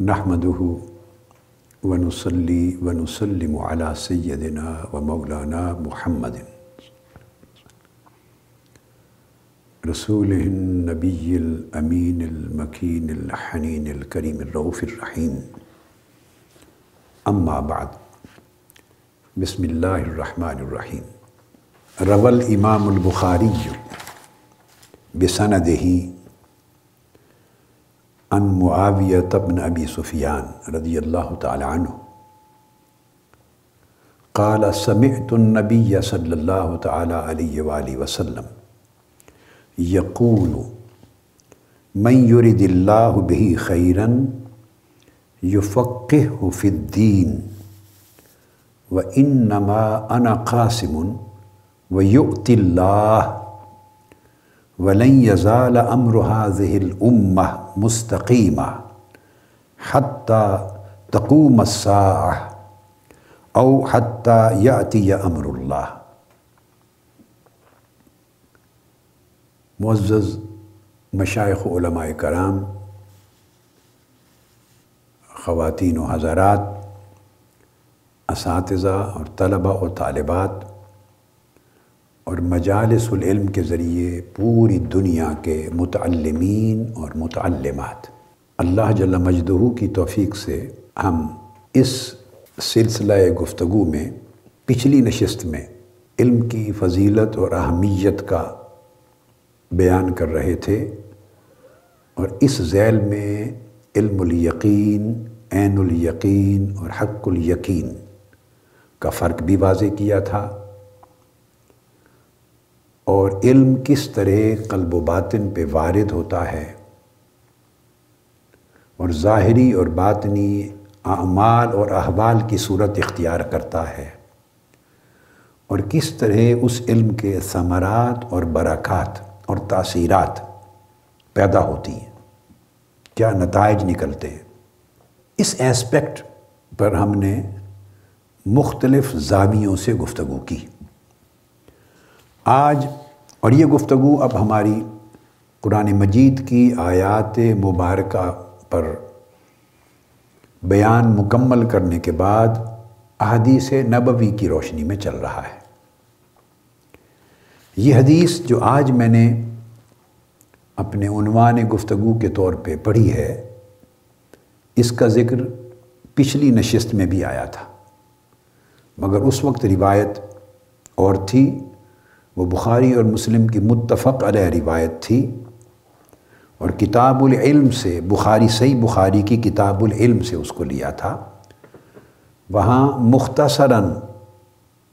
نحمده ونصلي ونسلم على سيدنا ومولانا محمد. رسوله النبي الأمين المكين الحنين الكريم الرؤوف الرحيم أما بعد، بسم الله الرحمن الرحيم روى الإمام البخاري بسنده عن معاوية بن أبي سفيان رضي الله تعالى عنه قال، سمعت النبي صلى الله تعالى عليه وآله وسلم يقول من يرد الله به خيرا يفقهه في الدين وإنما أنا قاسم ويؤتي الله ولن يزال أمر هذه الأمة مستقيمة حتى تقوم الساعة أو حتى يأتي أمر الله معزز مشائق علماء کرام، خواتین و حضرات، اساتذہ اور طلبہ و طالبات اور مجالس العلم کے ذریعے پوری دنیا کے متعلمین اور متعلمات۔ اللہ جل مجدہ کی توفیق سے ہم اس سلسلہ گفتگو میں، پچھلی نشست میں علم کی فضیلت اور اہمیت کا بیان کر رہے تھے اور اس ذیل میں علم الیقین، عین الیقین اور حق الیقین کا فرق بھی واضح کیا تھا۔ اور علم کس طرح قلب و باطن پہ وارد ہوتا ہے۔ اور ظاہری اور باطنی اعمال اور احوال کی صورت اختیار کرتا ہے۔ اور کس طرح اس علم کے ثمرات اور برکات اور تاثیرات پیدا ہوتی ہیں۔ کیا نتائج نکلتے ہیں۔ اس ایسپیکٹ پر ہم نے مختلف زاویوں سے گفتگو کی۔ آج اور یہ گفتگو اب ہماری قرآن مجید کی آیات مبارکہ پر بیان مکمل کرنے کے بعد احادیث نبوی کی روشنی میں چل رہا ہے۔ یہ حدیث جو آج میں نے اپنے عنوان گفتگو کے طور پہ پڑھی ہے، اس کا ذکر پچھلی نشست میں بھی آیا تھا۔ مگر اس وقت روایت اور تھی۔ وہ بخاری اور مسلم کی متفق علیہ روایت تھی اور کتاب العلم سے، بخاری، صحیح بخاری کی کتاب العلم سے اس کو لیا تھا۔ وہاں مختصراً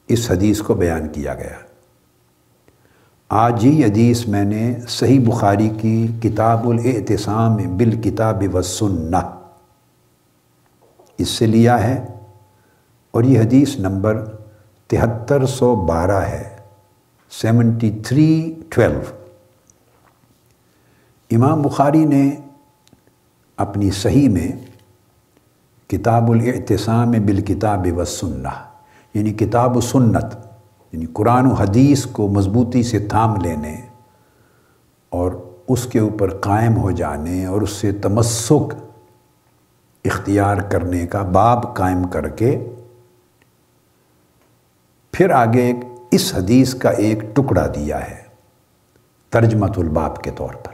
اس حدیث کو بیان کیا گیا۔ آج ہی حدیث میں نے صحیح بخاری کی کتاب الاعتصام بالکتاب والسنہ اس سے لیا ہے اور یہ حدیث نمبر تہتر سو بارہ ہے۔ سیونٹی تھری ٹویلو امام بخاری نے اپنی صحیح میں کتاب الاعتصام بالکتاب والسنہ یعنی کتاب و سنت یعنی قرآن و حدیث کو مضبوطی سے تھام لینے اور اس کے اوپر قائم ہو جانے اور اس سے تمسک اختیار کرنے کا باب قائم کر کے پھر آگے ایک اس حدیث کا ایک ٹکڑا دیا ہے ترجمت الباب کے طور پر۔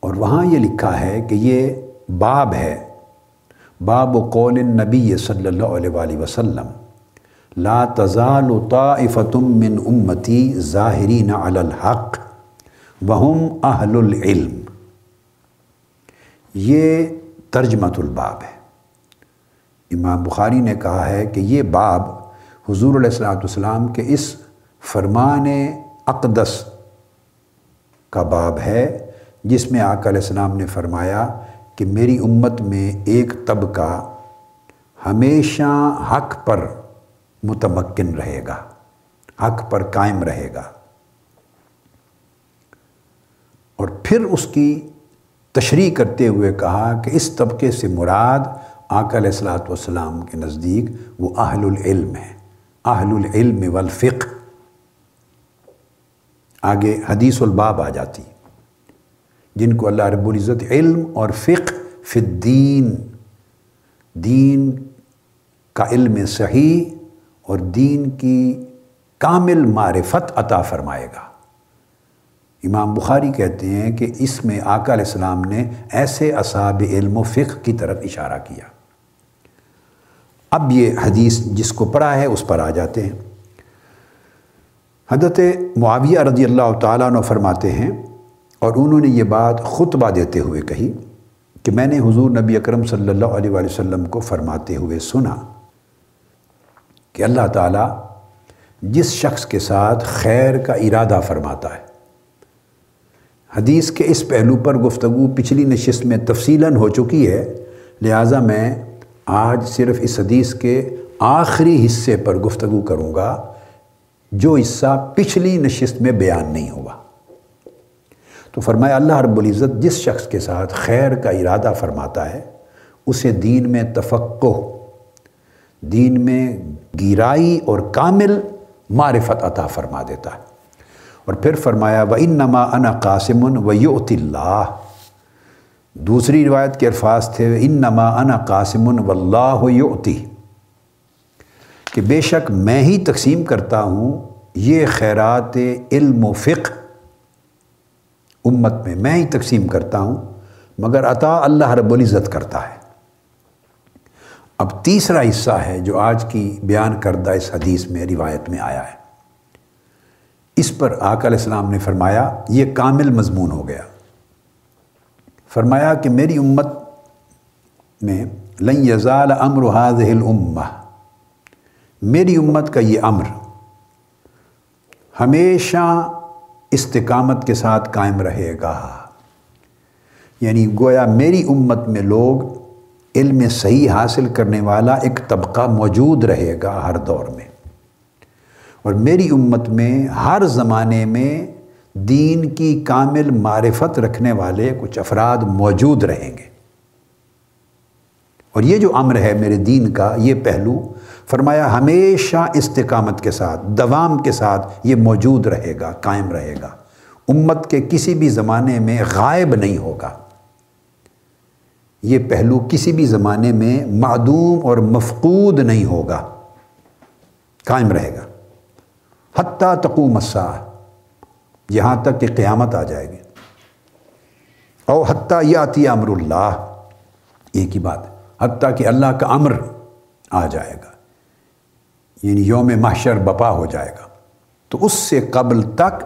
اور وہاں یہ لکھا ہے کہ یہ باب ہے، باب و قول نبی صلی اللہ علیہ وآلہ وسلم، لا تزال طائفة من امتی ظاہرین علی الحق وہم اہل العلم۔ یہ ترجمت الباب ہے۔ امام بخاری نے کہا ہے کہ یہ باب حضور علیہ السلام والسلام کے اس فرمان اقدس کا باب ہے، جس میں آقا علیہ السلام نے فرمایا کہ میری امت میں ایک طبقہ ہمیشہ حق پر متمکن رہے گا، حق پر قائم رہے گا۔ اور پھر اس کی تشریح کرتے ہوئے کہا کہ اس طبقے سے مراد آقا علیہ السلاۃ والسلام کے نزدیک وہ اہل العلم ہے اہل العلم والفقہ۔ آگے حدیث الباب آ جاتی۔ جن کو اللہ رب العزت علم اور فقہ فی الدین، دین کا علم صحیح اور دین کی کامل معرفت عطا فرمائے گا۔ امام بخاری کہتے ہیں کہ اس میں آقا علیہ السلام نے ایسے اصاب علم و فقہ کی طرف اشارہ کیا۔ اب یہ حدیث جس کو پڑھا ہے اس پر آ جاتے ہیں۔ حضرت معاویہ رضی اللہ تعالیٰ عنہ فرماتے ہیں، اور انہوں نے یہ بات خطبہ دیتے ہوئے کہی کہ میں نے حضور نبی اکرم صلی اللہ علیہ وآلہ وسلم کو فرماتے ہوئے سنا کہ اللہ تعالیٰ جس شخص کے ساتھ خیر کا ارادہ فرماتا ہے۔ حدیث کے اس پہلو پر گفتگو پچھلی نشست میں تفصیلاً ہو چکی ہے، لہٰذا میں آج صرف اس حدیث کے آخری حصے پر گفتگو کروں گا، جو حصہ پچھلی نشست میں بیان نہیں ہوا۔ تو فرمایا، اللہ رب العزت جس شخص کے ساتھ خیر کا ارادہ فرماتا ہے، اسے دین میں تفقع دین میں گیرائی اور کامل معرفت عطا فرما دیتا ہے۔ اور پھر فرمایا و ان نما ان قاسم و یوت اللہ دوسری روایت کے الفاظ تھے ان نما ان قاسم و اللہ کہ بے شک میں ہی تقسیم کرتا ہوں یہ خیرات علم و فقہ۔ امت میں میں ہی تقسیم کرتا ہوں، مگر عطا اللہ رب العزت کرتا ہے۔ اب تیسرا حصہ ہے جو آج کی بیان کردہ اس حدیث میں، روایت میں آیا ہے۔ اس پر آقا علیہ السلام نے فرمایا، یہ کامل مضمون ہو گیا۔ فرمایا کہ میری امت میں لن یزال امر هذه الامہ، میری امت کا یہ امر ہمیشہ استقامت کے ساتھ قائم رہے گا۔ یعنی گویا میری امت میں لوگ علم صحیح حاصل کرنے والا ایک طبقہ موجود رہے گا ہر دور میں۔ اور میری امت میں ہر زمانے میں دین کی کامل معرفت رکھنے والے کچھ افراد موجود رہیں گے۔ اور یہ جو امر ہے میرے دین کا، یہ پہلو فرمایا، ہمیشہ استقامت کے ساتھ، دوام کے ساتھ یہ موجود رہے گا، قائم رہے گا۔ امت کے کسی بھی زمانے میں غائب نہیں ہوگا۔ یہ پہلو کسی بھی زمانے میں معدوم اور مفقود نہیں ہوگا۔ قائم رہے گا۔ حتیٰ تقوم الساعہ یہاں تک کہ قیامت آ جائے گی۔ او حتیٰ یاتی امر اللہ، ایک ہی بات، حتیٰ کہ اللہ کا امر آ جائے گا یعنی یوم محشر بپا ہو جائے گا۔ تو اس سے قبل تک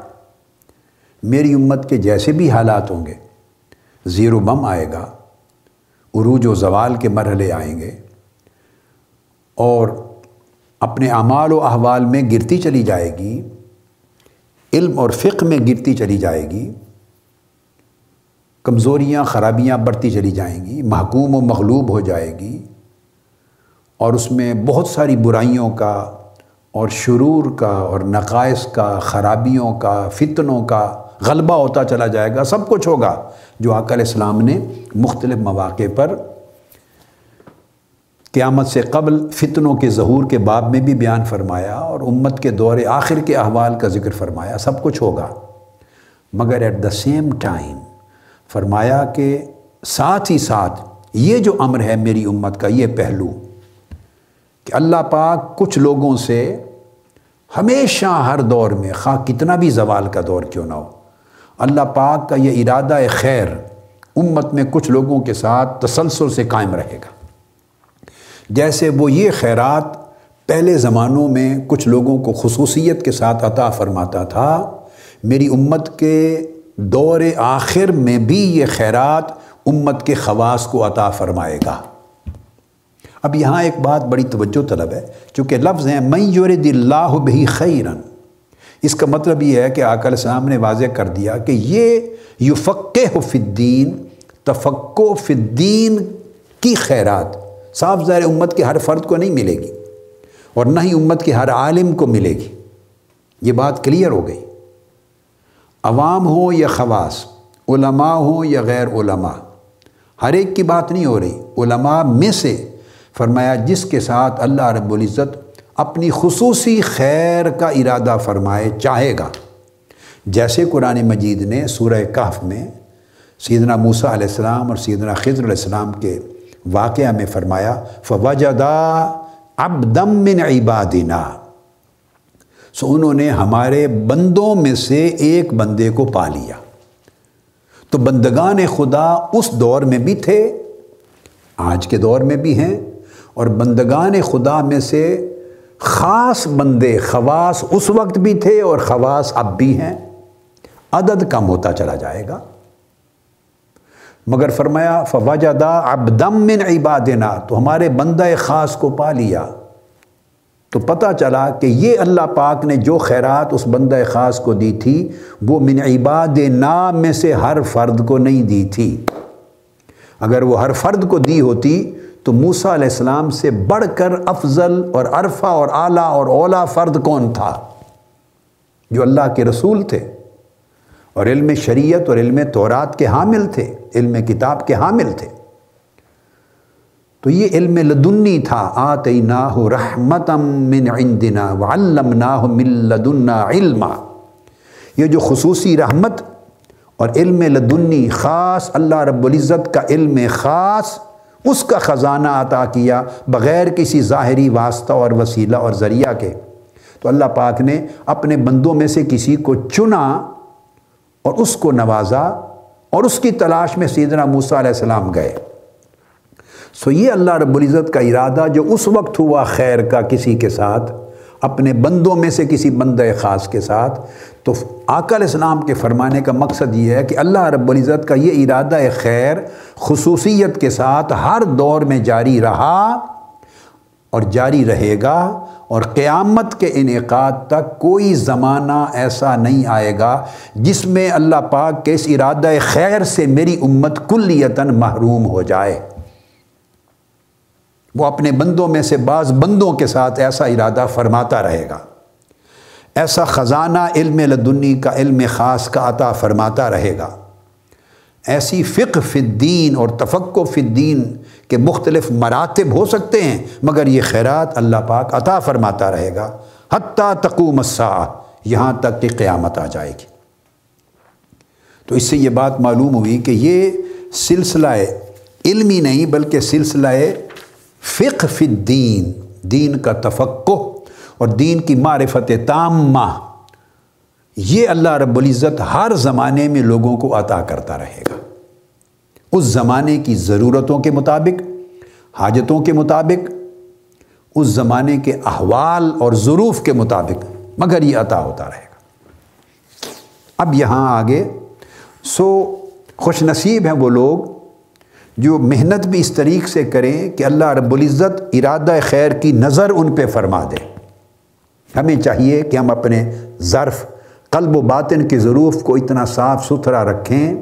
میری امت کے جیسے بھی حالات ہوں گے، زیر و بم آئے گا، عروج و زوال کے مرحلے آئیں گے، اور اپنے اعمال و احوال میں گرتی چلی جائے گی۔ علم اور فقہ میں گرتی چلی جائے گی، کمزوریاں، خرابیاں بڑھتی چلی جائیں گی، محکوم و مغلوب ہو جائے گی اور اس میں بہت ساری برائیوں کا اور شرور کا اور نقائص کا، خرابیوں کا، فتنوں کا غلبہ ہوتا چلا جائے گا، سب کچھ ہوگا، جو آقا علیہ السلام نے مختلف مواقع پر قیامت سے قبل فتنوں کے ظہور کے باب میں بھی بیان فرمایا اور امت کے دور آخر کے احوال کا ذکر فرمایا، سب کچھ ہوگا۔ مگر ایٹ دا سیم ٹائم فرمایا کہ ساتھ ہی ساتھ یہ جو امر ہے میری امت کا، یہ پہلو کہ اللہ پاک کچھ لوگوں سے ہمیشہ ہر دور میں، خواہ کتنا بھی زوال کا دور کیوں نہ ہو، اللہ پاک کا یہ ارادہ خیر امت میں کچھ لوگوں کے ساتھ تسلسل سے قائم رہے گا۔ جیسے وہ یہ خیرات پہلے زمانوں میں کچھ لوگوں کو خصوصیت کے ساتھ عطا فرماتا تھا، میری امت کے دور آخر میں بھی یہ خیرات امت کے خواص کو عطا فرمائے گا۔ اب یہاں ایک بات بڑی توجہ طلب ہے، چونکہ لفظ ہیں میں یورد اللہ بھی خیرن اس کا مطلب یہ ہے کہ علیہ السلام نے واضح کر دیا کہ یہ یفقہ فی الدین تفقو فی الدین کی خیرات۔ صاف ظاہر امت کے ہر فرد کو نہیں ملے گی اور نہ ہی امت کے ہر عالم کو ملے گی۔ یہ بات کلیئر ہو گئی۔ عوام ہو یا خواص، علماء ہوں یا غیر علماء، ہر ایک کی بات نہیں ہو رہی۔ علماء میں سے فرمایا، جس کے ساتھ اللہ رب العزت اپنی خصوصی خیر کا ارادہ فرمائے، چاہے گا۔ جیسے قرآن مجید نے سورہ کہف میں سیدنا موسیٰ علیہ السلام اور سیدنا خضر علیہ السلام کے واقعہ میں فرمایا، فوجدا اب دم من عبادنا۔ سو انہوں نے ہمارے بندوں میں سے ایک بندے کو پا لیا۔ تو بندگان خدا اس دور میں بھی تھے، آج کے دور میں بھی ہیں، اور بندگان خدا میں سے خاص بندے، خواص اس وقت بھی تھے اور خواص اب بھی ہیں۔ عدد کم ہوتا چلا جائے گا۔ مگر فرمایا فواجدہ اب دم من عبادنا، تو ہمارے بندہ خاص کو پا لیا۔ تو پتہ چلا کہ یہ اللہ پاک نے جو خیرات اس بندہ خاص کو دی تھی، وہ من عباد نام میں سے ہر فرد کو نہیں دی تھی۔ اگر وہ ہر فرد کو دی ہوتی، تو موسیٰ علیہ السلام سے بڑھ کر افضل اور عرفہ اور اعلیٰ اور اولا فرد کون تھا؟ جو اللہ کے رسول تھے۔ اور علم شریعت اور علم تورات کے حامل تھے، علم کتاب کے حامل تھے۔ تو یہ علم لدنی تھا، آتیناہ رحمتم من عندنا وعلمناہ من لدنا علما۔ یہ جو خصوصی رحمت اور علم لدنی، خاص اللہ رب العزت کا علم خاص، اس کا خزانہ عطا کیا بغیر کسی ظاہری واسطہ اور وسیلہ اور ذریعہ کے۔ تو اللہ پاک نے اپنے بندوں میں سے کسی کو چنا اور اس کو نوازا اور اس کی تلاش میں سیدنا موسیٰ علیہ السلام گئے۔ سو یہ اللہ رب العزت کا ارادہ جو اس وقت ہوا خیر کا کسی کے ساتھ، اپنے بندوں میں سے کسی بندہ خاص کے ساتھ، تو آقا علیہ السلام کے فرمانے کا مقصد یہ ہے کہ اللہ رب العزت کا یہ ارادہ خیر خصوصیت کے ساتھ ہر دور میں جاری رہا۔ اور جاری رہے گا اور قیامت کے انعقاد تک کوئی زمانہ ایسا نہیں آئے گا جس میں اللہ پاک کے اس ارادہ خیر سے میری امت کلیتاً محروم ہو جائے۔ وہ اپنے بندوں میں سے بعض بندوں کے ساتھ ایسا ارادہ فرماتا رہے گا۔ ایسا خزانہ علم لدنی کا علم خاص کا عطا فرماتا رہے گا۔ ایسی فقہ فی الدین اور تفقع فی الدین کے مختلف مراتب ہو سکتے ہیں، مگر یہ خیرات اللہ پاک عطا فرماتا رہے گا۔ حتیٰ تقوم الساعہ، یہاں تک کہ قیامت آ جائے گی۔ تو اس سے یہ بات معلوم ہوئی کہ یہ سلسلہ علمی نہیں، بلکہ سلسلہ فقہ فی الدین، دین کا تفقع اور دین کی معرفت تامہ۔ یہ اللہ رب العزت ہر زمانے میں لوگوں کو عطا کرتا رہے گا۔ اس زمانے کی ضرورتوں کے مطابق، حاجتوں کے مطابق، اس زمانے کے احوال اور ظروف کے مطابق مگر یہ عطا ہوتا رہے گا۔ اب یہاں آگے، سو خوش نصیب ہیں وہ لوگ جو محنت بھی اس طریق سے کریں کہ اللہ رب العزت ارادہ خیر کی نظر ان پہ فرما دے۔ ہمیں چاہیے کہ ہم اپنے ظرف قلب و باطن کے ظروف کو اتنا صاف ستھرا رکھیں،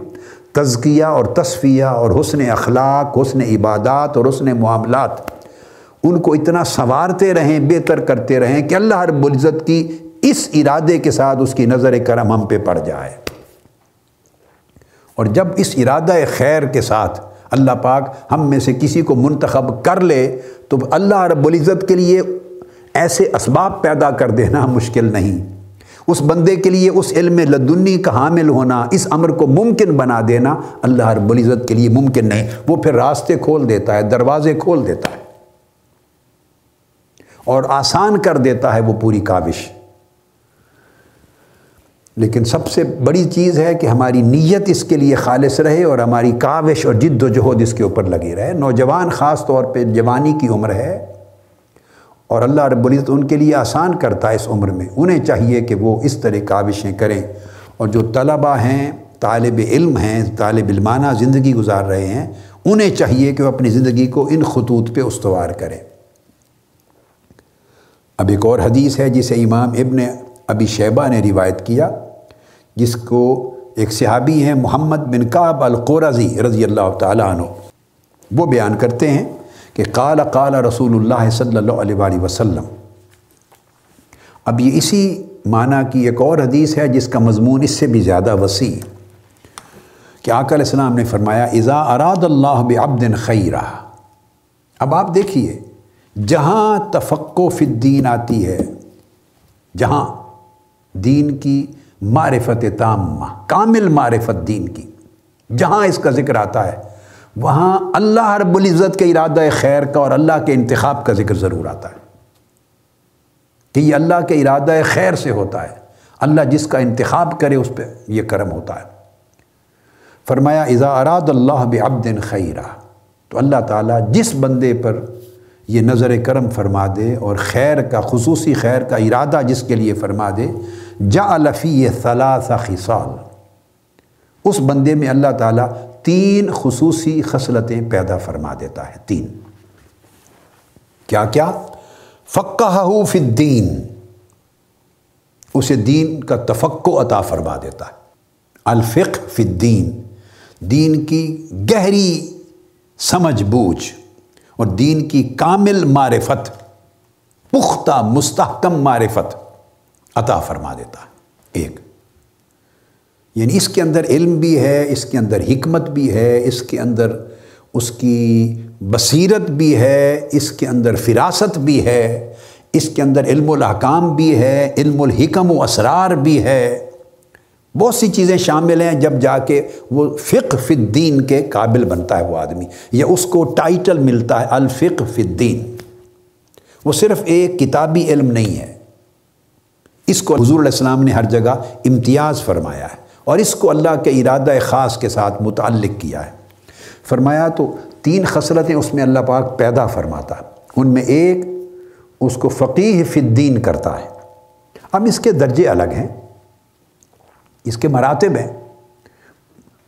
تزکیہ اور تصفیہ اور حسن اخلاق، حسن عبادات اور حسن معاملات، ان کو اتنا سنوارتے رہیں، بہتر کرتے رہیں کہ اللہ رب العزت کی اس ارادے کے ساتھ اس کی نظر کرم ہم پہ پڑ جائے۔ اور جب اس ارادہ خیر کے ساتھ اللہ پاک ہم میں سے کسی کو منتخب کر لے، تو اللہ رب العزت کے لیے ایسے اسباب پیدا کر دینا مشکل نہیں۔ اس بندے کے لیے اس علم لدنی کا حامل ہونا، اس امر کو ممکن بنا دینا اللہ رب العزت کے لیے ممکن نہیں۔ وہ پھر راستے کھول دیتا ہے، دروازے کھول دیتا ہے۔ اور آسان کر دیتا ہے وہ پوری کاوش۔ لیکن سب سے بڑی چیز ہے کہ ہماری نیت اس کے لیے خالص رہے اور ہماری کاوش اور جد و جہد اس کے اوپر لگی رہے۔ نوجوان خاص طور پہ جوانی کی عمر ہے۔ اور اللہ رب العزت ان کے لیے آسان کرتا ہے اس عمر میں۔ انہیں چاہیے کہ وہ اس طرح کاوشیں کریں۔ اور جو طلبہ ہیں، طالب علم ہیں، طالب علمانہ زندگی گزار رہے ہیں، انہیں چاہیے کہ وہ اپنی زندگی کو ان خطوط پہ استوار کریں۔ اب ایک اور حدیث ہے جسے امام ابن ابی شیبہ نے روایت کیا، جس کو ایک صحابی ہیں، محمد بن کعب القورضی رضی اللہ تعالیٰ عنہ۔ وہ بیان کرتے ہیں کہ قال قال رسول اللہ صلی اللہ علیہ وآلہ وسلم۔ اب یہ اسی معنی کی ایک اور حدیث ہے جس کا مضمون اس سے بھی زیادہ وسیع۔ کہ آقا علیہ السلام نے فرمایا، اذا اراد اللہ بعبد خیرہ اب آپ دیکھیے، جہاں تفقو فی الدین آتی ہے، جہاں دین کی معرفت تامہ، کامل معرفت دین کی، جہاں اس کا ذکر آتا ہے وہاں اللہ رب العزت کے ارادہ خیر کا اور اللہ کے انتخاب کا ذکر ضرور آتا ہے کہ یہ اللہ کے ارادہ خیر سے ہوتا ہے اللہ جس کا انتخاب کرے اس پہ یہ کرم ہوتا ہے فرمایا، اذا اراد اللہ بعبد خیرہ تو اللہ تعالیٰ جس بندے پر یہ نظر کرم فرما دے اور خیر کا، خصوصی خیر کا ارادہ جس کے لیے فرما دے جا الفی ثلاث خصال۔ اس بندے میں اللہ تعالیٰ تین خصوصی خصلتیں پیدا فرما دیتا ہے۔ تین۔ کیا کیا فقہ فی الدین۔ اسے دین کا تفقع عطا فرما دیتا ہے۔ الفق فی الدین۔ دین کی گہری سمجھ بوجھ اور دین کی کامل معرفت، پختہ مستحکم معرفت عطا فرما دیتا ہے۔ ایک۔ یعنی اس کے اندر علم بھی ہے، اس کے اندر حکمت بھی ہے، اس کے اندر اس کی بصیرت بھی ہے، اس کے اندر فراست بھی ہے، اس کے اندر علم الاحکام بھی ہے، علم الحکم و اسرار بھی ہے۔ بہت سی چیزیں شامل ہیں جب جا کے وہ فقہ فی الدین کے قابل بنتا ہے وہ آدمی، یا اس کو ٹائٹل ملتا ہے الفقہ فی الدین۔ وہ صرف ایک کتابی علم نہیں ہے۔ اس کو حضور علیہ السلام نے ہر جگہ امتیاز فرمایا ہے۔ اور اس کو اللہ کے ارادہ خاص کے ساتھ متعلق کیا ہے۔ فرمایا تو تین خصلتیں اس میں اللہ پاک پیدا فرماتا ہے۔ ان میں ایک اس کو فقیح فی الدین کرتا ہے۔ اب اس کے درجے الگ ہیں۔ اس کے مراتب ہیں۔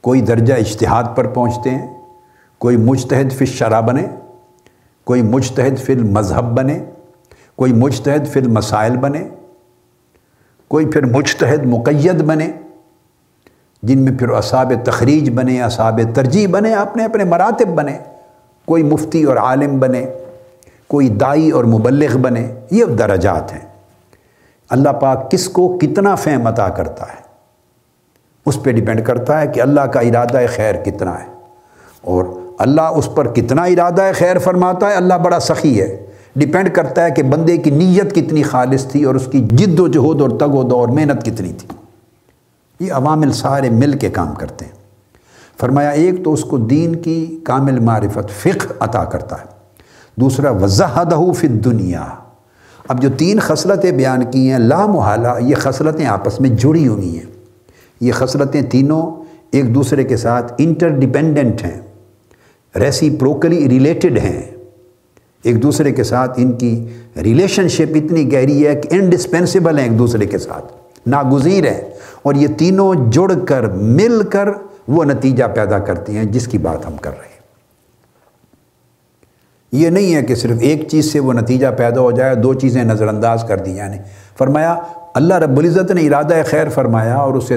کوئی درجہ اجتہاد پر پہنچتے ہیں، کوئی مجتہد فی الشرع بنے، کوئی مجتہد فی المذہب بنے، کوئی مجتہد فی المسائل بنے، کوئی پھر مجتہد مقید بنے۔ جن میں پھر اصاب تخریج بنے اصاب ترجیح بنے، اپنے اپنے مراتب بنے، کوئی مفتی اور عالم بنے، کوئی دائی اور مبلغ بنے، یہ درجات ہیں۔ اللہ پاک کس کو کتنا فہم عطا کرتا ہے؟ اس پہ ڈیپینڈ کرتا ہے کہ اللہ کا ارادہ خیر کتنا ہے۔ اور اللہ اس پر کتنا ارادہ خیر فرماتا ہے، اللہ بڑا سخی ہے۔ ڈیپینڈ کرتا ہے کہ بندے کی نیت کتنی خالص تھی اور اس کی جد و جہد اور تگ و دو اور محنت کتنی تھی۔ یہ عوامل سارے مل کے کام کرتے ہیں۔ فرمایا، ایک تو اس کو دین کی کامل معرفت فقہ عطا کرتا ہے، دوسرا وضاحدہ فی دنیا اب جو تین خصلتیں بیان کی ہیں لامحالہ یہ خصلتیں آپس میں جڑی ہوئی ہیں۔ یہ خصلتیں تینوں ایک دوسرے کے ساتھ انٹر ڈیپینڈنٹ ہیں ریسی پروکلی ریلیٹڈ ہیں۔ ایک دوسرے کے ساتھ ان کی ریلیشن شپ اتنی گہری ہے کہ انڈسپینسیبل ہیں ایک دوسرے کے ساتھ، ناگزیر ہیں۔ اور یہ تینوں جڑ کر، مل کر وہ نتیجہ پیدا کرتی ہیں، جس کی بات ہم کر رہے ہیں۔ یہ نہیں ہے کہ صرف ایک چیز سے وہ نتیجہ پیدا ہو جائے، دو چیزیں نظر انداز کر دی یعنی فرمایا، اللہ رب العزت نے ارادہ خیر فرمایا اور اسے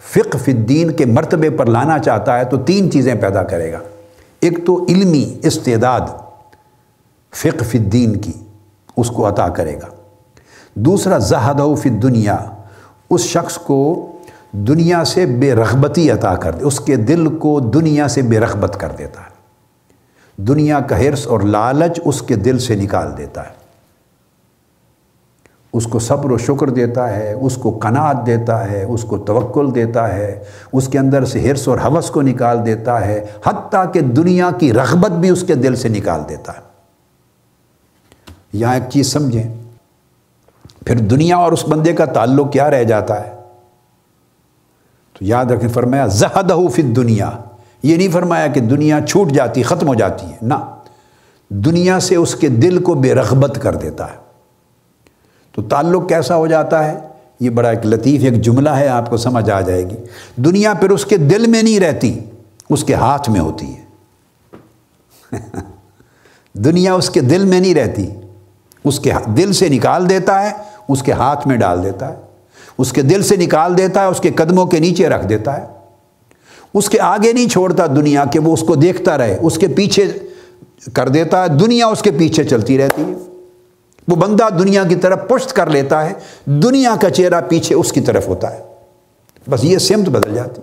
فقہ فی الدین کے مرتبے پر لانا چاہتا ہے تو تین چیزیں پیدا کرے گا۔ ایک تو علمی استعداد، فقہ فی الدین کی، اس کو عطا کرے گا۔ دوسرا زہد فی دنیا اس شخص کو دنیا سے بے رغبتی عطا کر دے، اس کے دل کو دنیا سے بے رغبت کر دیتا ہے۔ دنیا کا حرص اور لالچ اس کے دل سے نکال دیتا ہے۔ اس کو صبر و شکر دیتا ہے، اس کو قناعت دیتا ہے، اس کو توکل دیتا ہے، اس کے اندر سے حرص اور حوث کو نکال دیتا ہے، حتیٰ کہ دنیا کی رغبت بھی اس کے دل سے نکال دیتا ہے۔ یہاں ایک چیز سمجھیں۔ پھر دنیا اور اس بندے کا تعلق کیا رہ جاتا ہے؟ تو یاد رکھیں فرمایا زہدہ فی دنیا یہ نہیں فرمایا کہ دنیا چھوٹ جاتی، ختم ہو جاتی ہے، نہ۔ دنیا سے اس کے دل کو بے رغبت کر دیتا ہے۔ تو تعلق کیسا ہو جاتا ہے؟ یہ بڑا ایک لطیف ایک جملہ ہے، آپ کو سمجھ آ جائے گی۔ دنیا پھر اس کے دل میں نہیں رہتی، اس کے ہاتھ میں ہوتی ہے۔ دنیا اس کے دل میں نہیں رہتی، اس کے دل سے نکال دیتا ہے اس کے ہاتھ میں ڈال دیتا ہے، اس کے دل سے نکال دیتا ہے، اس کے قدموں کے نیچے رکھ دیتا ہے۔ اس کے آگے نہیں چھوڑتا دنیا کہ وہ اس کو دیکھتا رہے، اس کے پیچھے کر دیتا ہے، دنیا اس کے پیچھے چلتی رہتی ہے۔ وہ بندہ دنیا کی طرف پشت کر لیتا ہے، دنیا کا چہرہ پیچھے اس کی طرف ہوتا ہے۔ بس یہ سمت بدل جاتی۔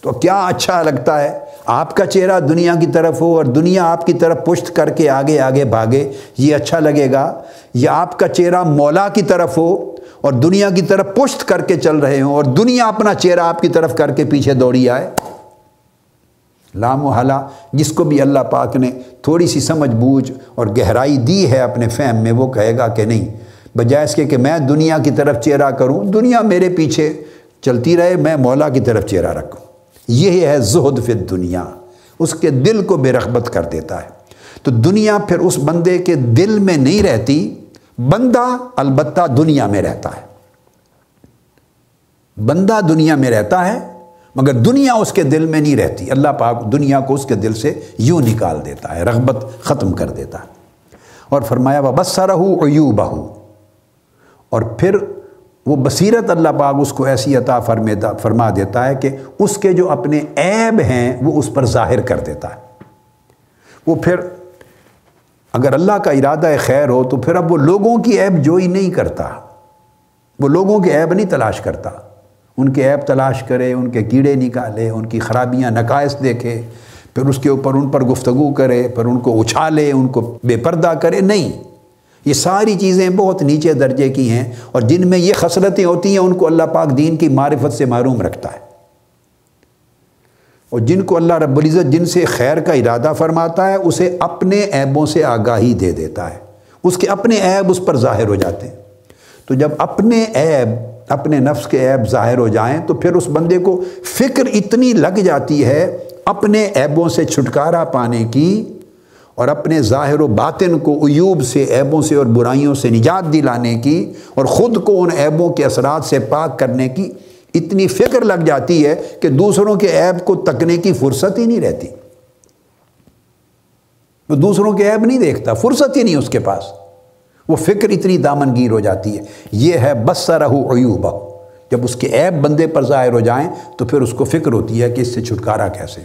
تو کیا اچھا لگتا ہے آپ کا چہرہ دنیا کی طرف ہو اور دنیا آپ کی طرف پشت کر کے آگے آگے بھاگے، یہ اچھا لگے گا۔ یا آپ کا چہرہ مولا کی طرف ہو اور دنیا کی طرف پشت کر کے چل رہے ہوں اور دنیا اپنا چہرہ آپ کی طرف کر کے پیچھے دوڑی آئے۔ لام و حلا جس کو بھی اللہ پاک نے تھوڑی سی سمجھ بوجھ اور گہرائی دی ہے اپنے فہم میں، وہ کہے گا کہ نہیں، بجائے اس کے کہ میں دنیا کی طرف چہرہ کروں، دنیا میرے پیچھے چلتی رہے، میں مولا کی طرف چہرہ رکھوں۔ یہی ہے زہد فی دنیا اس کے دل کو بے رغبت کر دیتا ہے۔ تو دنیا پھر اس بندے کے دل میں نہیں رہتی، بندہ البتہ دنیا میں رہتا ہے۔ بندہ دنیا میں رہتا ہے، مگر دنیا اس کے دل میں نہیں رہتی۔ اللہ پاک دنیا کو اس کے دل سے یوں نکال دیتا ہے، رغبت ختم کر دیتا ہے۔ اور فرمایا وہ بس رہو بہو اور پھر وہ بصیرت اللہ پاک اس کو ایسی عطا فرما دیتا ہے کہ اس کے جو اپنے عیب ہیں وہ اس پر ظاہر کر دیتا ہے۔ وہ پھر اگر اللہ کا ارادہ خیر ہو تو پھر اب وہ لوگوں کی عیب جو ہی نہیں کرتا۔ وہ لوگوں کے عیب نہیں تلاش کرتا۔ ان کے عیب تلاش کرے، ان کے کیڑے نکالے، ان کی خرابیاں نقائص دیکھے، پھر اس کے اوپر ان پر گفتگو کرے، پھر ان کو اچھالے، ان کو بے پردہ کرے۔ نہیں۔ یہ ساری چیزیں بہت نیچے درجے کی ہیں اور جن میں یہ خصلتیں ہوتی ہیں ان کو اللہ پاک دین کی معرفت سے معروم رکھتا ہے۔ اور جن کو اللہ رب العزت جن سے خیر کا ارادہ فرماتا ہے، اسے اپنے عیبوں سے آگاہی دے دیتا ہے۔ اس کے اپنے عیب اس پر ظاہر ہو جاتے ہیں۔ تو جب اپنے عیب، اپنے نفس کے عیب ظاہر ہو جائیں، تو پھر اس بندے کو فکر اتنی لگ جاتی ہے اپنے عیبوں سے چھٹکارا پانے کی اور اپنے ظاہر و باطن کو عیوب سے، عیبوں سے اور برائیوں سے نجات دلانے کی اور خود کو ان عیبوں کے اثرات سے پاک کرنے کی اتنی فکر لگ جاتی ہے کہ دوسروں کے عیب کو تکنے کی فرصت ہی نہیں رہتی۔ وہ دوسروں کے عیب نہیں دیکھتا، فرصت ہی نہیں اس کے پاس۔ وہ فکر اتنی دامن گیر ہو جاتی ہے۔ یہ ہے بس رہو عیوبہ جب اس کے عیب بندے پر ظاہر ہو جائیں تو پھر اس کو فکر ہوتی ہے کہ اس سے چھٹکارا کیسے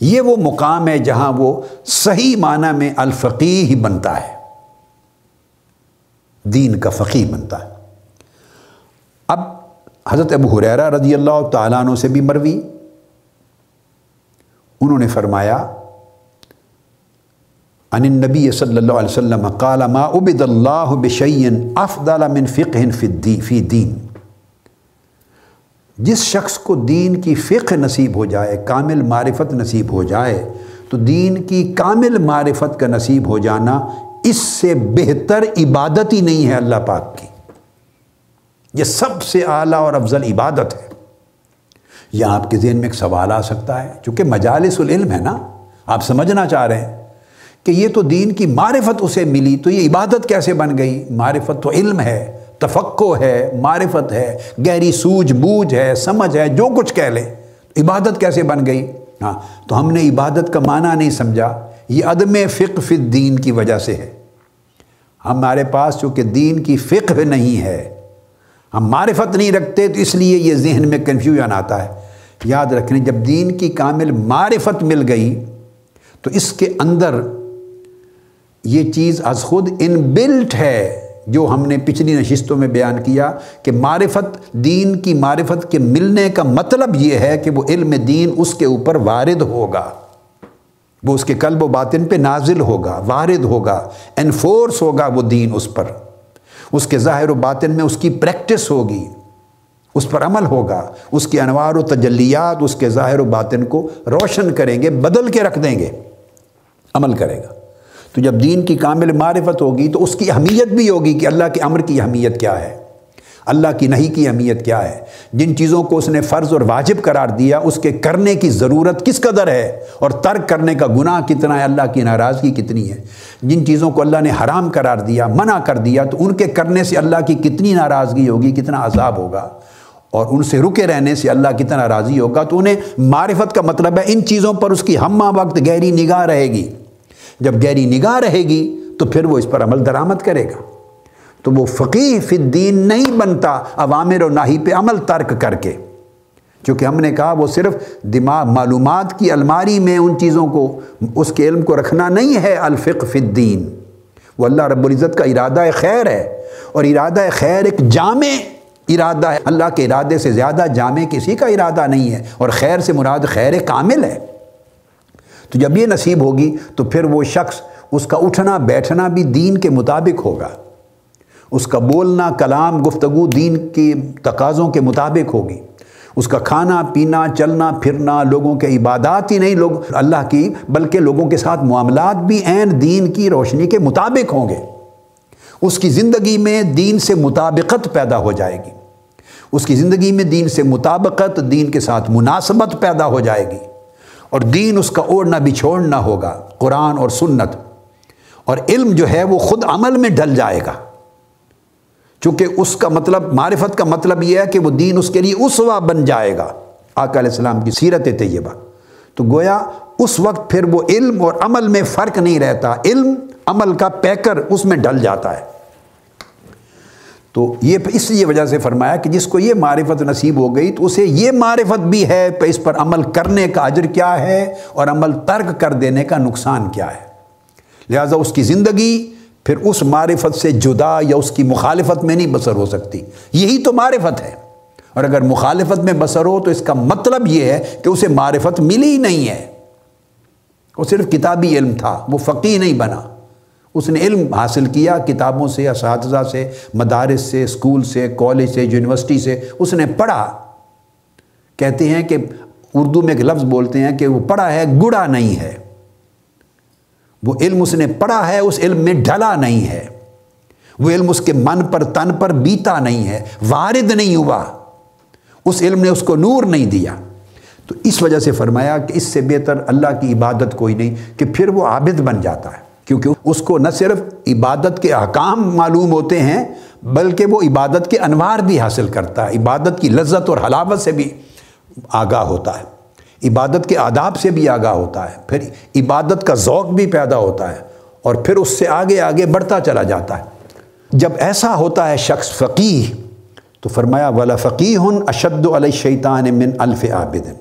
یہ وہ مقام ہے جہاں وہ صحیح معنی میں الفقی ہی بنتا ہے۔ دین کا فقی بنتا ہے۔ اب حضرت ابو حریرہ رضی اللہ تعالیٰ عنہ سے بھی مروی۔ انہوں نے فرمایا ان النبی صلی اللہ علیہ وسلم قال ما عبد اللہ بشین افضل من فقہ فی دین۔ جس شخص کو دین کی فقہ نصیب ہو جائے، کامل معرفت نصیب ہو جائے، تو دین کی کامل معرفت کا نصیب ہو جانا اس سے بہتر عبادت ہی نہیں ہے اللہ پاک کی۔ یہ سب سے اعلیٰ اور افضل عبادت ہے۔ یہاں آپ کے ذہن میں ایک سوال آ سکتا ہے، چونکہ مجالس العلم ہے نا، آپ سمجھنا چاہ رہے ہیں کہ یہ تو دین کی معرفت اسے ملی، تو یہ عبادت کیسے بن گئی؟ معرفت تو علم ہے۔ تفقع ہے، معرفت ہے، گہری سوجھ بوجھ ہے، سمجھ ہے، جو کچھ کہہ لیں عبادت کیسے بن گئی؟ ہاں تو ہم نے عبادت کا معنی نہیں سمجھا۔ یہ عدم فقہ فی الدین کی وجہ سے ہے۔ ہمارے پاس چونکہ دین کی فقہ نہیں ہے، ہم معرفت نہیں رکھتے، تو اس لیے یہ ذہن میں کنفیوژن آتا ہے۔ یاد رکھنے، جب دین کی کامل معرفت مل گئی، تو اس کے اندر یہ چیز از خود ان بلٹ ہے۔ جو ہم نے پچھلی نشستوں میں بیان کیا کہ معرفت دین کی معرفت کے ملنے کا مطلب یہ ہے کہ وہ علم دین اس کے اوپر وارد ہوگا۔ وہ اس کے قلب و باطن پہ نازل ہوگا، وارد ہوگا انفورس ہوگا وہ دین اس پر۔ اس کے ظاہر و باطن میں اس کی پریکٹس ہوگی، اس پر عمل ہوگا۔ اس کے انوار و تجلیات اس کے ظاہر و باطن کو روشن کریں گے، بدل کے رکھ دیں گے، عمل کرے گا۔ تو جب دین کی کامل معرفت ہوگی تو اس کی اہمیت بھی ہوگی کہ اللہ کے امر کی اہمیت کیا ہے۔ اللہ کی نہیں کی اہمیت کیا ہے۔ جن چیزوں کو اس نے فرض اور واجب قرار دیا، اس کے کرنے کی ضرورت کس قدر ہے؟ اور ترک کرنے کا گناہ کتنا ہے؟ اللہ کی ناراضگی کتنی ہے؟ جن چیزوں کو اللہ نے حرام قرار دیا، منع کر دیا، تو ان کے کرنے سے اللہ کی کتنی ناراضگی ہوگی، کتنا عذاب ہوگا؟ اور ان سے رکے رہنے سے اللہ کتنا راضی ہوگا؟ تو انہیں معرفت کا مطلب ہے، ان چیزوں پر اس کی ہمہ وقت گہری نگاہ رہے گی۔ جب گہری نگاہ رہے گی تو پھر وہ اس پر عمل درآمد کرے گا۔ تو وہ فقی فی الدین نہیں بنتا، عوامر و ناہی پہ عمل ترک کر کے۔ چونکہ ہم نے کہا وہ صرف دماغ، معلومات کی الماری میں ان چیزوں کو، اس کے علم کو رکھنا نہیں ہے الفق فی الدین۔ وہ اللہ رب العزت کا ارادہ خیر ہے۔ اور ارادہ خیر ایک جامع ارادہ ہے۔ اللہ کے ارادے سے زیادہ جامع کسی کا ارادہ نہیں ہے۔ اور خیر سے مراد خیر کامل ہے۔ تو جب یہ نصیب ہوگی تو پھر وہ شخص اس کا اٹھنا بیٹھنا بھی دین کے مطابق ہوگا۔ اس کا بولنا، کلام، گفتگو دین کے تقاضوں کے مطابق ہوگی۔ اس کا کھانا، پینا، چلنا، پھرنا، لوگوں کے عبادات ہی نہیں، لوگ اللہ کی، بلکہ لوگوں کے ساتھ معاملات بھی عین دین کی روشنی کے مطابق ہوں گے۔ اس کی زندگی میں دین سے مطابقت پیدا ہو جائے گی۔ اس کی زندگی میں دین سے مطابقت، دین کے ساتھ مناسبت پیدا ہو جائے گی۔ اور دین اس کا اوڑھنا بچھوڑنا ہوگا، قرآن اور سنت۔ اور علم جو ہے وہ خود عمل میں ڈھل جائے گا۔ چونکہ اس کا مطلب معرفت کا مطلب یہ ہے کہ وہ دین اس کے لیے اسوا بن جائے گا۔ آقا علیہ السلام کی سیرت طیبہ۔ تو گویا اس وقت پھر وہ علم اور عمل میں فرق نہیں رہتا۔ علم عمل کا پیکر اس میں ڈل جاتا ہے۔ تو یہ اس لیے وجہ سے فرمایا کہ جس کو یہ معرفت نصیب ہو گئی تو اسے یہ معرفت بھی ہے اس پر عمل کرنے کا اجر کیا ہے اور عمل ترک کر دینے کا نقصان کیا ہے۔ لہٰذا اس کی زندگی پھر اس معرفت سے جدا یا اس کی مخالفت میں نہیں بسر ہو سکتی۔ یہی تو معرفت ہے۔ اور اگر مخالفت میں بسر ہو تو اس کا مطلب یہ ہے کہ اسے معرفت ملی ہی نہیں ہے۔ وہ صرف کتابی علم تھا، وہ فقی نہیں بنا۔ اس نے علم حاصل کیا کتابوں سے، اساتذہ سے، مدارس سے اسکول سے، کالج سے، یونیورسٹی سے۔ اس نے پڑھا۔ کہتے ہیں کہ اردو میں ایک لفظ بولتے ہیں کہ وہ پڑھا ہے، گڑا نہیں ہے۔ وہ علم اس نے پڑھا ہے، اس علم میں ڈھلا نہیں ہے۔ وہ علم اس کے من پر، تن پر بیتا نہیں ہے، وارد نہیں ہوا۔ اس علم نے اس کو نور نہیں دیا۔ تو اس وجہ سے فرمایا کہ اس سے بہتر اللہ کی عبادت کوئی نہیں، کہ پھر وہ عابد بن جاتا ہے۔ کیونکہ اس کو نہ صرف عبادت کے احکام معلوم ہوتے ہیں، بلکہ وہ عبادت کے انوار بھی حاصل کرتا ہے۔ عبادت کی لذت اور حلاوت سے بھی آگاہ ہوتا ہے۔ عبادت کے آداب سے بھی آگاہ ہوتا ہے۔ پھر عبادت کا ذوق بھی پیدا ہوتا ہے اور پھر اس سے آگے آگے بڑھتا چلا جاتا ہے۔ جب ایسا ہوتا ہے شخص فقیح تو فرمایا والا فقی ہن اشد علیہ شیطان من الف عابد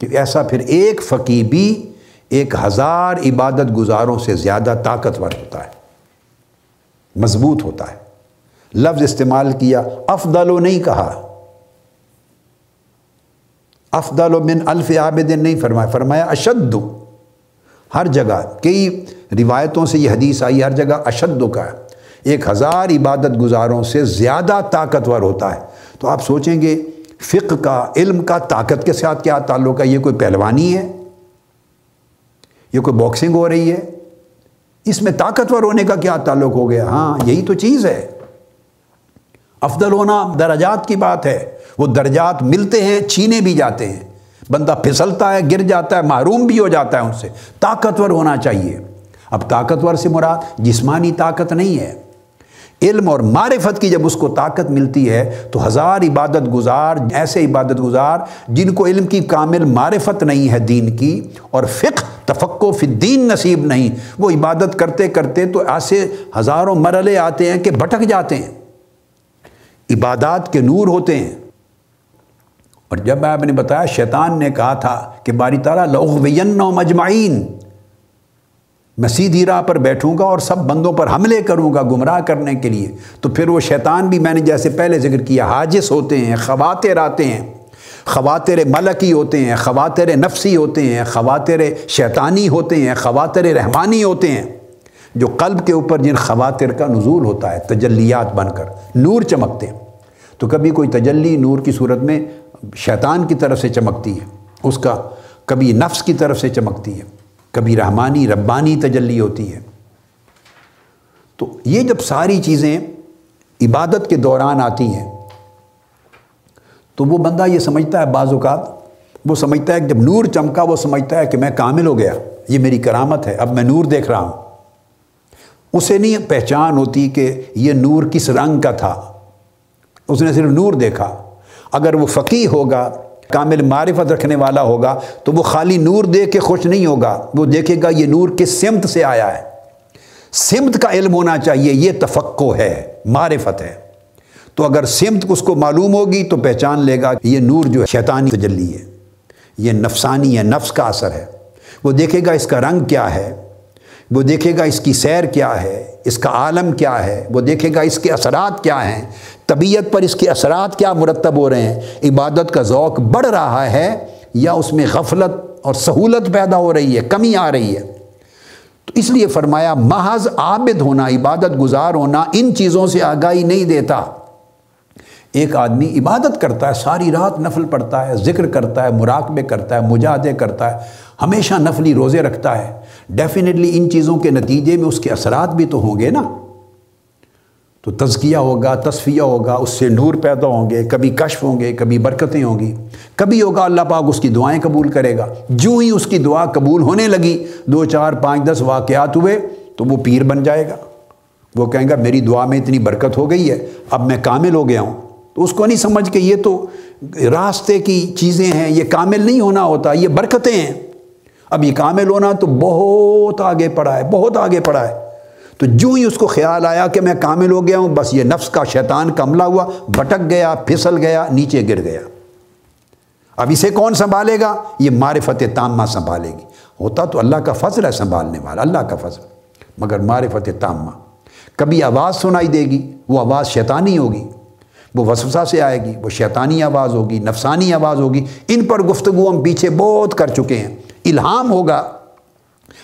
کہ ایسا پھر ایک فقی بھی ایک ہزار عبادت گزاروں سے زیادہ طاقتور ہوتا ہے، مضبوط ہوتا ہے۔ لفظ استعمال کیا، افضل و نہیں کہا۔ افضل و من الف عابدن نہیں فرمایا فرمایا اشد۔ ہر جگہ، کئی روایتوں سے یہ حدیث آئی، ہر جگہ اشد کا۔ ہے ایک ہزار عبادت گزاروں سے زیادہ طاقتور ہوتا ہے۔ تو آپ سوچیں گے، فقہ کا، علم کا طاقت کے ساتھ کیا تعلق ہے؟ یہ کوئی پہلوانی ہے؟ یہ کوئی باکسنگ ہو رہی ہے؟ اس میں طاقتور ہونے کا کیا تعلق ہو گیا؟ ہاں یہی تو چیز ہے۔ افضل ہونا درجات کی بات ہے۔ وہ درجات ملتے ہیں، چھینے بھی جاتے ہیں۔ بندہ پھسلتا ہے، گر جاتا ہے معروم بھی ہو جاتا ہے ان سے۔ طاقتور ہونا چاہیے۔ اب طاقتور سے مراد جسمانی طاقت نہیں ہے۔ علم اور معرفت کی جب اس کو طاقت ملتی ہے، تو ہزار عبادت گزار، ایسے عبادت گزار جن کو علم کی کامل معرفت نہیں ہے دین کی، اور فقہ تفقو فی الدین نصیب نہیں۔ وہ عبادت کرتے کرتے تو ایسے ہزاروں مرلے آتے ہیں کہ بھٹک جاتے ہیں۔ عبادات کے نور ہوتے ہیں۔ اور جب آپ نے بتایا، شیطان نے کہا تھا کہ باری تعالیٰ لغوین مجمعین میں سیدھی راہ پر بیٹھوں گا اور سب بندوں پر حملے کروں گا گمراہ کرنے کے لیے، تو پھر وہ شیطان بھی میں نے جیسے پہلے ذکر کیا حاجث ہوتے ہیں، خواتر آتے ہیں۔ خواتر ملکی ہوتے ہیں، خواتر نفسی ہوتے ہیں، خواتر شیطانی ہوتے ہیں، خواتر رحمانی ہوتے ہیں۔ جو قلب کے اوپر جن خواتر کا نزول ہوتا ہے، تجلیات بن کر نور چمکتے ہیں۔ تو کبھی کوئی تجلی نور کی صورت میں شیطان کی طرف سے چمکتی ہے، اس کا کبھی نفس کی طرف سے چمکتی ہے۔ کبھی رحمانی، ربانی تجلی ہوتی ہے۔ تو یہ جب ساری چیزیں عبادت کے دوران آتی ہیں، تو وہ بندہ یہ سمجھتا ہے بعض اوقات، وہ سمجھتا ہے کہ جب نور چمکا، وہ سمجھتا ہے کہ میں کامل ہو گیا، یہ میری کرامت ہے، اب میں نور دیکھ رہا ہوں۔ اسے نہیں پہچان ہوتی کہ یہ نور کس رنگ کا تھا، اس نے صرف نور دیکھا۔ اگر وہ فقی ہوگا کامل معرفت رکھنے والا ہوگا تو وہ خالی نور دیکھ کے خوش نہیں ہوگا۔ وہ دیکھے گا یہ نور کس سمت سے آیا ہے۔ سمت کا علم ہونا چاہیے، یہ تفقو ہے، معرفت ہے۔ تو اگر سمت اس کو معلوم ہوگی تو پہچان لے گا کہ یہ نور جو ہے شیطانی تجلی ہے۔ یہ نفسانی ہے نفس کا اثر ہے۔ وہ دیکھے گا اس کا رنگ کیا ہے۔ وہ دیکھے گا اس کی سیر کیا ہے، اس کا عالم کیا ہے، وہ دیکھے گا اس کے اثرات کیا ہیں۔ طبیعت پر اس کے اثرات کیا مرتب ہو رہے ہیں۔ عبادت کا ذوق بڑھ رہا ہے یا اس میں غفلت اور سہولت پیدا ہو رہی ہے، کمی آ رہی ہے۔ تو اس لیے فرمایا، محض عابد ہونا، عبادت گزار ہونا ان چیزوں سے آگاہی نہیں دیتا۔ ایک آدمی عبادت کرتا ہے، ساری رات نفل پڑھتا ہے، ذکر کرتا ہے، مراقبے کرتا ہے، مجاہدے کرتا ہے، ہمیشہ نفلی روزے رکھتا ہے۔ ڈیفینیٹلی ان چیزوں کے نتیجے میں اس کے اثرات بھی تو ہوں گے نا۔ تو تزکیہ ہوگا، تصفیہ ہوگا، اس سے نور پیدا ہوں گے، کبھی کشف ہوں گے، کبھی برکتیں ہوں گی۔ کبھی ہوگا اللہ پاک اس کی دعائیں قبول کرے گا۔ جو ہی اس کی دعا قبول ہونے لگی، دو چار پانچ دس واقعات ہوئے، تو وہ پیر بن جائے گا۔ وہ کہیں گا، میری دعا میں اتنی برکت ہو گئی ہے، اب میں کامل ہو گیا ہوں۔ تو اس کو نہیں سمجھ کہ یہ تو راستے کی چیزیں ہیں، یہ کامل نہیں ہونا ہوتا، یہ برکتیں ہیں۔ اب یہ کامل ہونا تو بہت آگے پڑا ہے، بہت آگے پڑا ہے۔ تو جو ہی اس کو خیال آیا کہ میں کامل ہو گیا ہوں، بس یہ نفس کا شیطان کا حملہ ہوا، بھٹک گیا، پھسل گیا، نیچے گر گیا۔ اب اسے کون سنبھالے گا؟ یہ معرفت تامہ سنبھالے گی۔ ہوتا تو اللہ کا فضل ہے سنبھالنے والا، اللہ کا فضل۔ مگر معرفت تامہ، کبھی آواز سنائی دے گی، وہ آواز شیطانی ہوگی۔ وہ وسوسہ سے آئے گی، وہ شیطانی آواز ہوگی، نفسانی آواز ہوگی۔ ان پر گفتگو ہم پیچھے بہت کر چکے ہیں۔ الہام ہوگا،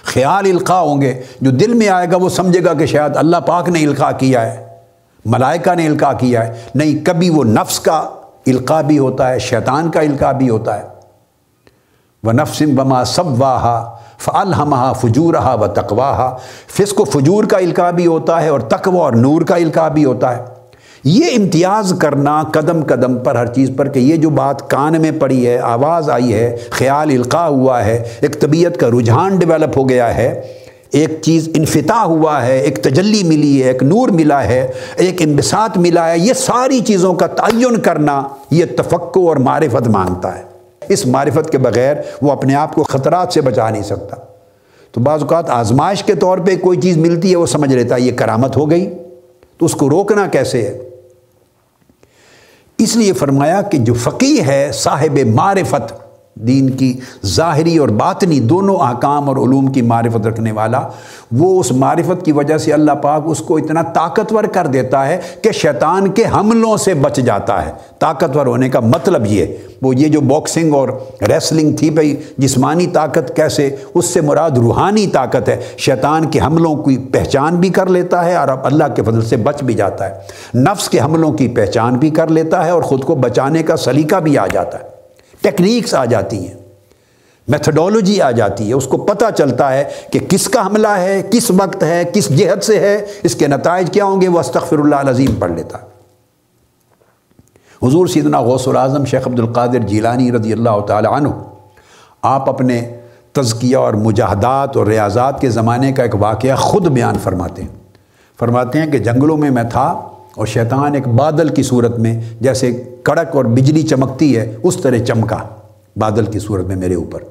خیال القاع ہوں گے، جو دل میں آئے گا وہ سمجھے گا کہ شاید اللہ پاک نے القاع کیا ہے، ملائکہ نے القاع کیا ہے، نہیں کبھی وہ نفس کا القاع بھی ہوتا ہے، شیطان کا القاع بھی ہوتا ہے۔ وہ نفس بما سب واہا فلحمہ فجورہ و تقواہا فسق و فجور کا القاع بھی ہوتا ہے اور تقوی اور نور کا القاع بھی ہوتا ہے۔ یہ امتیاز کرنا قدم قدم پر ہر چیز پر کہ یہ جو بات کان میں پڑی ہے، آواز آئی ہے، خیال القاع ہوا ہے، ایک طبیعت کا رجحان ڈیولپ ہو گیا ہے، ایک چیز انفتاح ہوا ہے، ایک تجلی ملی ہے، ایک نور ملا ہے، ایک انبساط ملا ہے، یہ ساری چیزوں کا تعین کرنا یہ تفقع اور معرفت مانگتا ہے۔ اس معرفت کے بغیر وہ اپنے آپ کو خطرات سے بچا نہیں سکتا۔ تو بعض اوقات آزمائش کے طور پہ کوئی چیز ملتی ہے، وہ سمجھ لیتا ہے یہ کرامت ہو گئی، تو اس کو روکنا کیسے ہے؟ اس لیے فرمایا کہ جو فقی ہے صاحب معرفت دین کی ظاہری اور باطنی دونوں احکام اور علوم کی معرفت رکھنے والا، وہ اس معرفت کی وجہ سے اللہ پاک اس کو اتنا طاقتور کر دیتا ہے کہ شیطان کے حملوں سے بچ جاتا ہے۔ طاقتور ہونے کا مطلب یہ، وہ یہ جو باکسنگ اور ریسلنگ تھی بھائی، جسمانی طاقت کیسے، اس سے مراد روحانی طاقت ہے۔ شیطان کے حملوں کی پہچان بھی کر لیتا ہے اور اب اللہ کے فضل سے بچ بھی جاتا ہے۔ نفس کے حملوں کی پہچان بھی کر لیتا ہے اور خود کو بچانے کا سلیقہ بھی آ جاتا ہے۔ ٹیکنیکس آ جاتی ہیں، میتھڈولوجی آ جاتی ہے، اس کو پتہ چلتا ہے کہ کس کا حملہ ہے، کس وقت ہے، کس جہت سے ہے، اس کے نتائج کیا ہوں گے، وہ استغفر اللہ العظیم پڑھ لیتا۔ حضور سیدنا غوث العظم شیخ عبد القادر جیلانی رضی اللہ تعالی عنہ، آپ اپنے تزکیہ اور مجاہدات اور ریاضات کے زمانے کا ایک واقعہ خود بیان فرماتے ہیں۔ فرماتے ہیں کہ جنگلوں میں میں تھا اور شیطان ایک بادل کی صورت میں جیسے کڑک اور بجلی چمکتی ہے، اس طرح چمکا بادل کی صورت میں میرے اوپر۔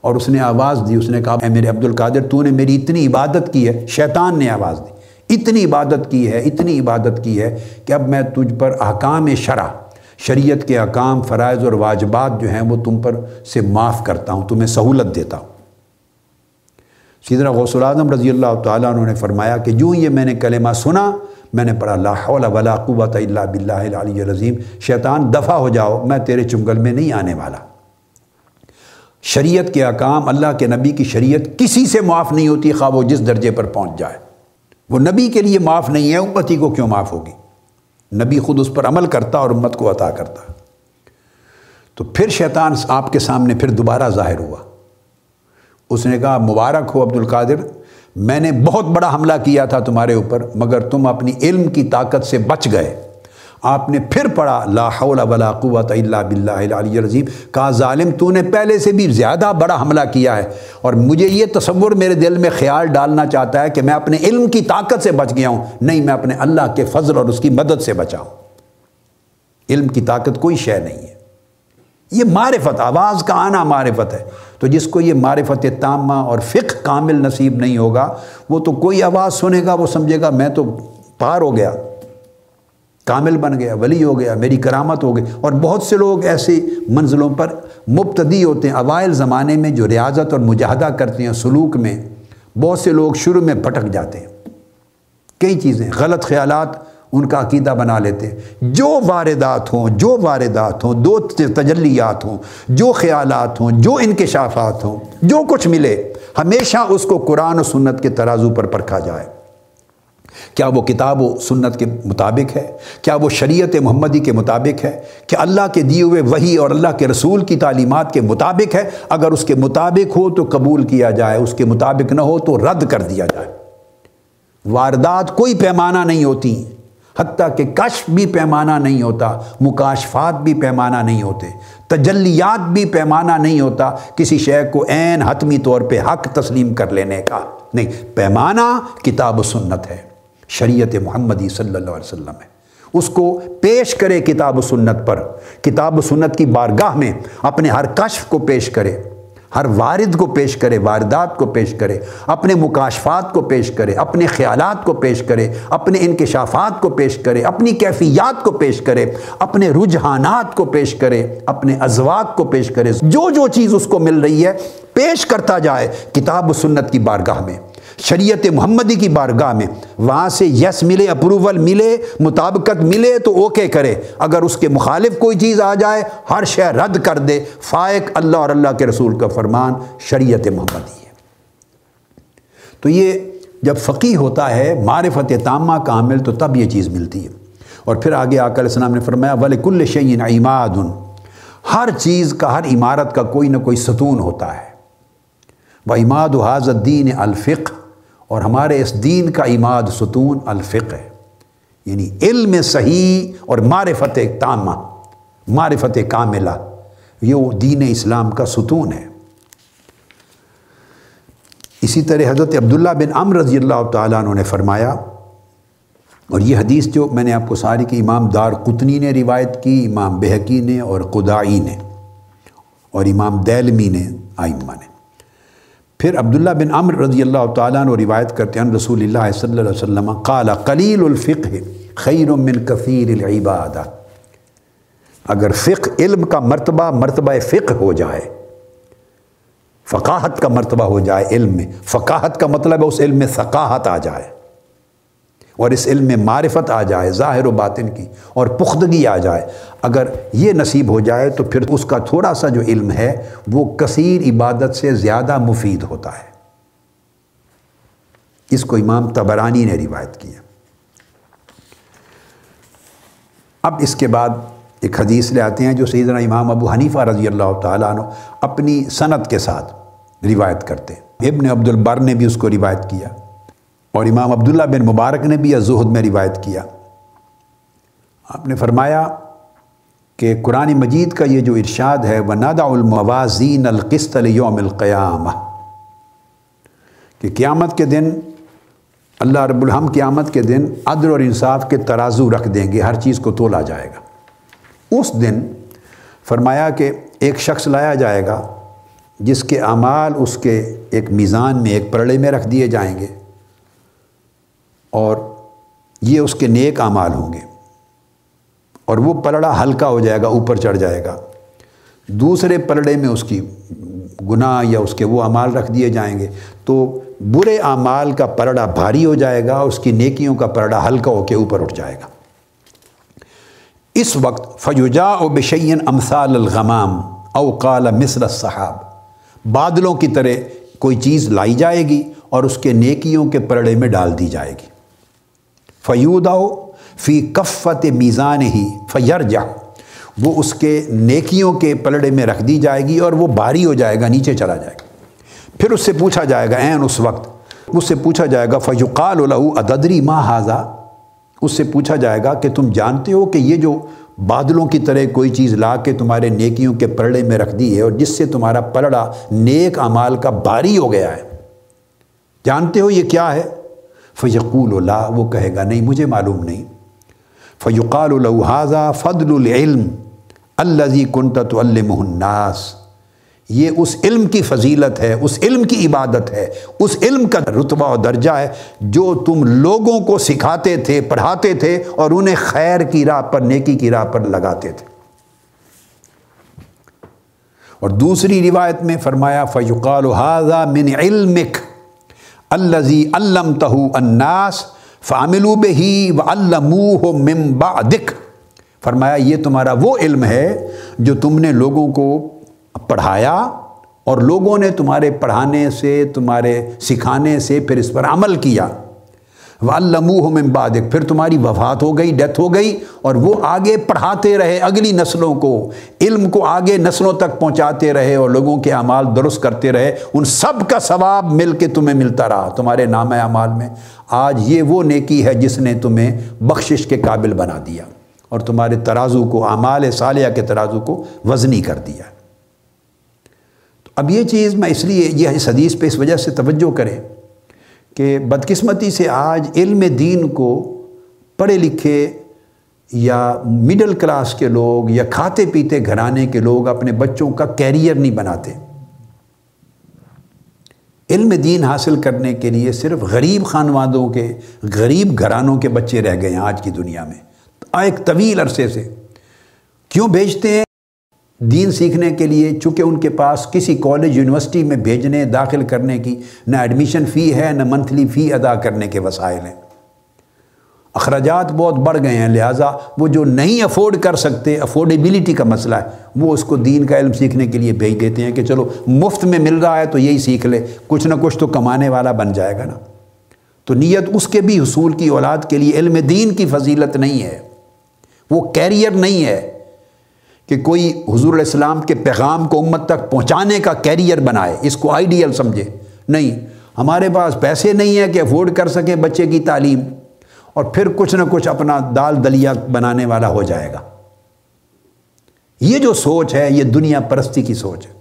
اور اس نے آواز دی، اس نے کہا، اے میرے عبد القادر تو نے میری اتنی عبادت کی ہے، شیطان نے آواز دی۔ اتنی عبادت کی ہے، اتنی عبادت کی ہے کہ اب میں تجھ پر احکام شرع، شریعت کے احکام، فرائض اور واجبات جو ہیں وہ تم پر سے معاف کرتا ہوں، تمہیں سہولت دیتا ہوں۔ سیدنا غوث العظم رضی اللہ تعالیٰ عنہ نے فرمایا کہ جو یہ میں نے کلمہ سنا میں نے پڑھا، لا حول ولا قوت الا باللہ العلی العظیم، شیطان دفع ہو جاؤ، میں تیرے چنگل میں نہیں آنے والا۔ شریعت کے احکام، اللہ کے نبی کی شریعت کسی سے معاف نہیں ہوتی، خواہ وہ جس درجے پر پہنچ جائے۔ وہ نبی کے لیے معاف نہیں ہے، امتی کو کیوں معاف ہوگی؟ نبی خود اس پر عمل کرتا اور امت کو عطا کرتا۔ تو پھر شیطان آپ کے سامنے پھر دوبارہ ظاہر ہوا۔ اس نے کہا، مبارک ہو عبد القادر میں نے بہت بڑا حملہ کیا تھا تمہارے اوپر، مگر تم اپنی علم کی طاقت سے بچ گئے۔ آپ نے پھر پڑھا، لا حول ولا قوت الا باللہ العلی العظیم۔ کہا، ظالم، تو نے پہلے سے بھی زیادہ بڑا حملہ کیا ہے۔ اور مجھے یہ تصور میرے دل میں خیال ڈالنا چاہتا ہے کہ میں اپنے علم کی طاقت سے بچ گیا ہوں۔ نہیں، میں اپنے اللہ کے فضل اور اس کی مدد سے بچا ہوں۔ علم کی طاقت کوئی شے نہیں ہے۔ یہ معرفت، آواز کا آنا معرفت ہے۔ تو جس کو یہ معرفت تامہ اور فقہ کامل نصیب نہیں ہوگا، وہ تو کوئی آواز سنے گا، وہ سمجھے گا، میں تو پار ہو گیا، کامل بن گیا، ولی ہو گیا، میری کرامت ہو گئی۔ اور بہت سے لوگ ایسی منزلوں پر مبتدی ہوتے ہیں، اوائل زمانے میں جو ریاضت اور مجاہدہ کرتے ہیں سلوک میں، بہت سے لوگ شروع میں بھٹک جاتے ہیں۔ کئی چیزیں، غلط خیالات ان کا عقیدہ بنا لیتے جو واردات ہوں، جو واردات ہوں، دو تجلیات ہوں، جو خیالات ہوں، جو انکشافات ہوں، جو کچھ ملے، ہمیشہ اس کو قرآن و سنت کے ترازو پر پرکھا جائے۔ کیا وہ کتاب و سنت کے مطابق ہے؟ کیا وہ شریعت محمدی کے مطابق ہے؟ کہ اللہ کے دیے ہوئے وہی اور اللہ کے رسول کی تعلیمات کے مطابق ہے؟ اگر اس کے مطابق ہو تو قبول کیا جائے، اس کے مطابق نہ ہو تو رد کر دیا جائے۔ واردات کوئی پیمانہ نہیں ہوتی۔ حتیٰ کہ کشف بھی پیمانہ نہیں ہوتا، مکاشفات بھی پیمانہ نہیں ہوتے، تجلیات بھی پیمانہ نہیں ہوتا کسی شے کو عین حتمی طور پہ حق تسلیم کر لینے کا۔ نہیں، پیمانہ کتاب و سنت ہے، شریعت محمدی صلی اللہ علیہ وسلم ہے۔ اس کو پیش کرے کتاب و سنت پر، کتاب و سنت کی بارگاہ میں اپنے ہر کشف کو پیش کرے۔ ہر وارد کو پیش کرے، واردات کو پیش کرے، اپنے مکاشفات کو پیش کرے، اپنے خیالات کو پیش کرے، اپنے انکشافات کو پیش کرے، اپنی کیفیات کو پیش کرے، اپنے رجحانات کو پیش کرے، اپنے ازواق کو پیش کرے۔ جو جو چیز اس کو مل رہی ہے، پیش کرتا جائے کتاب و سنت کی بارگاہ میں۔ شریعت محمدی کی بارگاہ میں، وہاں سے یس ملے اپروول ملے، مطابقت ملے تو اوکے کرے۔ اگر اس کے مخالف کوئی چیز آ جائے، ہر شے رد کر دے۔ فائق اللہ اور اللہ کے رسول کا فرمان شریعت محمدی ہے۔ تو یہ جب فقی ہوتا ہے، معرفت تامہ کا عامل تو تب یہ چیز ملتی ہے۔ اور پھر آگے آ کر السلام نے فرمایا ولی کل شعین عماد۔ ہر چیز کا، ہر عمارت کا کوئی نہ کوئی ستون ہوتا ہے۔ وہ اماد و حاض الدین الفق اور ہمارے اس دین کا اماد ستون الفق ہے۔ یعنی علم صحیح اور معرفت تامہ، معرفت کاملہ یہ دین اسلام کا ستون ہے۔ اسی طرح حضرت عبداللہ بن عمر رضی اللہ تعالیٰ عنہ نے فرمایا، اور یہ حدیث جو میں نے آپ کو ساری کی امام دار قطنی نے روایت کی، امام بحقی نے اور قدائی نے، اور امام دیلمی نے آئمہ نے۔ پھر عبداللہ بن عمر رضی اللہ تعالیٰ عنہ روایت کرتے ہیں رسول اللہ صلی اللہ علیہ وسلم قال، قلیل الفقہ خیر من کثیر العبادہ۔ اگر فقہ علم کا مرتبہ مرتبہ فقہ ہو جائے، فقاہت کا مرتبہ ہو جائے علم میں، فقاہت کا مطلب ہے اس علم میں ثقاہت آ جائے۔ اور اس علم میں معرفت آ جائے، ظاہر و باطن کی، اور پختگی آ جائے۔ اگر یہ نصیب ہو جائے تو پھر اس کا تھوڑا سا جو علم ہے، وہ کثیر عبادت سے زیادہ مفید ہوتا ہے۔ اس کو امام تبرانی نے روایت کیا۔ اب اس کے بعد ایک حدیث لے آتے ہیں جو سیدنا امام ابو حنیفہ رضی اللہ تعالیٰ عنہ اپنی صنعت کے ساتھ روایت کرتے ہیں۔ ابن عبد البر نے بھی اس کو روایت کیا۔ اور امام عبداللہ بن مبارک نے بھی زہد میں روایت کیا۔ آپ نے فرمایا کہ قرآن مجید کا یہ جو ارشاد ہے وہ نادا الموازین القسط یوم القیامہ کہ قیامت کے دن، اللہ رب الحم قیامت کے دن عدل اور انصاف کے ترازو رکھ دیں گے، ہر چیز کو تولا جائے گا۔ اس دن فرمایا کہ ایک شخص لایا جائے گا، جس کے اعمال اس کے ایک میزان میں، ایک پرڑے میں رکھ دیے جائیں گے۔ اور یہ اس کے نیک اعمال ہوں گے۔ اور وہ پلڑا ہلکا ہو جائے گا، اوپر چڑھ جائے گا۔ دوسرے پلڑے میں اس کی گناہ یا اس کے وہ اعمال رکھ دیے جائیں گے۔ تو برے اعمال کا پرڑا بھاری ہو جائے گا، اس کی نیکیوں کا پرڑا ہلکا ہو کے اوپر اٹھ جائے گا۔ اس وقت فجوجا و بشین امثال الغمام او قال مصر صحاب بادلوں کی طرح کوئی چیز لائی جائے گی اور اس کے نیکیوں کے پرڑے میں ڈال دی جائے گی۔ فیودا فی کفت میزان ہی فیر جا وہ اس کے نیکیوں کے پلڑے میں رکھ دی جائے گی اور وہ بھاری ہو جائے گا، نیچے چلا جائے گا۔ پھر اس سے پوچھا جائے گا عین اس وقت؟ اس سے پوچھا جائے گا فیوقال الہو اددری ما حاضہ اس سے پوچھا جائے گا کہ تم جانتے ہو کہ یہ جو بادلوں کی طرح کوئی چیز لا کے تمہارے نیکیوں کے پلڑے میں رکھ دی ہے اور جس سے تمہارا پلڑا نیک اعمال کا بھاری ہو گیا ہے۔ جانتے ہو یہ کیا ہے؟ فیقول اللہ وہ کہے گا نہیں، مجھے معلوم نہیں۔ فیقال الحاظہ فضل العلم الزی کنت الناس۔ یہ اس علم کی فضیلت ہے، اس علم کی عبادت ہے، اس علم کا رتبہ و درجہ ہے جو تم لوگوں کو سکھاتے تھے، پڑھاتے تھے اور انہیں خیر کی راہ پر، نیکی کی راہ پر لگاتے تھے۔ اور دوسری روایت میں فرمایا فیقال حاضہ من علمک۔ الزی علم تہو اناس فامل بہی و المو ممبا دکھ فرمایا، یہ تمہارا وہ علم ہے جو تم نے لوگوں کو پڑھایا اور لوگوں نے تمہارے پڑھانے سے، تمہارے سکھانے سے پھر اس پر عمل کیا۔ مِن بَعْدِكَ پھر تمہاری وفات ہو گئی، ڈیتھ ہو گئی اور وہ آگے پڑھاتے رہے اگلی نسلوں کو، علم کو آگے نسلوں تک پہنچاتے رہے اور لوگوں کے اعمال درست کرتے رہے۔ ان سب کا ثواب مل کے تمہیں ملتا رہا، تمہارے نام اعمال میں۔ آج یہ وہ نیکی ہے جس نے تمہیں بخشش کے قابل بنا دیا اور تمہارے ترازو کو، اعمال صالحہ کے ترازو کو وزنی کر دیا۔ تو اب یہ چیز میں اس لیے یہ اس حدیث پہ اس وجہ سے توجہ کریں کہ بدقسمتی سے آج علم دین کو پڑھے لکھے یا مڈل کلاس کے لوگ یا کھاتے پیتے گھرانے کے لوگ اپنے بچوں کا کیریئر نہیں بناتے۔ علم دین حاصل کرنے کے لیے صرف غریب خانوادوں کے، غریب گھرانوں کے بچے رہ گئے ہیں آج کی دنیا میں۔ ایک طویل عرصے سے۔ کیوں بھیجتے ہیں؟ دین سیکھنے کے لیے چونکہ ان کے پاس کسی کالج، یونیورسٹی میں بھیجنے، داخل کرنے کی نہ ایڈمیشن فی ہے، نہ منتھلی فی ادا کرنے کے وسائل ہیں۔ اخراجات بہت بڑھ گئے ہیں، لہٰذا وہ جو نہیں افورڈ کر سکتے، افورڈیبلٹی کا مسئلہ ہے، وہ اس کو دین کا علم سیکھنے کے لیے بھیج دیتے ہیں کہ چلو مفت میں مل رہا ہے تو یہی سیکھ لے، کچھ نہ کچھ تو کمانے والا بن جائے گا نا۔ تو نیت اس کے بھی حصول کی اولاد کے لیے علم دین کی فضیلت نہیں ہے۔ وہ کیریئر نہیں ہے۔ کہ کوئی حضور علیہ السلام کے پیغام کو امت تک پہنچانے کا کیریئر بنائے، اس کو آئیڈیل سمجھے۔ نہیں، ہمارے پاس پیسے نہیں ہیں کہ افورڈ کر سکیں بچے کی تعلیم، اور پھر کچھ نہ کچھ اپنا دال دلیا بنانے والا ہو جائے گا۔ یہ جو سوچ ہے، یہ دنیا پرستی کی سوچ ہے۔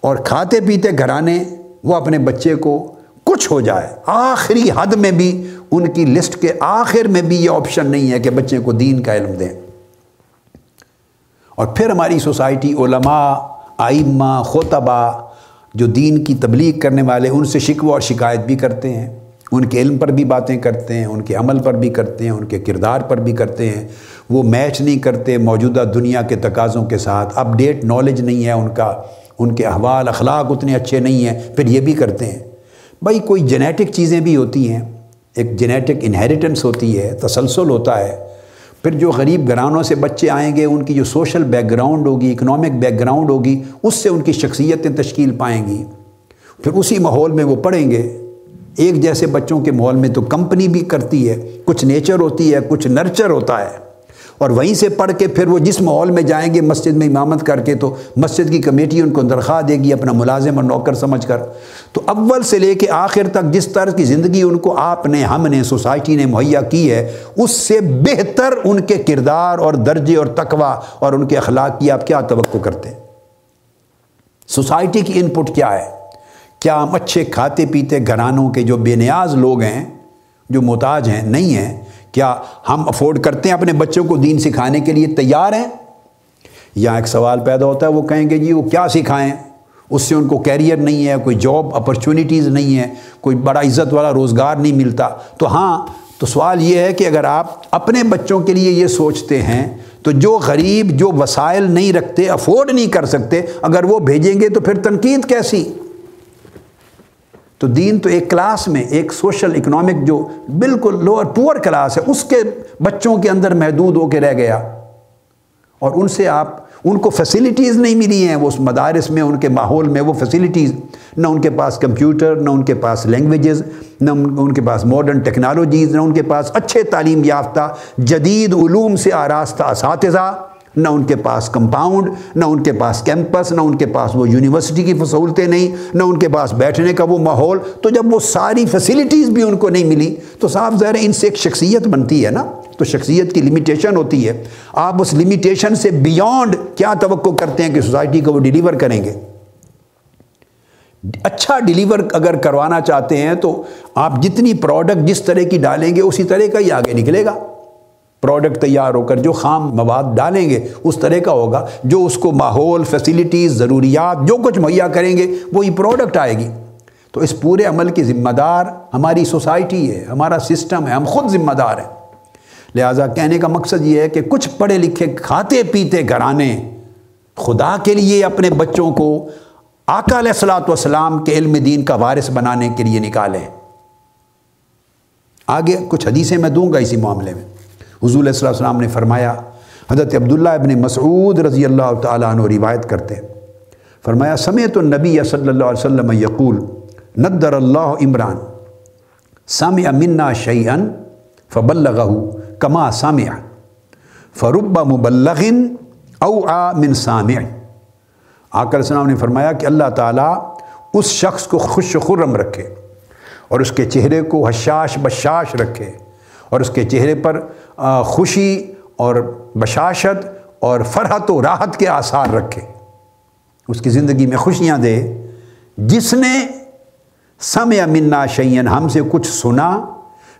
اور کھاتے پیتے گھرانے، وہ اپنے بچے کو کچھ ہو جائے۔ آخری حد میں بھی ان کی لسٹ کے آخر میں بھی یہ آپشن نہیں ہے کہ بچے کو دین کا علم دیں۔ اور پھر ہماری سوسائٹی علماء آئمہ خوتبہ جو دین کی تبلیغ کرنے والے ان سے شکوہ اور شکایت بھی کرتے ہیں۔ ان کے علم پر بھی باتیں کرتے ہیں، ان کے عمل پر بھی کرتے ہیں، ان کے کردار پر بھی کرتے ہیں۔ وہ میچ نہیں کرتے موجودہ دنیا کے تقاضوں کے ساتھ۔ اپ ڈیٹ نالج نہیں ہے ان کا۔ ان کے احوال، اخلاق اتنے اچھے نہیں ہیں۔ پھر یہ بھی کرتے ہیں۔ بھائی، کوئی جنیٹک چیزیں بھی ہوتی ہیں۔ ایک جنیٹک انہیریٹنس ہوتی ہے، تسلسل ہوتا ہے۔ پھر جو غریب گھرانوں سے بچے آئیں گے، ان کی جو سوشل بیک گراؤنڈ ہوگی، اکنامک بیک گراؤنڈ ہوگی، اس سے ان کی شخصیتیں تشکیل پائیں گی۔ پھر اسی ماحول میں وہ پڑھیں گے۔ ایک جیسے بچوں کے ماحول میں تو کمپنی بھی کرتی ہے، کچھ نیچر ہوتی ہے، کچھ نرچر ہوتا ہے۔ اور وہیں سے پڑھ کے پھر وہ جس ماحول میں جائیں گے مسجد میں امامت کر کے تو مسجد کی کمیٹی ان کو درخواہ دے گی، اپنا ملازم اور نوکر سمجھ کر۔ تو اول سے لے کے آخر تک جس طرح کی زندگی ان کو آپ نے، ہم نے، سوسائٹی نے مہیا کی ہے، اس سے بہتر ان کے کردار اور درجے اور تقوی اور ان کے اخلاق کی آپ کیا توقع کرتے ہیں؟ سوسائٹی کی ان پٹ کیا ہے؟ کیا ہم اچھے کھاتے پیتے گھرانوں کے جو بے نیاز لوگ ہیں، جو محتاج ہیں، نہیں ہیں کیا ہم افورڈ کرتے ہیں اپنے بچوں کو دین سکھانے کے لیے تیار ہیں؟ یا ایک سوال پیدا ہوتا ہے، وہ کہیں گے جی وہ کیا سکھائیں؟ اس سے ان کو کیریئر نہیں ہے، کوئی جاب اپرچونیٹیز نہیں ہے، کوئی بڑا عزت والا روزگار نہیں ملتا۔ تو ہاں تو سوال یہ ہے کہ اگر آپ اپنے بچوں کے لیے یہ سوچتے ہیں، تو جو غریب، جو وسائل نہیں رکھتے، افورڈ نہیں کر سکتے، اگر وہ بھیجیں گے تو پھر تنقید کیسی؟ تو دین تو ایک کلاس میں، ایک سوشل، اکنامک جو بالکل لوور پور کلاس ہے، اس کے بچوں کے اندر محدود ہو کے رہ گیا۔ اور ان سے آپ، ان کو فیسلٹیز نہیں ملی ہیں، وہ اس مدارس میں، ان کے ماحول میں وہ فیسلٹیز نہ ان کے پاس کمپیوٹر، نہ ان کے پاس لینگویجز نہ ان کے پاس ماڈرن ٹیکنالوجیز نہ ان کے پاس اچھے تعلیم یافتہ، جدید علوم سے آراستہ اساتذہ۔ نہ ان کے پاس کمپاؤنڈ نہ ان کے پاس کیمپس نہ ان کے پاس وہ یونیورسٹی کی سہولتیں نہیں، نہ ان کے پاس بیٹھنے کا وہ ماحول۔ تو جب وہ ساری فیسلٹیز بھی ان کو نہیں ملی، تو صاف ظاہر ان سے ایک شخصیت بنتی ہے نا۔ تو شخصیت کی لمیٹیشن ہوتی ہے۔ آپ اس لمیٹیشن سے بیونڈ کیا توقع کرتے ہیں کہ سوسائٹی کو وہ ڈیلیور کریں گے؟ اچھا ڈیلیور اگر کروانا چاہتے ہیں تو آپ جتنی پروڈکٹ جس طرح کی ڈالیں گے، اسی طرح کا ہی آگے نکلے گا۔ پروڈکٹ تیار ہو کر جو خام مواد ڈالیں گے، اس طرح کا ہوگا۔ جو اس کو ماحول فیسلٹیز ضروریات، جو کچھ مہیا کریں گے، وہی پروڈکٹ آئے گی۔ تو اس پورے عمل کی ذمہ دار ہماری سوسائٹی ہے، ہمارا سسٹم ہے، ہم خود ذمہ دار ہیں۔ لہٰذا کہنے کا مقصد یہ ہے کہ کچھ پڑھے لکھے، کھاتے پیتے گھرانے، خدا کے لیے اپنے بچوں کو آقا علیہ السلاۃ والسلام کے علم دین کا وارث بنانے کے لیے نکالیں۔ آگے کچھ حدیثیں میں دوں گا اسی معاملے میں۔ حضور علیہ السلام نے فرمایا، حضرت عبداللہ ابن مسعود رضی اللہ تعالیٰ عنہ روایت کرتے ہیں۔ فرمایا، سمیت النبی صلی اللہ علیہ وسلم یقول، ندر اللہ عمران سامع منا شعین فبلغ کما سامع فرب مبلغن او آ من سامع۔ آکر السلام نے فرمایا کہ اللہ تعالیٰ اس شخص کو خوش خرم رکھے اور اس کے چہرے کو حشاش بشاش رکھے۔ اور اس کے چہرے پر خوشی اور بشاشت اور فرحت و راحت کے آثار رکھے۔ اس کی زندگی میں خوشیاں دے۔ جس نے سم یا منا شعین ہم سے کچھ سنا۔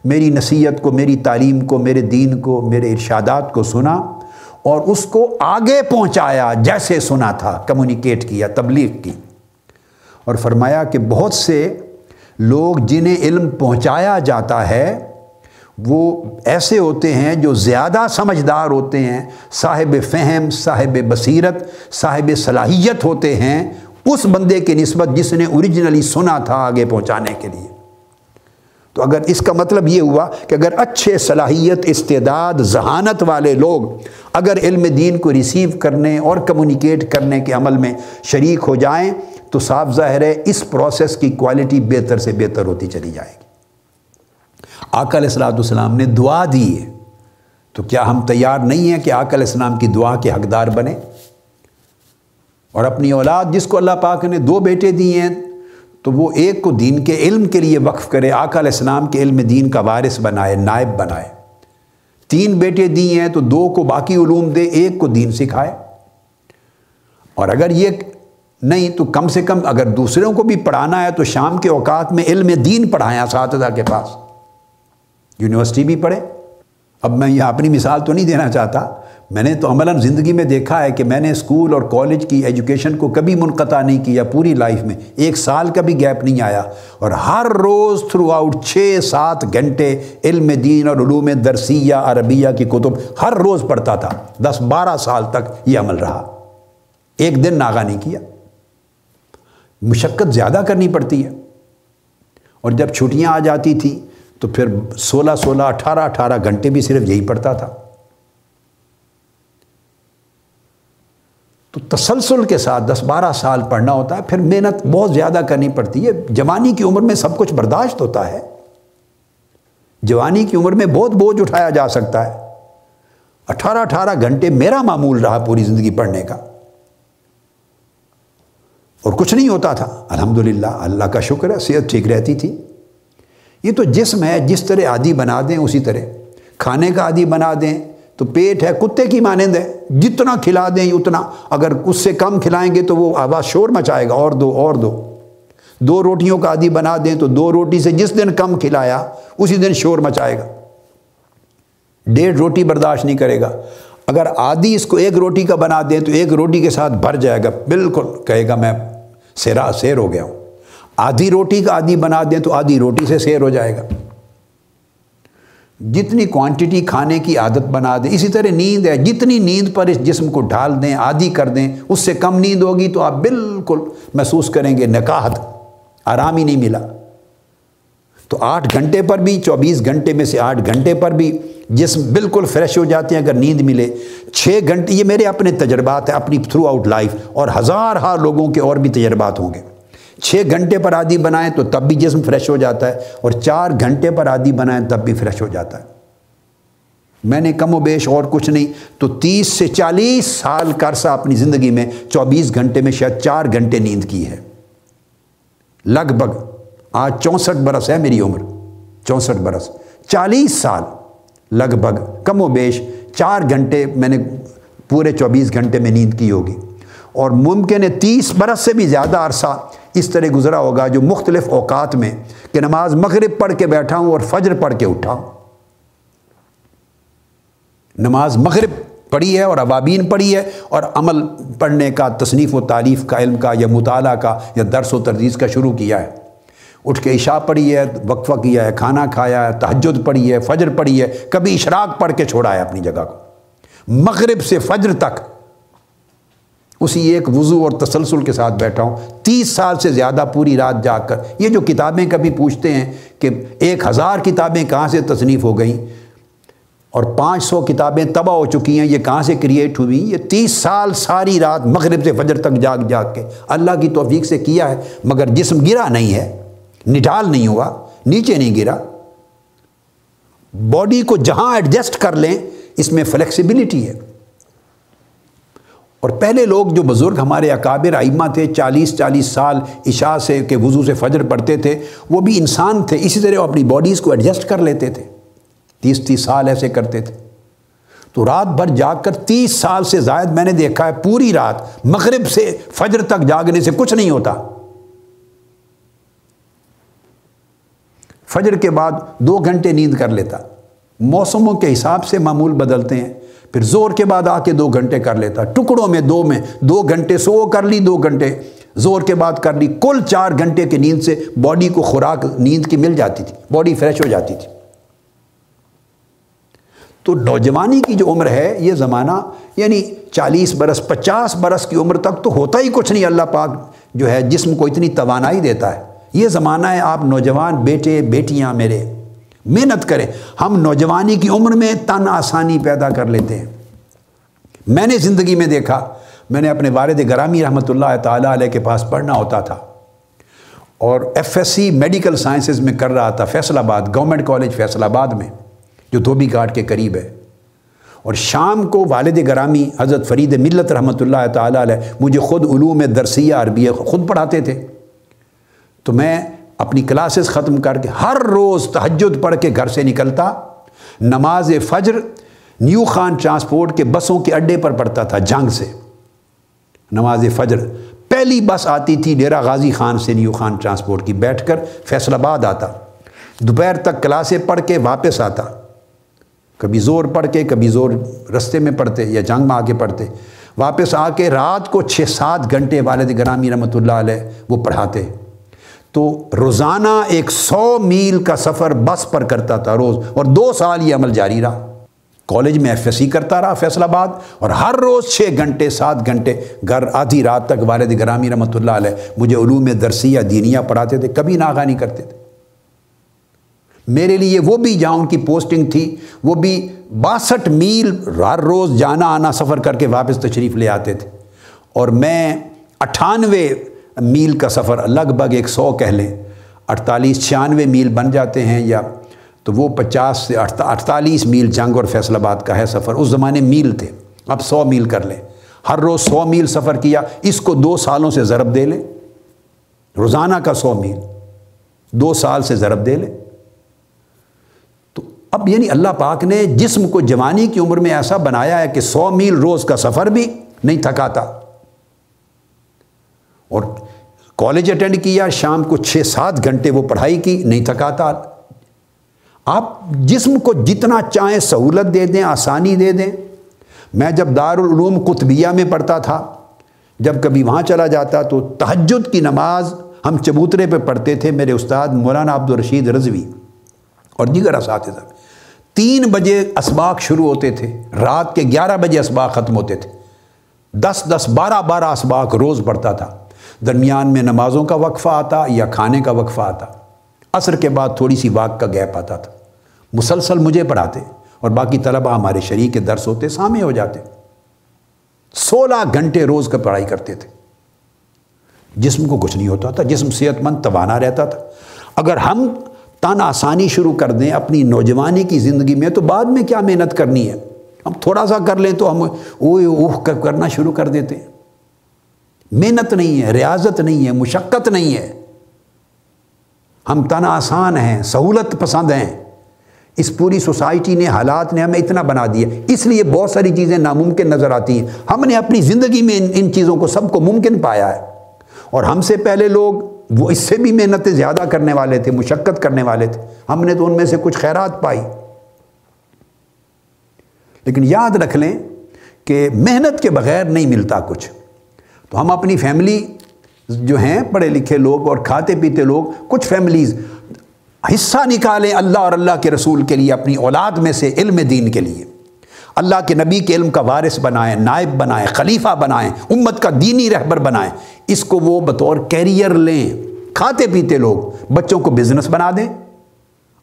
میری نصیحت کو، میری تعلیم کو، میرے دین کو، میرے ارشادات کو سنا۔ اور اس کو آگے پہنچایا، جیسے سنا تھا، کمیونیکیٹ کیا، تبلیغ کی۔ اور فرمایا کہ بہت سے لوگ جنہیں علم پہنچایا جاتا ہے وہ ایسے ہوتے ہیں جو زیادہ سمجھدار ہوتے ہیں، صاحب فہم، صاحب بصیرت، صاحب صلاحیت ہوتے ہیں اس بندے کے نسبت جس نے اوریجنلی سنا تھا آگے پہنچانے کے لیے۔ تو اگر اس کا مطلب یہ ہوا کہ اگر اچھے صلاحیت، استعداد، ذہانت والے لوگ اگر علم دین کو ریسیو کرنے اور کمیونیکیٹ کرنے کے عمل میں شریک ہو جائیں، تو صاف ظاہر ہے اس پروسیس کی کوالٹی بہتر سے بہتر ہوتی چلی جائے گی۔ آقا علیہ السلاۃ السلام نے دعا دی ہے۔ تو کیا ہم تیار نہیں ہیں کہ آقا علیہ السلام کی دعا کے حقدار بنے اور اپنی اولاد جس کو اللہ پاک نے دو بیٹے دیے ہیں، تو وہ ایک کو دین کے علم کے لیے وقف کرے، آقا علیہ السلام کے علم دین کا وارث بنائے، نائب بنائے۔ تین بیٹے دیے ہیں تو دو کو باقی علوم دے، ایک کو دین سکھائے۔ اور اگر یہ نہیں تو کم سے کم اگر دوسروں کو بھی پڑھانا ہے تو شام کے اوقات میں علم دین پڑھائیں اساتذہ کے پاس۔ یونیورسٹی بھی پڑھے۔ اب میں یہ اپنی مثال تو نہیں دینا چاہتا۔ میں نے تو عملاً زندگی میں دیکھا ہے کہ میں نے اسکول اور کالج کی ایجوکیشن کو کبھی منقطع نہیں کیا پوری لائف میں۔ ایک سال کا بھی گیپ نہیں آیا۔ اور ہر روز تھرو آؤٹ چھ سات گھنٹے علم دین اور علوم درسیہ عربیہ کی کتب ہر روز پڑھتا تھا۔ دس بارہ سال تک یہ عمل رہا۔ ایک دن ناغا نہیں کیا۔ مشقت زیادہ کرنی پڑتی ہے۔ اور جب چھٹیاں آ جاتی تھیں تو پھر سولہ سولہ اٹھارہ اٹھارہ گھنٹے بھی صرف یہی پڑھتا تھا۔ تو تسلسل کے ساتھ دس بارہ سال پڑھنا ہوتا ہے، پھر محنت بہت زیادہ کرنی پڑتی ہے۔ جوانی کی عمر میں سب کچھ برداشت ہوتا ہے۔ جوانی کی عمر میں بہت بوجھ اٹھایا جا سکتا ہے۔ اٹھارہ اٹھارہ گھنٹے میرا معمول رہا پوری زندگی پڑھنے کا۔ اور کچھ نہیں ہوتا تھا۔ الحمدللہ، اللہ کا شکر ہے، صحت ٹھیک رہتی تھی۔ یہ تو جسم ہے، جس طرح عادی بنا دیں اسی طرح۔ کھانے کا عادی بنا دیں تو پیٹ ہے، کتے کی مانند ہے۔ جتنا کھلا دیں اتنا۔ اگر اس سے کم کھلائیں گے تو وہ آواز شور مچائے گا۔ اور دو اور دو۔ دو روٹیوں کا عادی بنا دیں تو دو روٹی سے جس دن کم کھلایا، اسی دن شور مچائے گا۔ ڈیڑھ روٹی برداشت نہیں کرے گا۔ اگر آدھی اس کو ایک روٹی کا بنا دیں تو ایک روٹی کے ساتھ بھر جائے گا۔ بالکل، کہے گا میں، سیرا، سیر ہو گیا ہوں۔ آدھی روٹی کا آدھی بنا دیں تو آدھی روٹی سے سیر ہو جائے گا۔ جتنی کوانٹٹی کھانے کی عادت بنا دیں، اسی طرح نیند ہے، جتنی نیند پر اس جسم کو ڈھال دیں، عادی کر دیں، اس سے کم نیند ہوگی تو آپ بالکل محسوس کریں گے نکاحت، آرام ہی نہیں ملا۔ تو آٹھ گھنٹے پر بھی، چوبیس گھنٹے میں سے آٹھ گھنٹے پر بھی جسم بالکل فریش ہو جاتے ہیں اگر نیند ملے۔ چھ گھنٹے، یہ میرے اپنے تجربات ہیں، اپنی تھرو آؤٹ لائف اور ہزار ہار لوگوں کے اور بھی تجربات ہوں گے۔ چھ گھنٹے پر عادی بنائیں تو تب بھی جسم فریش ہو جاتا ہے اور چار گھنٹے پر عادی بنائیں تب بھی فریش ہو جاتا ہے۔ میں نے کم و بیش اور کچھ نہیں، تو تیس سے چالیس سال کا عرصہ اپنی زندگی میں چوبیس گھنٹے میں شاید چار گھنٹے نیند کی ہے۔ لگ بھگ آج چونسٹھ برس ہے میری عمر، چونسٹھ برس۔ چالیس سال، لگ بھگ کم و بیش چار گھنٹے میں نے پورے چوبیس گھنٹے میں نیند کی ہوگی۔ اور ممکن ہے تیس برس سے بھی زیادہ عرصہ اس طرح گزرا ہوگا جو مختلف اوقات میں کہ نماز مغرب پڑھ کے بیٹھا ہوں اور فجر پڑھ کے اٹھا ہوں۔ نماز مغرب پڑھی ہے اور عبابین پڑھی ہے اور عمل پڑھنے کا تصنیف و تعریف کا، علم کا یا مطالعہ کا یا درس و تردیس کا شروع کیا ہے۔ اٹھ کے عشاء پڑھی ہے وقفہ کیا ہے، کھانا کھایا ہے، تہجد پڑھی ہے، فجر پڑھی ہے، کبھی اشراق پڑھ کے چھوڑا ہے اپنی جگہ کو۔ مغرب سے فجر تک اسی ایک وضو اور تسلسل کے ساتھ بیٹھا ہوں۔ تیس سال سے زیادہ پوری رات جا کر۔ یہ جو کتابیں کبھی پوچھتے ہیں کہ ایک ہزار کتابیں کہاں سے تصنیف ہو گئیں اور پانچ سو کتابیں تباہ ہو چکی ہیں، یہ کہاں سے کریٹ ہوئی؟ یہ تیس سال ساری رات مغرب سے فجر تک جاگ جاگ کے۔ اللہ کی توفیق سے کیا ہے، مگر جسم گرا نہیں ہے نڈال نہیں ہوا، نیچے نہیں گرا۔ باڈی کو جہاں ایڈجسٹ کر لیں، اس میں فلیکسیبلٹی ہے۔ اور پہلے لوگ جو بزرگ ہمارے اکابر آئمہ تھے، چالیس چالیس سال عشاء سے کہ وضو سے فجر پڑھتے تھے، وہ بھی انسان تھے، اسی طرح وہ اپنی باڈیز کو ایڈجسٹ کر لیتے تھے۔ تیس تیس سال ایسے کرتے تھے۔ تو رات بھر جاگ کر تیس سال سے زائد میں نے دیکھا ہے، پوری رات مغرب سے فجر تک جاگنے سے کچھ نہیں ہوتا۔ فجر کے بعد دو گھنٹے نیند کر لیتا۔ موسموں کے حساب سے معمول بدلتے ہیں۔ پھر زور کے بعد آ کے دو گھنٹے کر لیتا۔ ٹکڑوں میں دو میں دو گھنٹے سو کر لی، دو گھنٹے زور کے بعد کر لی۔ کل چار گھنٹے کی نیند سے باڈی کو خوراک نیند کی مل جاتی تھی، باڈی فریش ہو جاتی تھی۔ تو نوجوانی کی جو عمر ہے، یہ زمانہ یعنی چالیس برس، پچاس برس کی عمر تک تو ہوتا ہی کچھ نہیں۔ اللہ پاک جو ہے جسم کو اتنی توانائی دیتا ہے۔ یہ زمانہ ہے، آپ نوجوان بیٹے، بیٹیاں میرے۔ محنت کریں۔ ہم نوجوانی کی عمر میں تن آسانی پیدا کر لیتے ہیں۔ میں نے زندگی میں دیکھا، میں نے اپنے والد گرامی رحمۃ اللہ تعالیٰ علیہ کے پاس پڑھنا ہوتا تھا۔ اور F S C medical sciences میں کر رہا تھا فیصل آباد، گورنمنٹ کالج فیصل آباد میں، جو دھوبی گھاٹ کے قریب ہے۔ اور شام کو والد گرامی حضرت فرید ملت رحمۃ اللہ تعالیٰ علیہ مجھے خود علوم درسیہ عربیہ خود پڑھاتے تھے۔ تو میں اپنی کلاسز ختم کر کے ہر روز تہجد پڑھ کے گھر سے نکلتا، نماز فجر نیو خان ٹرانسپورٹ کے بسوں کے اڈے پر پڑھتا تھا جنگ سے۔ نماز فجر پہلی بس آتی تھی ڈیرا غازی خان سے نیو خان ٹرانسپورٹ کی، بیٹھ کر فیصل آباد آتا۔ دوپہر تک کلاسیں پڑھ کے واپس آتا۔ کبھی زور پڑھ کے، کبھی زور رستے میں پڑھتے یا جنگ میں آ کے پڑھتے۔ واپس آ کے رات کو چھ سات گھنٹے والد گرامی رحمۃ اللہ علیہ وہ پڑھاتے۔ تو روزانہ ایک سو میل کا سفر بس پر کرتا تھا روز اور دو سال یہ عمل جاری رہا۔ کالج میں ایف ایس سی کرتا رہا فیصل آباد اور ہر روز چھ گھنٹے، سات گھنٹے، گھر آدھی رات تک والد گرامی رحمۃ اللہ علیہ مجھے علوم درسیہ دینیا پڑھاتے تھے، کبھی ناغا نہیں کرتے تھے۔ میرے لیے وہ بھی جہاں ان کی پوسٹنگ تھی، وہ بھی باسٹھ میل ہر روز جانا آنا سفر کر کے واپس تشریف لے آتے تھے۔ اور میں اٹھانوے میل کا سفر لگ بھگ ایک سو کہہ لیں۔ اڑتالیس چھیانوے میل بن جاتے ہیں یا تو وہ پچاس سے اڑتالیس میل جنگ اور فیصل آباد کا ہے سفر۔ اس زمانے میل تھے۔ اب سو میل کر لیں۔ ہر روز سو میل سفر کیا۔ اس کو دو سالوں سے ضرب دے لیں۔ روزانہ کا سو میل۔ دو سال سے ضرب دے لیں۔ تو اب یعنی اللہ پاک نے جسم کو جوانی کی عمر میں ایسا بنایا ہے کہ سو میل روز کا سفر بھی نہیں تھکاتا۔ اور کالج اٹینڈ کیا، شام کو چھ سات گھنٹے وہ پڑھائی کی، نہیں تھکاتا آپ جسم کو جتنا چاہیں سہولت دے دیں، آسانی دے دیں۔ میں جب دارالعلوم قطبیہ میں پڑھتا تھا، جب کبھی وہاں چلا جاتا تو تہجد کی نماز ہم چبوترے پہ پڑھتے تھے، میرے استاد مولانا عبد الرشید رضوی۔ اور جی دیگر اساتذہ تین بجے اسباق شروع ہوتے تھے، رات کے گیارہ بجے اسباق ختم ہوتے تھے۔ دس دس، بارہ بارہ اسباق روز پڑھتا تھا۔ درمیان میں نمازوں کا وقفہ آتا یا کھانے کا وقفہ آتا۔ عصر کے بعد تھوڑی سی واق کا گیپ آتا تھا۔ مسلسل مجھے پڑھاتے اور باقی طلبہ ہمارے شریک کے درس ہوتے سامنے ہو جاتے۔ سولہ گھنٹے روز کا پڑھائی کرتے تھے۔ جسم کو کچھ نہیں ہوتا تھا، جسم صحت مند، توانا رہتا تھا۔ اگر ہم تن آسانی شروع کر دیں اپنی نوجوانی کی زندگی میں، تو بعد میں کیا محنت کرنی ہے؟ ہم تھوڑا سا کر لیں تو ہم اوہ اوہ کرنا شروع کر دیتے ہیں۔ محنت نہیں ہے، ریاضت نہیں ہے، مشقت نہیں ہے۔ ہم تن آسان ہیں، سہولت پسند ہیں۔ اس پوری سوسائٹی نے، حالات نے ہمیں اتنا بنا دیا۔ اس لیے بہت ساری چیزیں ناممکن نظر آتی ہیں۔ ہم نے اپنی زندگی میں ان ان چیزوں کو سب کو ممکن پایا ہے۔ اور ہم سے پہلے لوگ، وہ اس سے بھی محنتیں زیادہ کرنے والے تھے، مشقت کرنے والے تھے۔ ہم نے تو ان میں سے کچھ خیرات پائی۔ لیکن یاد رکھ لیں کہ محنت کے بغیر نہیں ملتا کچھ۔ تو ہم اپنی فیملی جو ہیں، پڑھے لکھے لوگ اور کھاتے پیتے لوگ، کچھ فیملیز حصہ نکالیں اللہ اور اللہ کے رسول کے لیے اپنی اولاد میں سے علم دین کے لیے۔ اللہ کے نبی کے علم کا وارث بنائیں، نائب بنائیں، خلیفہ بنائیں، امت کا دینی رہبر بنائیں۔ اس کو وہ بطور کیریئر لیں۔ کھاتے پیتے لوگ، بچوں کو بزنس بنا دیں۔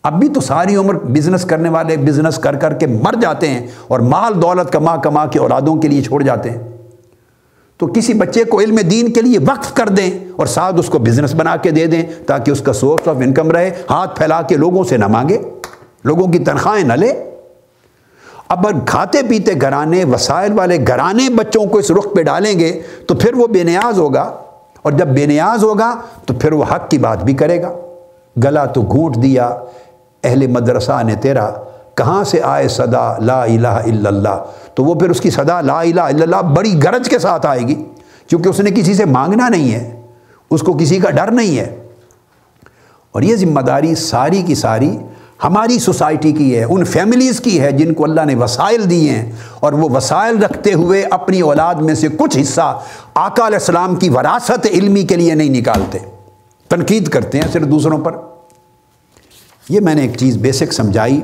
اب بھی تو ساری عمر بزنس کرنے والے بزنس کر کر کے مر جاتے ہیں اور مال دولت کما کما کے اولادوں کے لیے چھوڑ جاتے ہیں۔ تو کسی بچے کو علم دین کے لیے وقف کر دیں اور ساتھ اس کو بزنس بنا کے دے دیں تاکہ اس کا سورس آف انکم رہے، ہاتھ پھیلا کے لوگوں سے نہ مانگے، لوگوں کی تنخواہیں نہ لے۔ اب اگر کھاتے پیتے گھرانے، وسائل والے گھرانے بچوں کو اس رخ پہ ڈالیں گے تو پھر وہ بے نیاز ہوگا۔ اور جب بے نیاز ہوگا تو پھر وہ حق کی بات بھی کرے گا۔ گلا تو گھونٹ دیا، اہل مدرسہ نے تیرا کہاں سے آئے صدا لا الہ الا اللہ؟ تو وہ پھر اس کی صدا لا الہ الا اللہ بڑی گرج کے ساتھ آئے گی، کیونکہ اس نے کسی سے مانگنا نہیں ہے، اس کو کسی کا ڈر نہیں ہے۔ اور یہ ذمہ داری ساری کی ساری ہماری سوسائٹی کی ہے، ان فیملیز کی ہے جن کو اللہ نے وسائل دیے ہیں۔ اور وہ وسائل رکھتے ہوئے اپنی اولاد میں سے کچھ حصہ آقا علیہ السلام کی وراثت علمی کے لیے نہیں نکالتے۔ تنقید کرتے ہیں صرف دوسروں پر۔ یہ میں نے ایک چیز بیسک سمجھائی۔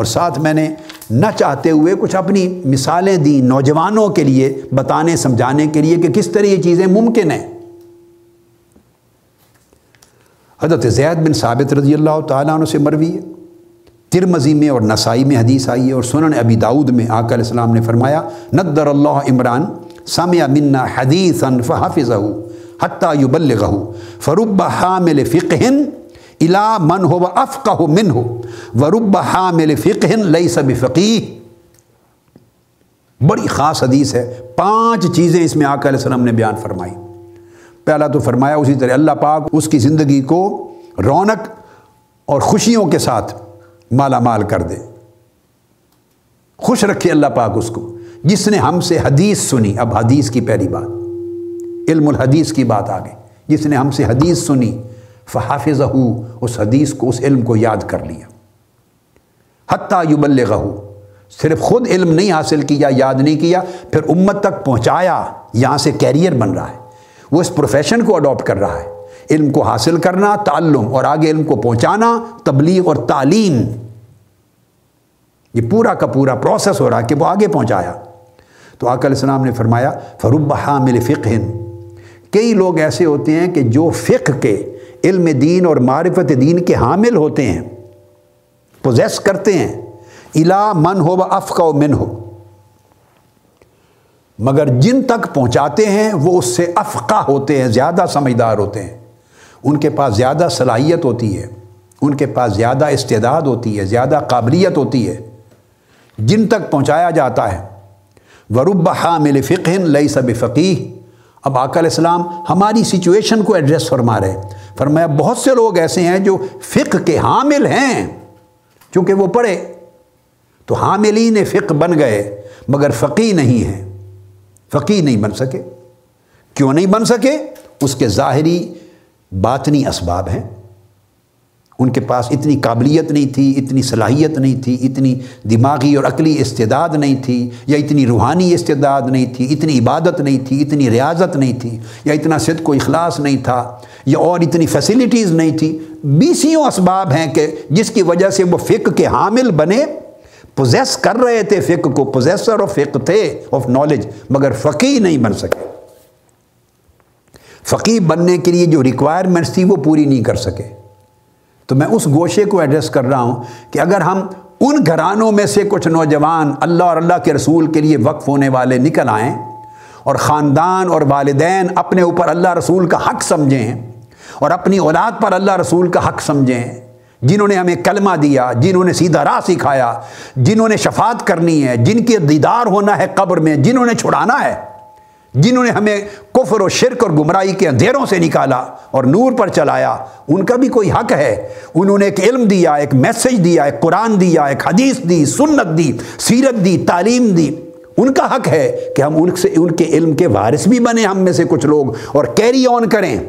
اور ساتھ میں نے نہ چاہتے ہوئے کچھ اپنی مثالیں دیں نوجوانوں کے لیے، بتانے، سمجھانے کے لیے کہ کس طرح یہ چیزیں ممکن ہیں۔ حضرت زید بن ثابت رضی اللہ تعالیٰ عنہ سے مروی ہے۔ ترمزی میں اور نسائی میں حدیث آئی ہے اور سنن ابی داود میں آقا علیہ السلام نے فرمایا، ندر اللہ عمران سامع منا حدیث فحافظ حتیٰ یبلغہ فرب حامل فقہن الا من ہو افقہ من ہو ورب حامل فقہن لیس بفقیہ بڑی خاص حدیث ہے۔ پانچ چیزیں اس میں آقا علیہ السلام نے بیان فرمائی۔ پہلا تو فرمایا اسی طرح اللہ پاک اس کی زندگی کو رونق اور خوشیوں کے ساتھ مالا مال کر دے۔ خوش رکھے اللہ پاک اس کو۔ جس نے ہم سے حدیث سنی۔ اب حدیث کی پہلی بات۔ علم الحدیث کی بات آ گئی جس نے ہم سے حدیث سنی۔ فحافظ اس حدیث کو، اس علم کو یاد کر لیا۔ حتیٰ یبلغہ صرف خود علم نہیں حاصل کیا، یاد نہیں کیا، پھر امت تک پہنچایا، یہاں سے کیریئر بن رہا ہے۔ وہ اس پروفیشن کو اڈاپٹ کر رہا ہے۔ علم کو حاصل کرنا، تعلم اور آگے علم کو پہنچانا، تبلیغ اور تعلیم۔ یہ پورا کا پورا پروسیس ہو رہا ہے کہ وہ آگے پہنچایا۔ تو آقا علیہ السلام نے فرمایا، فرب حامل فقہ کئی لوگ ایسے ہوتے ہیں کہ جو فقہ کے علم دین اور معرفت دین کے حامل ہوتے ہیں پوزیس کرتے ہیں۔ الا من ہو و افقہ و من ہو مگر جن تک پہنچاتے ہیں، وہ اس سے افقہ ہوتے ہیں، زیادہ سمجھدار ہوتے ہیں۔ ان کے پاس زیادہ صلاحیت ہوتی ہے، ان کے پاس زیادہ استعداد ہوتی ہے، زیادہ قابلیت ہوتی ہے۔ جن تک پہنچایا جاتا ہے۔ ورب حامل فقہ لئی سب فقی اب آقا علیہ السلام ہماری سچویشن کو ایڈریس فرما رہے فرمایا، بہت سے لوگ ایسے ہیں جو فقہ کے حامل ہیں۔ چونکہ وہ پڑھے، تو حاملین فقہ بن گئے، مگر فقی نہیں ہیں۔ فقی نہیں بن سکے۔ کیوں نہیں بن سکے؟ اس کے ظاہری باطنی اسباب ہیں۔ ان کے پاس اتنی قابلیت نہیں تھی، اتنی صلاحیت نہیں تھی، اتنی دماغی اور عقلی استعداد نہیں تھی، یا اتنی روحانی استعداد نہیں تھی، اتنی عبادت نہیں تھی، اتنی ریاضت نہیں تھی، یا اتنا صدق و اخلاص نہیں تھا، یا اور اتنی فیسلٹیز نہیں تھی۔ بیسیوں اسباب ہیں کہ جس کی وجہ سے وہ فقہ کے حامل بنے پوزیس کر رہے تھے، فقہ کو پوزیسر آف فقہ تھے آف نالج مگر فقی نہیں بن سکے۔ فقی بننے کے لیے جو ریکوائرمنٹس تھی وہ پوری نہیں کر سکے۔ تو میں اس گوشے کو ایڈریس کر رہا ہوں کہ اگر ہم ان گھرانوں میں سے کچھ نوجوان اللہ اور اللہ کے رسول کے لیے وقف ہونے والے نکل آئیں اور خاندان اور والدین اپنے اوپر اللہ رسول کا حق سمجھیں اور اپنی اولاد پر اللہ رسول کا حق سمجھیں، جنہوں نے ہمیں کلمہ دیا، جنہوں نے سیدھا راہ سکھایا، جنہوں نے شفاعت کرنی ہے، جن کے دیدار ہونا ہے قبر میں، جنہوں نے چھڑانا ہے۔ جنہوں نے ہمیں کفر و شرک اور گمراہی کے اندھیروں سے نکالا اور نور پر چلایا، ان کا بھی کوئی حق ہے؟ انہوں نے ایک علم دیا، ایک میسج دیا، ایک قرآن دیا، ایک حدیث دی، سنت دی، سیرت دی، تعلیم دی۔ ان کا حق ہے کہ ہم ان سے، ان کے علم کے وارث بھی بنے ہم میں سے کچھ لوگ اور کیری آن کریں۔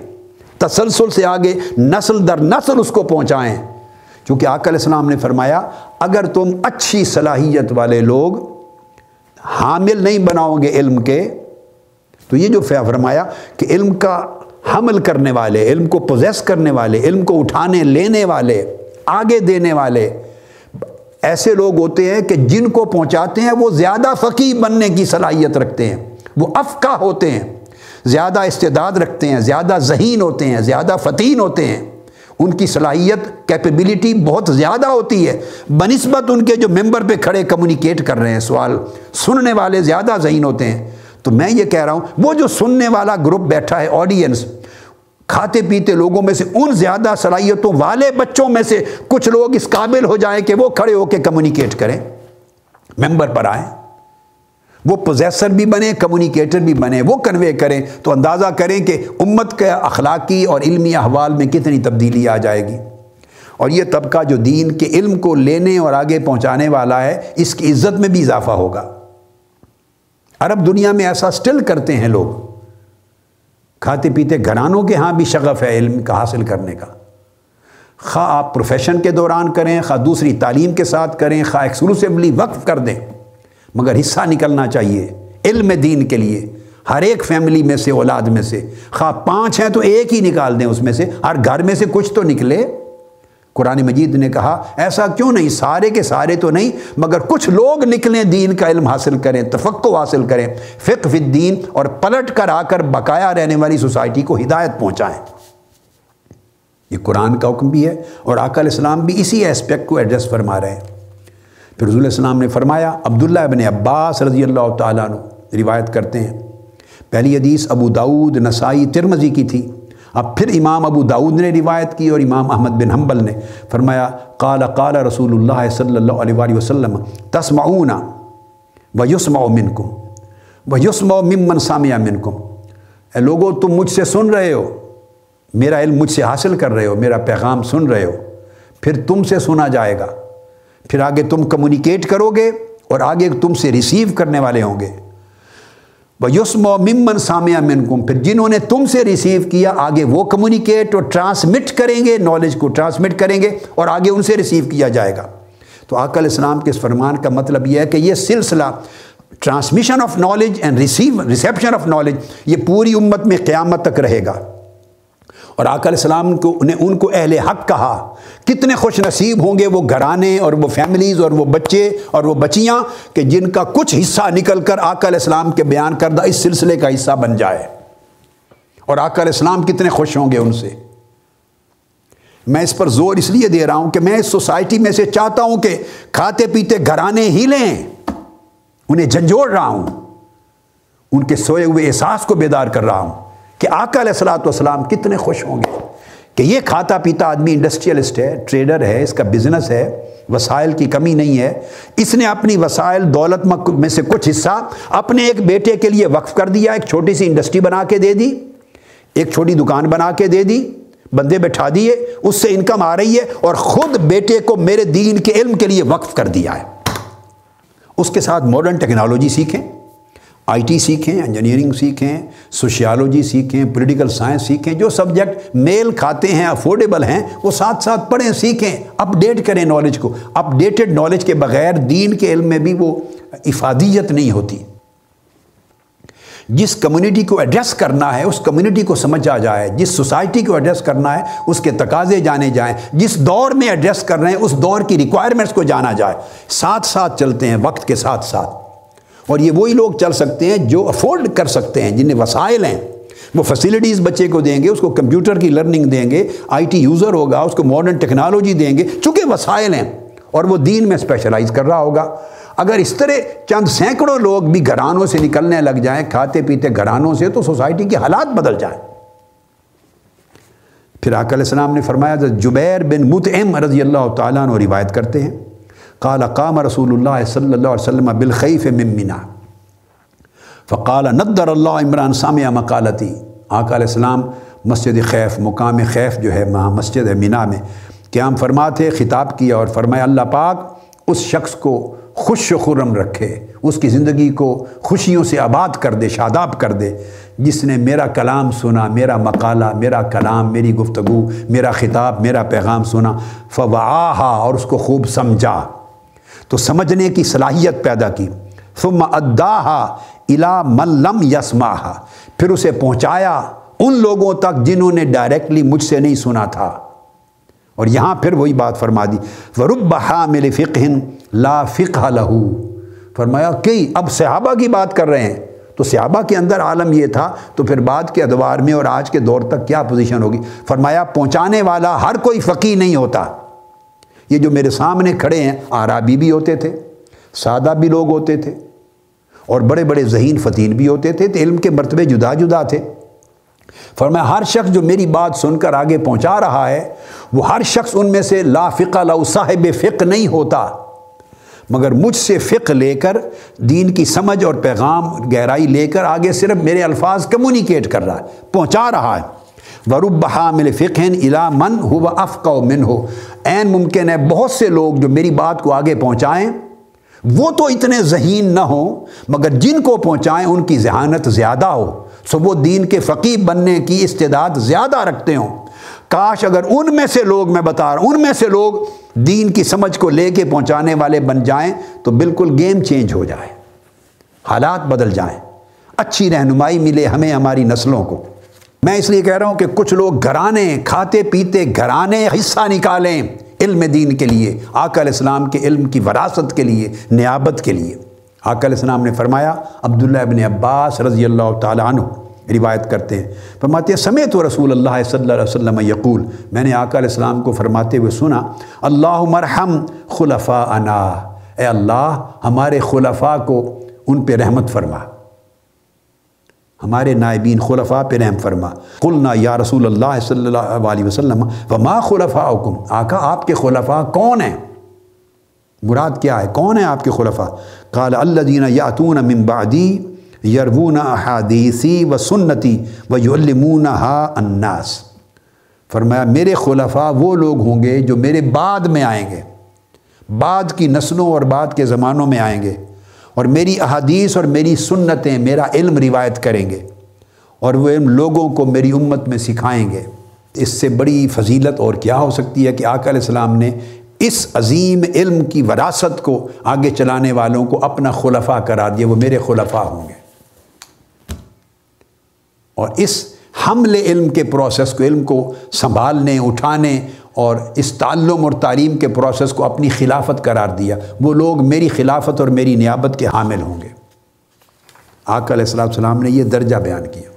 تسلسل سے آگے، نسل در نسل اس کو پہنچائیں۔ چونکہ آقا علیہ السلام نے فرمایا، اگر تم اچھی صلاحیت والے لوگ حامل نہیں بناؤ گے علم کے تو یہ جو فرمایا کہ علم کا حمل کرنے والے، علم کو پوزیس کرنے والے، علم کو اٹھانے، لینے والے، آگے دینے والے، ایسے لوگ ہوتے ہیں کہ جن کو پہنچاتے ہیں وہ زیادہ فقی بننے کی صلاحیت رکھتے ہیں، وہ افقہ ہوتے ہیں، زیادہ استعداد رکھتے ہیں، زیادہ ذہین ہوتے ہیں، زیادہ فتین ہوتے ہیں۔ ان کی صلاحیت کیپیبلٹی بہت زیادہ ہوتی ہے۔ بنسبت ان کے جو ممبر پہ کھڑے کمیونیکیٹ کر رہے ہیں، سوال سننے والے زیادہ ذہین ہوتے ہیں۔ تو میں یہ کہہ رہا ہوں، وہ جو سننے والا گروپ بیٹھا ہے آڈینس کھاتے پیتے لوگوں میں سے ان زیادہ صلاحیتوں والے بچوں میں سے کچھ لوگ اس قابل ہو جائیں کہ وہ کھڑے ہو کے کمیونیکیٹ کریں۔ ممبر پر آئیں۔ وہ پوزیسر بھی بنے کمیونیکیٹر بھی بنے، وہ کنوے کریں۔ تو اندازہ کریں کہ امت کے اخلاقی اور علمی احوال میں کتنی تبدیلی آ جائے گی۔ اور یہ طبقہ جو دین کے علم کو لینے اور آگے پہنچانے والا ہے، اس کی عزت میں بھی اضافہ ہوگا۔ عرب دنیا میں ایسا سٹل کرتے ہیں لوگ۔ کھاتے پیتے گھرانوں کے ہاں بھی شغف ہے علم کا حاصل کرنے کا۔ خواہ آپ پروفیشن کے دوران کریں، خواہ دوسری تعلیم کے ساتھ کریں، خواہ ایکسکلوسیولی وقف کر دیں۔ مگر حصہ نکلنا چاہیے علم دین کے لیے، ہر ایک فیملی میں سے، اولاد میں سے۔ خواہ پانچ ہیں تو ایک ہی نکال دیں اس میں سے۔ ہر گھر میں سے کچھ تو نکلے۔ قرآن مجید نے کہا، ایسا کیوں نہیں؟ سارے کے سارے تو نہیں، مگر کچھ لوگ نکلیں دین کا علم حاصل کریں تفقو حاصل کریں، فقہ فی الدین، اور پلٹ کر آ کر بقایا رہنے والی سوسائٹی کو ہدایت پہنچائیں۔ یہ قرآن کا حکم بھی ہے، اور آقا علیہ السلام بھی اسی اسپیکٹ کو ایڈریس فرما رہے ہیں۔ پھر رضول السلام نے فرمایا، عبداللہ ابن عباس رضی اللہ تعالیٰ عنہ، روایت کرتے ہیں۔ پہلی حدیث ابو داود نسائی ترمزی کی تھی۔ اب پھر امام ابو داود نے روایت کی اور امام احمد بن حنبل نے فرمایا، قال قال رسول اللہ صلی اللہ علیہ وآلہ وسلم، تسمعون و یسمع منکم و یسمع ممن سامع منکم۔ اے لوگو، تم مجھ سے سن رہے ہو، میرا علم مجھ سے حاصل کر رہے ہو، میرا پیغام سن رہے ہو، پھر تم سے سنا جائے گا۔ پھر آگے تم کمیونیکیٹ کرو گے اور آگے تم سے ریسیو کرنے والے ہوں گے۔ یسم و ممن من کوم پھر جنہوں نے تم سے ریسیو کیا، آگے وہ کمیونیکیٹ اور ٹرانسمٹ کریں گے نالج کو ٹرانسمٹ کریں گے اور آگے ان سے ریسیو کیا جائے گا۔ تو آقل اسلام کے اس فرمان کا مطلب یہ ہے کہ یہ سلسلہ transmission of knowledge and receive reception of knowledge یہ پوری امت میں قیامت تک رہے گا۔ اور آقا علیہ السلام کو انہیں ان کو اہل حق کہا۔ کتنے خوش نصیب ہوں گے وہ گھرانے اور وہ فیملیز اور وہ بچے اور وہ بچیاں کہ جن کا کچھ حصہ نکل کر آقا علیہ السلام کے بیان کردہ اس سلسلے کا حصہ بن جائے۔ اور آقا علیہ السلام کتنے خوش ہوں گے ان سے۔ میں اس پر زور اس لیے دے رہا ہوں کہ میں اس سوسائٹی میں سے چاہتا ہوں کہ کھاتے پیتے گھرانے ہی لیں۔ انہیں جھنجھوڑ رہا ہوں۔ ان کے سوئے ہوئے احساس کو بیدار کر رہا ہوں۔ کہ آقا علیہ السلاۃ والسلام کتنے خوش ہوں گے کہ یہ کھاتا پیتا آدمی انڈسٹریلسٹ ہے ٹریڈر ہے، اس کا بزنس ہے، وسائل کی کمی نہیں ہے۔ اس نے اپنی وسائل دولت میں سے کچھ حصہ اپنے ایک بیٹے کے لیے وقف کر دیا، ایک چھوٹی سی انڈسٹری بنا کے دے دی، ایک چھوٹی دکان بنا کے دے دی، بندے بٹھا دیے، اس سے انکم آ رہی ہے اور خود بیٹے کو میرے دین کے علم کے لیے وقف کر دیا ہے۔ اس کے ساتھ ماڈرن ٹیکنالوجی سیکھیں۔ آئی ٹی سیکھیں، انجینئرنگ سیکھیں، سوشیالوجی سیکھیں، پولیٹیکل سائنس سیکھیں، جو سبجیکٹ میل کھاتے ہیں، افورڈیبل ہیں، وہ ساتھ ساتھ پڑھیں، سیکھیں اپ ڈیٹ کریں نالج کو۔ اپ ڈیٹڈ نالج کے بغیر دین کے علم میں بھی وہ افادیت نہیں ہوتی۔ جس کمیونٹی کو ایڈریس کرنا ہے، اس کمیونٹی کو سمجھ آ جائے۔ جس سوسائٹی کو ایڈریس کرنا ہے، اس کے تقاضے جانے جائیں۔ جس دور میں ایڈریس کر رہے ہیں، اس دور کی ریکوائرمنٹس کو جانا جائے۔ ساتھ ساتھ چلتے ہیں، وقت کے ساتھ ساتھ۔ اور یہ وہی لوگ چل سکتے ہیں جو افورڈ کر سکتے ہیں جنہیں وسائل ہیں۔ وہ فیسلٹیز بچے کو دیں گے، اس کو کمپیوٹر کی لرننگ دیں گے، آئی ٹی یوزر ہوگا، اس کو ماڈرن ٹیکنالوجی دیں گے۔ چونکہ وسائل ہیں اور وہ دین میں اسپیشلائز کر رہا ہوگا۔ اگر اس طرح چند سینکڑوں لوگ بھی گھرانوں سے نکلنے لگ جائیں، کھاتے پیتے گھرانوں سے، تو سوسائٹی کے حالات بدل جائیں۔ پھر آکل السلام نے فرمایا جبیر بن متعم رضی اللہ تعالیٰ عنہ روایت کرتے ہیں۔ قال قام رسول اللہ صلی اللہ علیہ وسلم بالخیف ممنا فقال ندر اللہ عمران سامع مقالتی۔ آقا علیہ السلام، مسجد خیف، مقام خیف جو ہے وہاں مسجد مینا میں۔ قیام فرماتے، خطاب کیا اور فرمایا، اللہ پاک اس شخص کو خوش و خرم رکھے، اس کی زندگی کو خوشیوں سے آباد کر دے، شاداب کر دے۔ جس نے میرا کلام سنا، میرا مقالہ، میرا کلام، میری گفتگو، میرا خطاب، میرا پیغام سنا فواہا اور اس کو خوب سمجھا۔ تو سمجھنے کی صلاحیت پیدا کی۔ ثم اداہا الا من لم یسماہا پھر اسے پہنچایا ان لوگوں تک جنہوں نے ڈائریکٹلی مجھ سے نہیں سنا تھا۔ اور یہاں پھر وہی بات فرما دی۔ ورب حامل فقہ لا فقہ لہو فرمایا کہ اب صحابہ کی بات کر رہے ہیں۔ تو صحابہ کے اندر عالم یہ تھا۔ تو پھر بعد کے ادوار میں اور آج کے دور تک کیا پوزیشن ہوگی؟ فرمایا، پہنچانے والا ہر کوئی فقی نہیں ہوتا۔ یہ جو میرے سامنے کھڑے ہیں آرابی بھی ہوتے تھے، سادہ بھی لوگ ہوتے تھے، اور بڑے بڑے ذہین فتین بھی ہوتے تھے، تو علم کے مرتبے جدا جدا تھے۔ فرمایا، ہر شخص جو میری بات سن کر آگے پہنچا رہا ہے، وہ ہر شخص ان میں سے لا فقہ لا صاحب فقہ نہیں ہوتا، مگر مجھ سے فقہ لے کر، دین کی سمجھ اور پیغام، گہرائی لے کر آگے صرف میرے الفاظ کمیونیکیٹ کر رہا ہے، پہنچا رہا ہے۔ ورب حامل فقن الا من ہو و افق و من ہو عین ممکن ہے بہت سے لوگ جو میری بات کو آگے پہنچائیں، وہ تو اتنے ذہین نہ ہوں، مگر جن کو پہنچائیں ان کی ذہانت زیادہ ہو۔ سو وہ دین کے فقیب بننے کی استعداد زیادہ رکھتے ہوں۔ کاش اگر ان میں سے لوگ میں بتا رہا ہوں، ان میں سے لوگ دین کی سمجھ کو لے کے پہنچانے والے بن جائیں تو بالکل گیم چینج ہو جائے۔ حالات بدل جائیں۔ اچھی رہنمائی ملے ہمیں، ہماری نسلوں کو۔ میں اس لیے کہہ رہا ہوں کہ کچھ لوگ گھرانے، کھاتے، پیتے، گھرانے حصہ نکالیں علم دین کے لیے، آقا علیہ السلام کے علم کی وراثت کے لیے، نیابت کے لیے۔ آقا علیہ السلام نے فرمایا، عبداللہ ابن عباس رضی اللہ تعالیٰ عنہ روایت کرتے ہیں۔ فرماتے ہیں، سمیت و رسول اللہ صلی اللہ علیہ وسلم یقول، میں نے آقا علیہ السلام کو فرماتے ہوئے سنا اللہ مرحم خلفاء انا اے اللہ، ہمارے خلفاء کو ان پہ رحمت فرما۔ ہمارے نائبین خلفاء پہ رحم فرما۔ قلنا یا رسول اللہ صلی اللہ علیہ وسلم، وما خلفاءکم آقا آپ کے خلفاء کون ہیں؟ مراد کیا ہے؟ کون ہے آپ کے خلفاء؟ قال الذین یاتون من بعدی یربون احادیثی و سنتی و یعلمونہا الناس۔ فرمایا، میرے خلفاء وہ لوگ ہوں گے جو میرے بعد میں آئیں گے، بعد کی نسلوں اور بعد کے زمانوں میں آئیں گے۔ اور میری احادیث اور میری سنتیں میرا علم روایت کریں گے اور وہ علم لوگوں کو میری امت میں سکھائیں گے۔ اس سے بڑی فضیلت اور کیا ہو سکتی ہے کہ آقا علیہ السلام نے اس عظیم علم کی وراثت کو آگے چلانے والوں کو اپنا خلفہ کرا دیا، وہ میرے خلفہ ہوں گے۔ اور اس حمل علم کے پروسیس کو، علم کو سنبھالنے، اٹھانے اور اس تعلم اور تعلیم کے پروسیس کو اپنی خلافت قرار دیا۔ وہ لوگ میری خلافت اور میری نیابت کے حامل ہوں گے۔ آقا علیہ السلام السلام نے یہ درجہ بیان کیا۔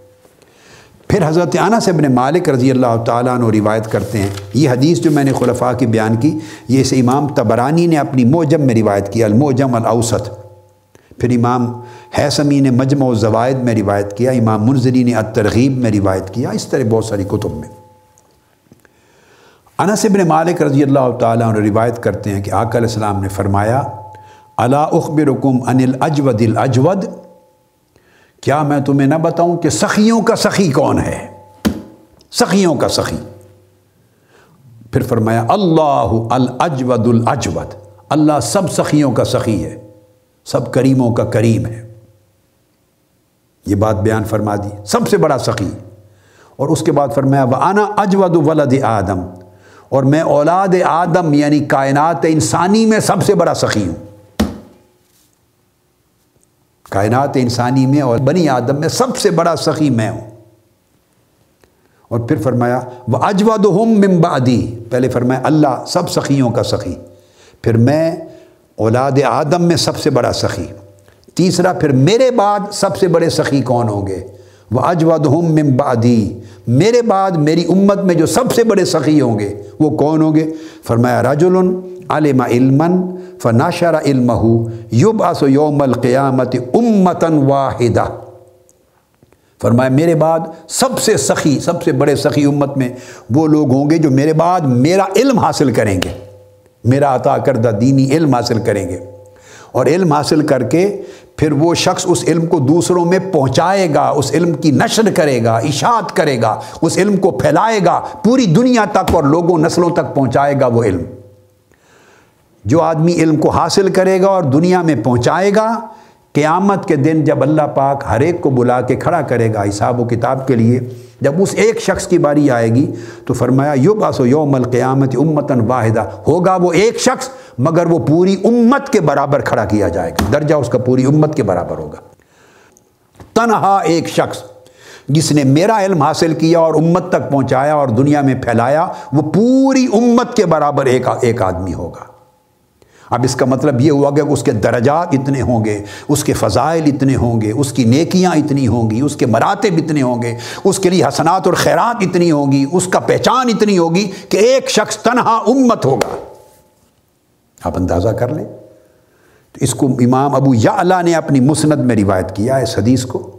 پھر حضرت عانہ سے ابن مالک رضی اللہ تعالیٰ عنہ روایت کرتے ہیں۔ یہ حدیث جو میں نے خلفاء کی بیان کی، یہ اسے امام تبرانی نے اپنی موجم میں روایت کیا، الموجم الاوسط۔ پھر امام حیثمی نے مجمع و زوائد میں روایت کیا، امام منظری نے الترغیب میں روایت کیا، اس طرح بہت ساری کتب میں۔ انس ابن مالک رضی اللہ تعالیٰ عنہ روایت کرتے ہیں کہ آقا علیہ السلام نے فرمایا اللہ اخبرکم ان الاجود الاجود کیا میں تمہیں نہ بتاؤں کہ سخیوں کا سخی کون ہے؟ سخیوں کا سخی۔ پھر فرمایا، اللہ الاجود الاجود اللہ سب سخیوں کا سخی ہے۔ سب کریموں کا کریم ہے۔ یہ بات بیان فرما دی۔ سب سے بڑا سخی۔ اور اس کے بعد فرمایا وہ آنا اجود ولد آدم۔ اور میں اولاد آدم یعنی کائنات انسانی میں سب سے بڑا سخی ہوں۔ کائنات انسانی میں اور بنی آدم میں سب سے بڑا سخی میں ہوں۔ اور پھر فرمایا وہ اجود ہم ممبادی پہلے فرمایا، اللہ سب سخیوں کا سخی۔ پھر میں اولاد آدم میں سب سے بڑا سخی۔ تیسرا، پھر میرے بعد سب سے بڑے سخی کون ہوں گے؟ وہ اجود ہم ممبادی میرے بعد میری امت میں جو سب سے بڑے سخی ہوں گے، وہ کون ہوں گے؟ فرمایا، رجل علم علم فناشر علم یوب آس یوم القیامت امتن واحدہ۔ فرمایا، میرے بعد سب سے سخی، سب سے بڑے سخی امت میں وہ لوگ ہوں گے جو میرے بعد میرا علم حاصل کریں گے۔ میرا عطا کردہ دینی علم حاصل کریں گے۔ اور علم حاصل کر کے پھر وہ شخص اس علم کو دوسروں میں پہنچائے گا، اس علم کی نشر کرے گا، اشاعت کرے گا، اس علم کو پھیلائے گا، پوری دنیا تک اور لوگوں نسلوں تک پہنچائے گا وہ علم۔ جو آدمی علم کو حاصل کرے گا اور دنیا میں پہنچائے گا، قیامت کے دن جب اللہ پاک ہر ایک کو بلا کے کھڑا کرے گا حساب و کتاب کے لیے جب اس ایک شخص کی باری آئے گی تو فرمایا یو باس و یوم القیامت امتن واحدہ۔ ہوگا وہ ایک شخص، مگر وہ پوری امت کے برابر کھڑا کیا جائے گا۔ درجہ اس کا پوری امت کے برابر ہوگا۔ تنہا ایک شخص جس نے میرا علم حاصل کیا اور امت تک پہنچایا اور دنیا میں پھیلایا، وہ پوری امت کے برابر ایک ایک آدمی ہوگا۔ اب اس کا مطلب یہ ہوا کہ اس کے درجات اتنے ہوں گے، اس کے فضائل اتنے ہوں گے، اس کی نیکیاں اتنی ہوں گی، اس کے مراتب اتنے ہوں گے، اس کے لیے حسنات اور خیرات اتنی ہوں گی، اس کا پہچان اتنی ہوگی کہ ایک شخص تنہا امت ہوگا۔ آپ اندازہ کر لیں۔ تو اس کو امام ابو یا نے اپنی مسند میں روایت کیا اس حدیث کو۔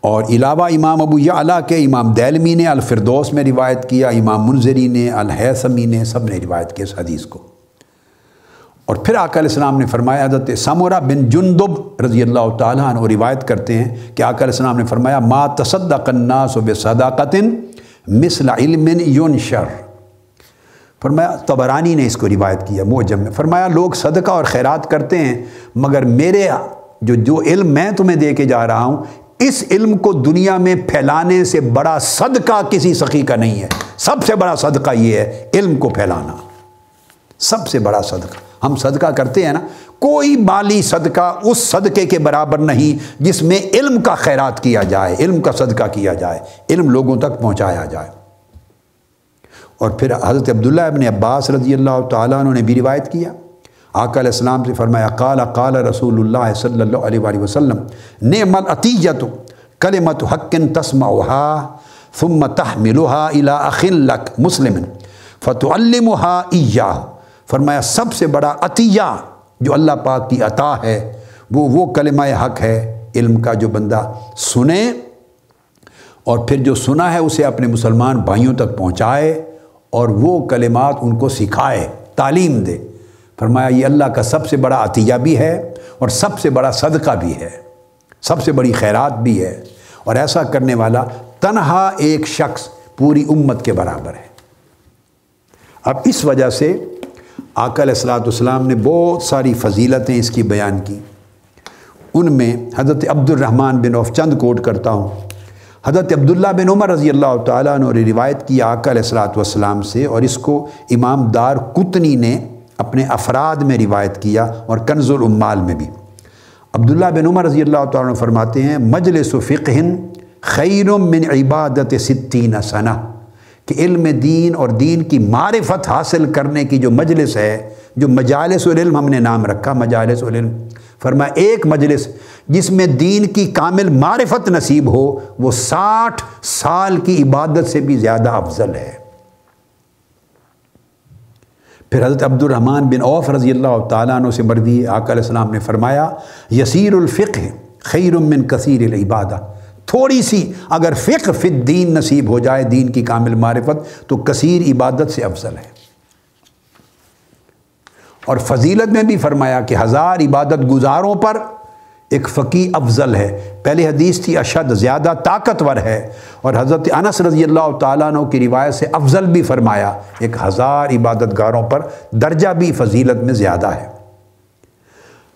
اور علاوہ امام ابو یعلا کے امام دیلمی نے، الفردوس میں روایت کیا، امام منظری نے الحسمی نے، سب نے روایت کیا اس حدیث کو۔ اور پھر آقا علیہ السلام نے فرمایا، حضرت سمورہ بن جندب رضی اللہ تعالیٰ عنہ روایت کرتے ہیں کہ آقا علیہ السلام نے فرمایا، ما تصدق الناس بصداقت مثل علم ينشر فرمایا، طبرانی نے اس کو روایت کیا، معجم میں۔ فرمایا، لوگ صدقہ اور خیرات کرتے ہیں، مگر میرے جو جو علم میں تمہیں دے کے جا رہا ہوں اس علم کو دنیا میں پھیلانے سے بڑا صدقہ کسی سخی کا نہیں ہے۔ سب سے بڑا صدقہ یہ ہے علم کو پھیلانا۔ سب سے بڑا صدقہ۔ ہم صدقہ کرتے ہیں نا، کوئی مالی صدقہ اس صدقے کے برابر نہیں جس میں علم کا خیرات کیا جائے، علم کا صدقہ کیا جائے، علم لوگوں تک پہنچایا جائے۔ اور پھر حضرت عبداللہ ابن عباس رضی اللہ تعالیٰ عنہ نے بھی روایت کیا۔ آقا علیہ السلام سے فرمایا، قال قال رسول اللہ صلی اللہ علیہ وآلہ وسلم نعم العطیت کلمت حق تسمعها ثم تحملها الى اخ لك مسلم فتعلمها ایاہ۔ فرمایا، سب سے بڑا عطیہ جو اللہ پاک کی عطا ہے، وہ وہ کلمہ حق ہے، علم کا جو بندہ سنے اور پھر جو سنا ہے، اسے اپنے مسلمان بھائیوں تک پہنچائے اور وہ کلمات ان کو سکھائے، تعلیم دے۔ فرمایا، یہ اللہ کا سب سے بڑا عطیہ بھی ہے اور سب سے بڑا صدقہ بھی ہے، سب سے بڑی خیرات بھی ہے۔ اور ایسا کرنے والا تنہا ایک شخص پوری امت کے برابر ہے۔ اب اس وجہ سے آقا علیہ السلاۃ والسلام نے بہت ساری فضیلتیں اس کی بیان کی۔ ان میں حضرت عبد الرحمن بن عوف چند کوٹ کرتا ہوں۔ حضرت عبداللہ بن عمر رضی اللہ تعالیٰ نے روایت کی آقا علیہ السلاۃ والسلام سے اور اس کو امام دار کتنی نے اپنے افراد میں روایت کیا اور کنز العمال میں بھی۔ عبداللہ بن عمر رضی اللہ تعالیٰ فرماتے ہیں، مجلس و خیر من عبادت ستین ثنا کہ علم دین اور دین کی معرفت حاصل کرنے کی جو مجلس ہے، جو مجالس العلم ہم نے نام رکھا، مجالس العلم فرمایا ایک مجلس جس میں دین کی کامل معرفت نصیب ہو، وہ ساٹھ سال کی عبادت سے بھی زیادہ افضل ہے۔ پھر حضرت عبد الرحمن بن عوف رضی اللہ تعالیٰ عنہ سے مردی آقا علیہ السلام نے فرمایا، یسیر الفقہ خیر من کثیر العبادہ۔ تھوڑی سی اگر فقہ فی الدین نصیب ہو جائے، دین کی کامل معرفت، تو کثیر عبادت سے افضل ہے۔ اور فضیلت میں بھی فرمایا کہ ہزار عبادت گزاروں پر ایک فقی افضل ہے۔ پہلی حدیث تھی اشد، زیادہ طاقتور ہے۔ اور حضرت انس رضی اللہ تعالیٰ عنہ کی روایت سے افضل بھی فرمایا، ایک ہزار عبادت گاروں پر درجہ بھی فضیلت میں زیادہ ہے۔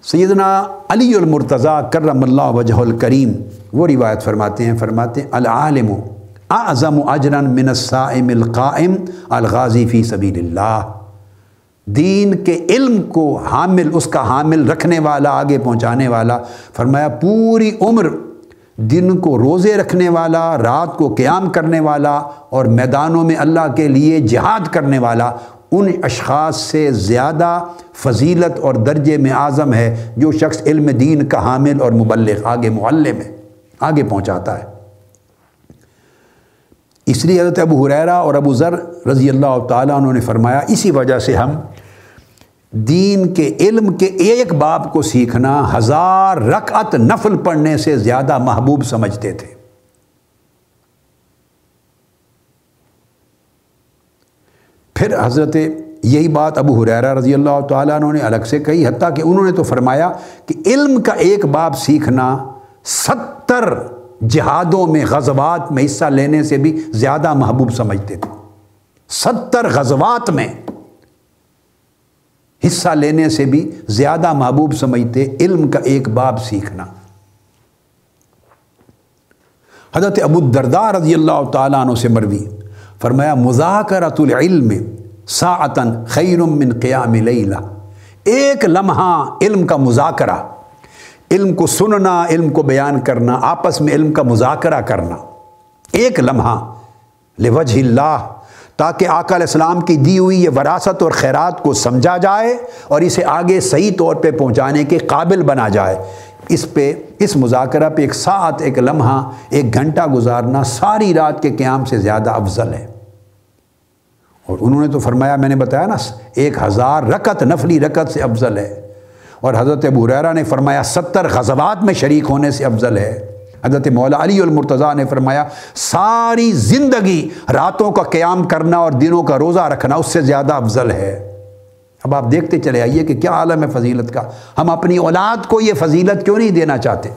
سیدنا علی المرتضیٰ کرم اللہ وجہ الکریم، وہ روایت فرماتے ہیں فرماتے ہیں، العالم اعظم اجرن من الصائم القائم، الغازی فی سبیل اللہ۔ دین کے علم کو حامل، اس کا حامل رکھنے والا، آگے پہنچانے والا، فرمایا پوری عمر دن کو روزے رکھنے والا، رات کو قیام کرنے والا اور میدانوں میں اللہ کے لیے جہاد کرنے والا، ان اشخاص سے زیادہ فضیلت اور درجے میں اعظم ہے جو شخص علم دین کا حامل اور مبلغ، آگے معلم ہے، آگے پہنچاتا ہے۔ اس لیے حضرت ابو حریرہ اور ابو ذر رضی اللہ تعالیٰ انہوں نے فرمایا، اسی وجہ سے ہم دین کے علم کے ایک باب کو سیکھنا ہزار رکعت نفل پڑھنے سے زیادہ محبوب سمجھتے تھے۔ پھر حضرت یہی بات ابو حریرہ رضی اللہ تعالیٰ انہوں نے الگ سے کہی، حتیٰ کہ انہوں نے تو فرمایا کہ علم کا ایک باب سیکھنا ستر جہادوں میں، غزوات میں حصہ لینے سے بھی زیادہ محبوب سمجھتے تھے۔ ستر غزوات میں حصہ لینے سے بھی زیادہ محبوب سمجھتے علم کا ایک باب سیکھنا۔ حضرت ابو الدرداء رضی اللہ تعالیٰ عنہ سے مروی۔ فرمایا مذاکرت العلم ساعتن خیر من قیام لیلہ۔ ایک لمحہ علم کا مذاکرہ، علم کو سننا، علم کو بیان کرنا، آپس میں علم کا مذاکرہ کرنا۔ ایک لمحہ لوجہ اللہ تاکہ آقا علیہ السلام کی دی ہوئی یہ وراثت اور خیرات کو سمجھا جائے اور اسے آگے صحیح طور پہ پہنچانے کے قابل بنا جائے۔ اس پہ، اس مذاکرہ پہ ایک ساتھ ایک لمحہ، ایک گھنٹہ گزارنا ساری رات کے قیام سے زیادہ افضل ہے۔ اور انہوں نے تو فرمایا، میں نے بتایا نا، ایک ہزار رکت نفلی رکت سے افضل ہے۔ اور حضرت ابو ریرا نے فرمایا، ستر غزوات میں شریک ہونے سے افضل ہے۔ حضرت مولا علی المرتضیٰ نے فرمایا، ساری زندگی راتوں کا قیام کرنا اور دنوں کا روزہ رکھنا اس سے زیادہ افضل ہے۔ اب آپ دیکھتے چلے آئیے کہ کیا عالم ہے فضیلت کا۔ ہم اپنی اولاد کو یہ فضیلت کیوں نہیں دینا چاہتے؟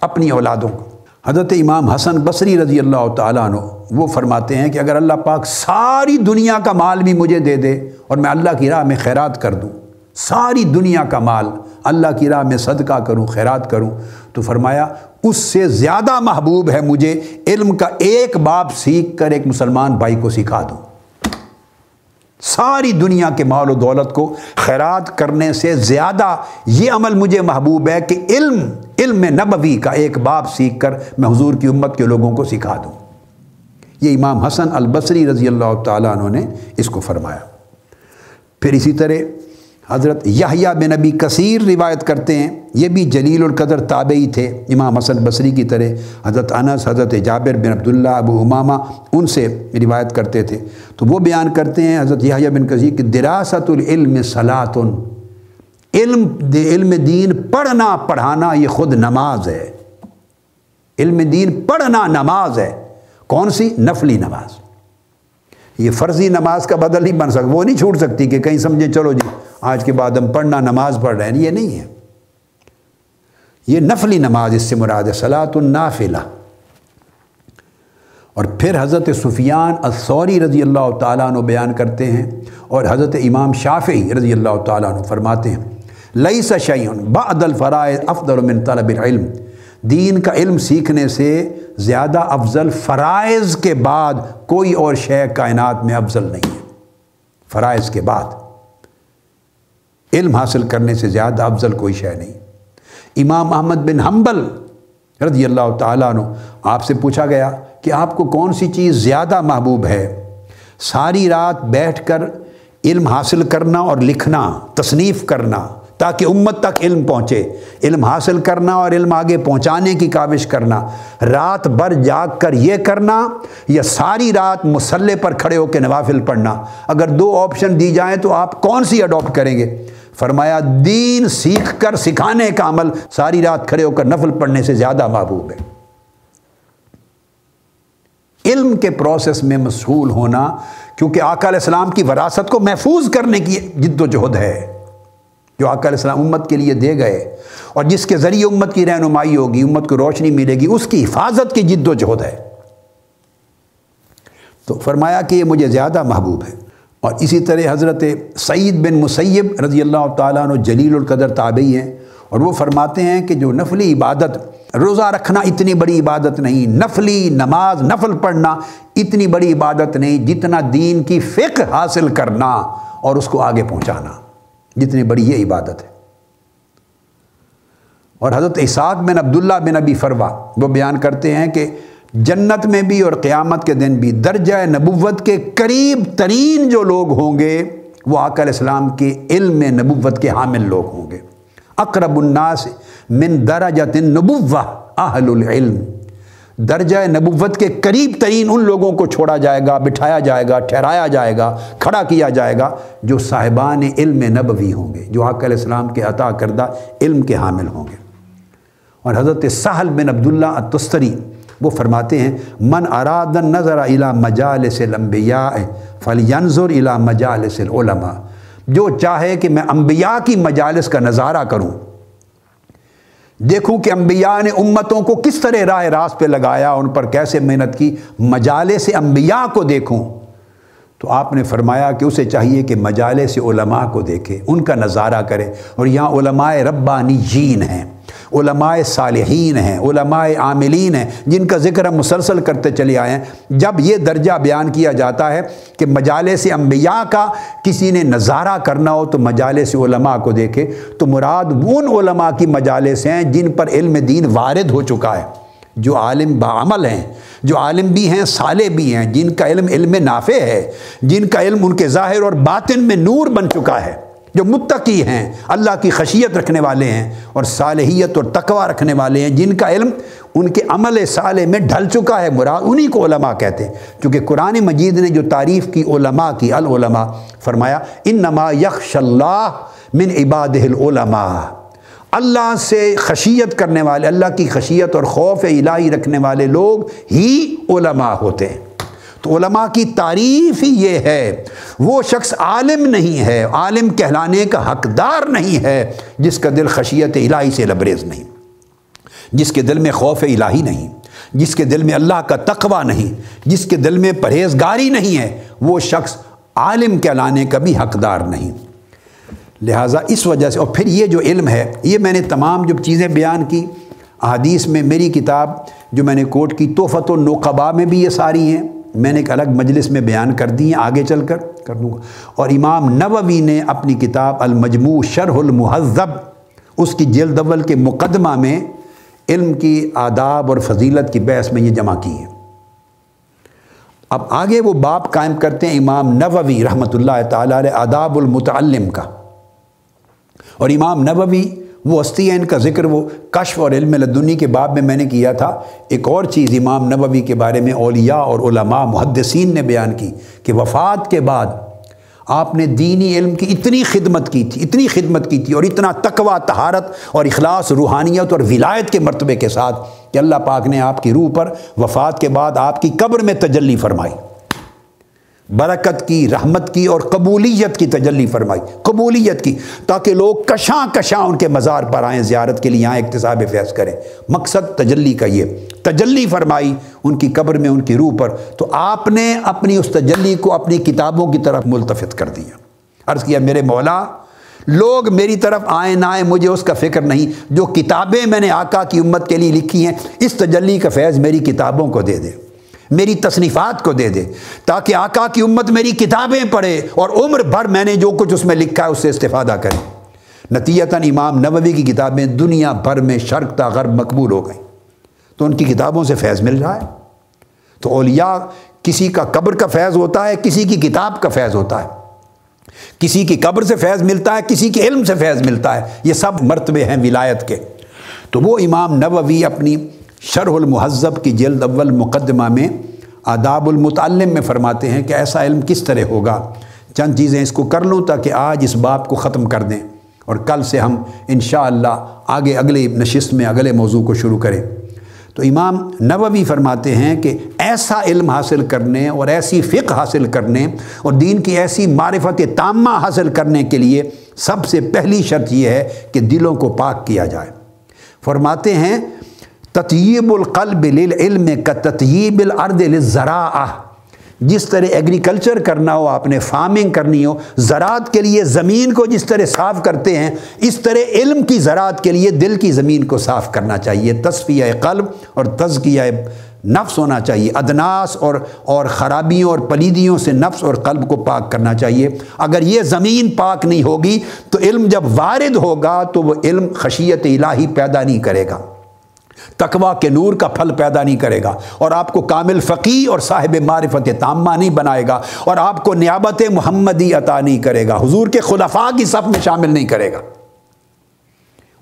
اپنی اولادوں کو۔ حضرت امام حسن بصری رضی اللہ تعالیٰ عنہ وہ فرماتے ہیں کہ اگر اللہ پاک ساری دنیا کا مال بھی مجھے دے دے اور میں اللہ کی راہ میں خیرات کر دوں، ساری دنیا کا مال اللہ کی راہ میں صدقہ کروں، خیرات کروں۔ تو فرمایا، اس سے زیادہ محبوب ہے مجھے علم کا ایک باپ سیکھ کر ایک مسلمان بھائی کو سکھا دوں ساری دنیا کے مال و دولت کو خیرات کرنے سے زیادہ یہ عمل مجھے محبوب ہے کہ علم علم نبوی کا ایک باپ سیکھ کر میں حضور کی امت کے لوگوں کو سکھا دوں۔ یہ امام حسن البصری رضی اللہ تعالیٰ عنہ نے اس کو فرمایا۔ پھر اسی طرح حضرت یحییٰ بن نبی کثیر روایت کرتے ہیں۔ یہ بھی جلیل القدر تابعی تھے۔ امام حسن بصری کی طرح حضرت انس، حضرت جابر بن عبداللہ، ابو امامہ ان سے روایت کرتے تھے۔ تو وہ بیان کرتے ہیں حضرت یحییٰ بن کثیر کہ دراست العلم صلاۃن علم علم دین پڑھنا پڑھانا یہ خود نماز ہے۔ علم دین پڑھنا نماز ہے۔ کون سی؟ نفلی نماز۔ یہ فرضی نماز کا بدل نہیں بن سکتا۔ وہ نہیں چھوٹ سکتی کہ کہیں سمجھیں چلو جی۔ آج کے بعد ہم پڑھنا نماز پڑھ رہے ہیں، یہ نہیں ہے۔ یہ نفلی نماز، اس سے مراد ہے صلاۃ النافلہ۔ اور پھر حضرت سفیان الثوری رضی اللہ تعالیٰ عنہ بیان کرتے ہیں اور حضرت امام شافعی رضی اللہ تعالیٰ عنہ فرماتے ہیں لئی سشعین بعد الفرائض افضل من طلب العلم۔ دین کا علم سیکھنے سے زیادہ افضل فرائض کے بعد کوئی اور شے کائنات میں افضل نہیں ہے۔ فرائض کے بعد۔ علم حاصل کرنے سے زیادہ افضل کوئی شے نہیں۔ امام احمد بن حنبل رضی اللہ تعالیٰ عنہ آپ سے پوچھا گیا کہ آپ کو کون سی چیز زیادہ محبوب ہے؟ ساری رات بیٹھ کر علم حاصل کرنا اور لکھنا، تصنیف کرنا، تاکہ امت تک علم پہنچے۔ علم حاصل کرنا اور علم آگے پہنچانے کی کاوش کرنا۔ رات بھر جاگ کر یہ کرنا یا ساری رات مسلح پر کھڑے ہو کے نوافل پڑھنا۔ اگر دو آپشن دی جائیں تو آپ کون سی اڈاپٹ کریں گے؟ فرمایا، دین سیکھ کر سکھانے کا عمل، ساری رات کھڑے ہو کر نفل پڑھنے سے زیادہ محبوب ہے۔ علم کے پروسیس میں مشغول ہونا، کیونکہ آقا علیہ السلام کی وراثت کو محفوظ کرنے کی جد و جہد ہے، جو آقا علیہ السلام امت کے لیے دے گئے۔ اور جس کے ذریعے امت کی رہنمائی ہوگی، امت کو روشنی ملے گی، اس کی حفاظت کی جد و جہد ہے۔ تو فرمایا کہ یہ مجھے زیادہ محبوب ہے۔ اور اسی طرح حضرت سعید بن مسیب رضی اللہ تعالیٰ عنہ جلیل القدر تابعی ہیں اور وہ فرماتے ہیں کہ جو نفلی عبادت، روزہ رکھنا اتنی بڑی عبادت نہیں، نفلی نماز، نفل پڑھنا اتنی بڑی عبادت نہیں جتنا دین کی فقہ حاصل کرنا اور اس کو آگے پہنچانا، جتنی بڑی یہ عبادت ہے۔ اور حضرت اسحاق بن عبداللہ بن ابی فروا وہ بیان کرتے ہیں کہ جنت میں بھی اور قیامت کے دن بھی درجہ نبوت کے قریب ترین جو لوگ ہوں گے، وہ آقا علیہ السلام کے علم نبوت کے حامل لوگ ہوں گے۔ اقرب الناس من درجت نبوہ اہل العلم۔ درجہ نبوت کے قریب ترین ان لوگوں کو چھوڑا جائے گا، بٹھایا جائے گا، ٹھہرایا جائے گا، کھڑا کیا جائے گا جو صاحبان علم نبوی ہوں گے، جو علیہ السلام کے عطا کردہ علم کے حامل ہوں گے۔ اور حضرت سہل بن عبداللہ التستری وہ فرماتے ہیں، من ارادن نظر الا مجالس الانبیاء فلینظر الا مجالس العلماء. جو چاہے کہ میں انبیاء کی مجالس کا نظارہ کروں۔ دیکھوں کہ انبیاء نے امتوں کو کس طرح راہ راست پہ لگایا، ان پر کیسے محنت کی مجالے سے انبیاء کو دیکھوں۔ تو آپ نے فرمایا کہ اسے چاہیے کہ مجالے سے علماء کو دیکھے، ان کا نظارہ کرے۔ اور یہاں علماء ربانی جین ہیں۔ علماء صالحین ہیں، علماء عاملین ہیں، جن کا ذکر ہم مسلسل کرتے چلے آئے ہیں۔ جب یہ درجہ بیان کیا جاتا ہے کہ مجالے سے انبیاء کا کسی نے نظارہ کرنا ہو تو مجالے سے علماء کو دیکھے، تو مراد ان علماء کی مجالس ہیں جن پر علم دین وارد ہو چکا ہے۔ جو عالم بعمل ہیں، جو عالم بھی ہیں، صالح بھی ہیں، جن کا علم علم نافع ہے، جن کا علم ان کے ظاہر اور باطن میں نور بن چکا ہے۔ جو متقی ہیں، اللہ کی خشیت رکھنے والے ہیں اور صالحیت اور تقوی رکھنے والے ہیں، جن کا علم ان کے عمل صالح میں ڈھل چکا ہے، مراد انہی کو علماء کہتے ہیں۔ کیونکہ قرآن مجید نے جو تعریف کی علماء کی، العلماء فرمایا ان نما یکش اللہ من عباد العلماء۔ اللہ سے خشیت کرنے والے، اللہ کی خشیت اور خوف الہی رکھنے والے لوگ ہی علماء ہوتے ہیں۔ تو علماء کی تعریف ہی یہ ہے، وہ شخص عالم نہیں ہے، عالم کہلانے کا حقدار نہیں ہے، جس کا دل خشیت الہی سے لبریز نہیں، جس کے دل میں خوف الہی نہیں، جس کے دل میں اللہ کا تقوی نہیں، جس کے دل میں پرہیزگاری نہیں ہے، وہ شخص عالم کہلانے کا بھی حقدار نہیں۔ لہٰذا اس وجہ سے، اور پھر یہ جو علم ہے، یہ میں نے تمام جو چیزیں بیان کی، احادیث میں میری کتاب جو میں نے کوٹ کی توفت و نوقبا میں بھی یہ ساری ہیں۔ میں نے ایک الگ مجلس میں بیان کر دی ہیں، آگے چل کر کر دوں گا۔ اور امام نووی نے اپنی کتاب المجموع شرح المحذب اس کی جلد اول کے مقدمہ میں علم کی آداب اور فضیلت کی بحث میں یہ جمع کی ہے۔ اب آگے وہ باپ قائم کرتے ہیں امام نووی رحمۃ اللہ تعالیٰ علیہ آداب المتعلم کا۔ اور امام نووی وہ ہستی ہے، ان کا ذکر وہ کشف اور علم لدنی کے باب میں میں نے کیا تھا۔ ایک اور چیز امام نووی کے بارے میں اولیاء اور علماء محدثین نے بیان کی کہ وفات کے بعد آپ نے دینی علم کی اتنی خدمت کی تھی، اتنی خدمت کی تھی اور اتنا تقوی تہارت اور اخلاص، روحانیت اور ولایت کے مرتبے کے ساتھ کہ اللہ پاک نے آپ کی روح پر وفات کے بعد آپ کی قبر میں تجلی فرمائی۔ برکت کی، رحمت کی اور قبولیت کی تجلی فرمائی، قبولیت کی، تاکہ لوگ کشاں کشاں ان کے مزار پر آئیں، زیارت کے لیے یہاں اقتصاب فیض کریں۔ مقصد تجلی کا یہ، تجلی فرمائی ان کی قبر میں، ان کی روح پر۔ تو آپ نے اپنی اس تجلی کو اپنی کتابوں کی طرف ملتفت کر دیا۔ عرض کیا، میرے مولا، لوگ میری طرف آئیں نہ آئیں، مجھے اس کا فکر نہیں۔ جو کتابیں میں نے آقا کی امت کے لیے لکھی ہیں، اس تجلی کا فیض میری کتابوں کو دے دے۔ میری تصنیفات کو دے دے تاکہ آقا کی امت میری کتابیں پڑھے اور عمر بھر میں نے جو کچھ اس میں لکھا ہے اس سے استفادہ کرے۔ نتیجتاً امام نووی کی کتابیں دنیا بھر میں شرق تا غرب مقبول ہو گئیں۔ تو ان کی کتابوں سے فیض مل رہا ہے۔ تو اولیاء کسی کا قبر کا فیض ہوتا ہے، کسی کی کتاب کا فیض ہوتا ہے۔ کسی کی قبر سے فیض ملتا ہے، کسی کے علم سے فیض ملتا ہے۔ یہ سب مرتبے ہیں ولایت کے۔ تو وہ امام نووی اپنی شرح المحذب کی جلد اول مقدمہ میں آداب المتعلم میں فرماتے ہیں کہ ایسا علم کس طرح ہوگا؟ چند چیزیں اس کو کر لوں تاکہ آج اس باپ کو ختم کر دیں اور کل سے ہم انشاءاللہ آگے اگلے نشست میں اگلے موضوع کو شروع کریں۔ تو امام نووی فرماتے ہیں کہ ایسا علم حاصل کرنے اور ایسی فقہ حاصل کرنے اور دین کی ایسی معرفت تامہ حاصل کرنے کے لیے سب سے پہلی شرط یہ ہے کہ دلوں کو پاک کیا جائے۔ فرماتے ہیں تطیب القلب للعلم کا تطیب الارض للزراعہ۔ جس طرح ایگریکلچر کرنا ہو، آپ نے فارمنگ کرنی ہو، زراعت کے لیے زمین کو جس طرح صاف کرتے ہیں، اس طرح علم کی زراعت کے لیے دل کی زمین کو صاف کرنا چاہیے۔ تصفیہ قلب اور تزکیہ نفس ہونا چاہیے۔ ادناس اور اور خرابیوں اور پلیدیوں سے نفس اور قلب کو پاک کرنا چاہیے۔ اگر یہ زمین پاک نہیں ہوگی، تو علم جب وارد ہوگا، تو وہ علم خشیت الہی پیدا نہیں کرے گا۔ تقوا کے نور کا پھل پیدا نہیں کرے گا اور آپ کو کامل فقی اور صاحب معرفت تامہ نہیں بنائے گا اور آپ کو نیابت محمدی عطا نہیں کرے گا حضور کے خلفاء کی صف میں شامل نہیں کرے گا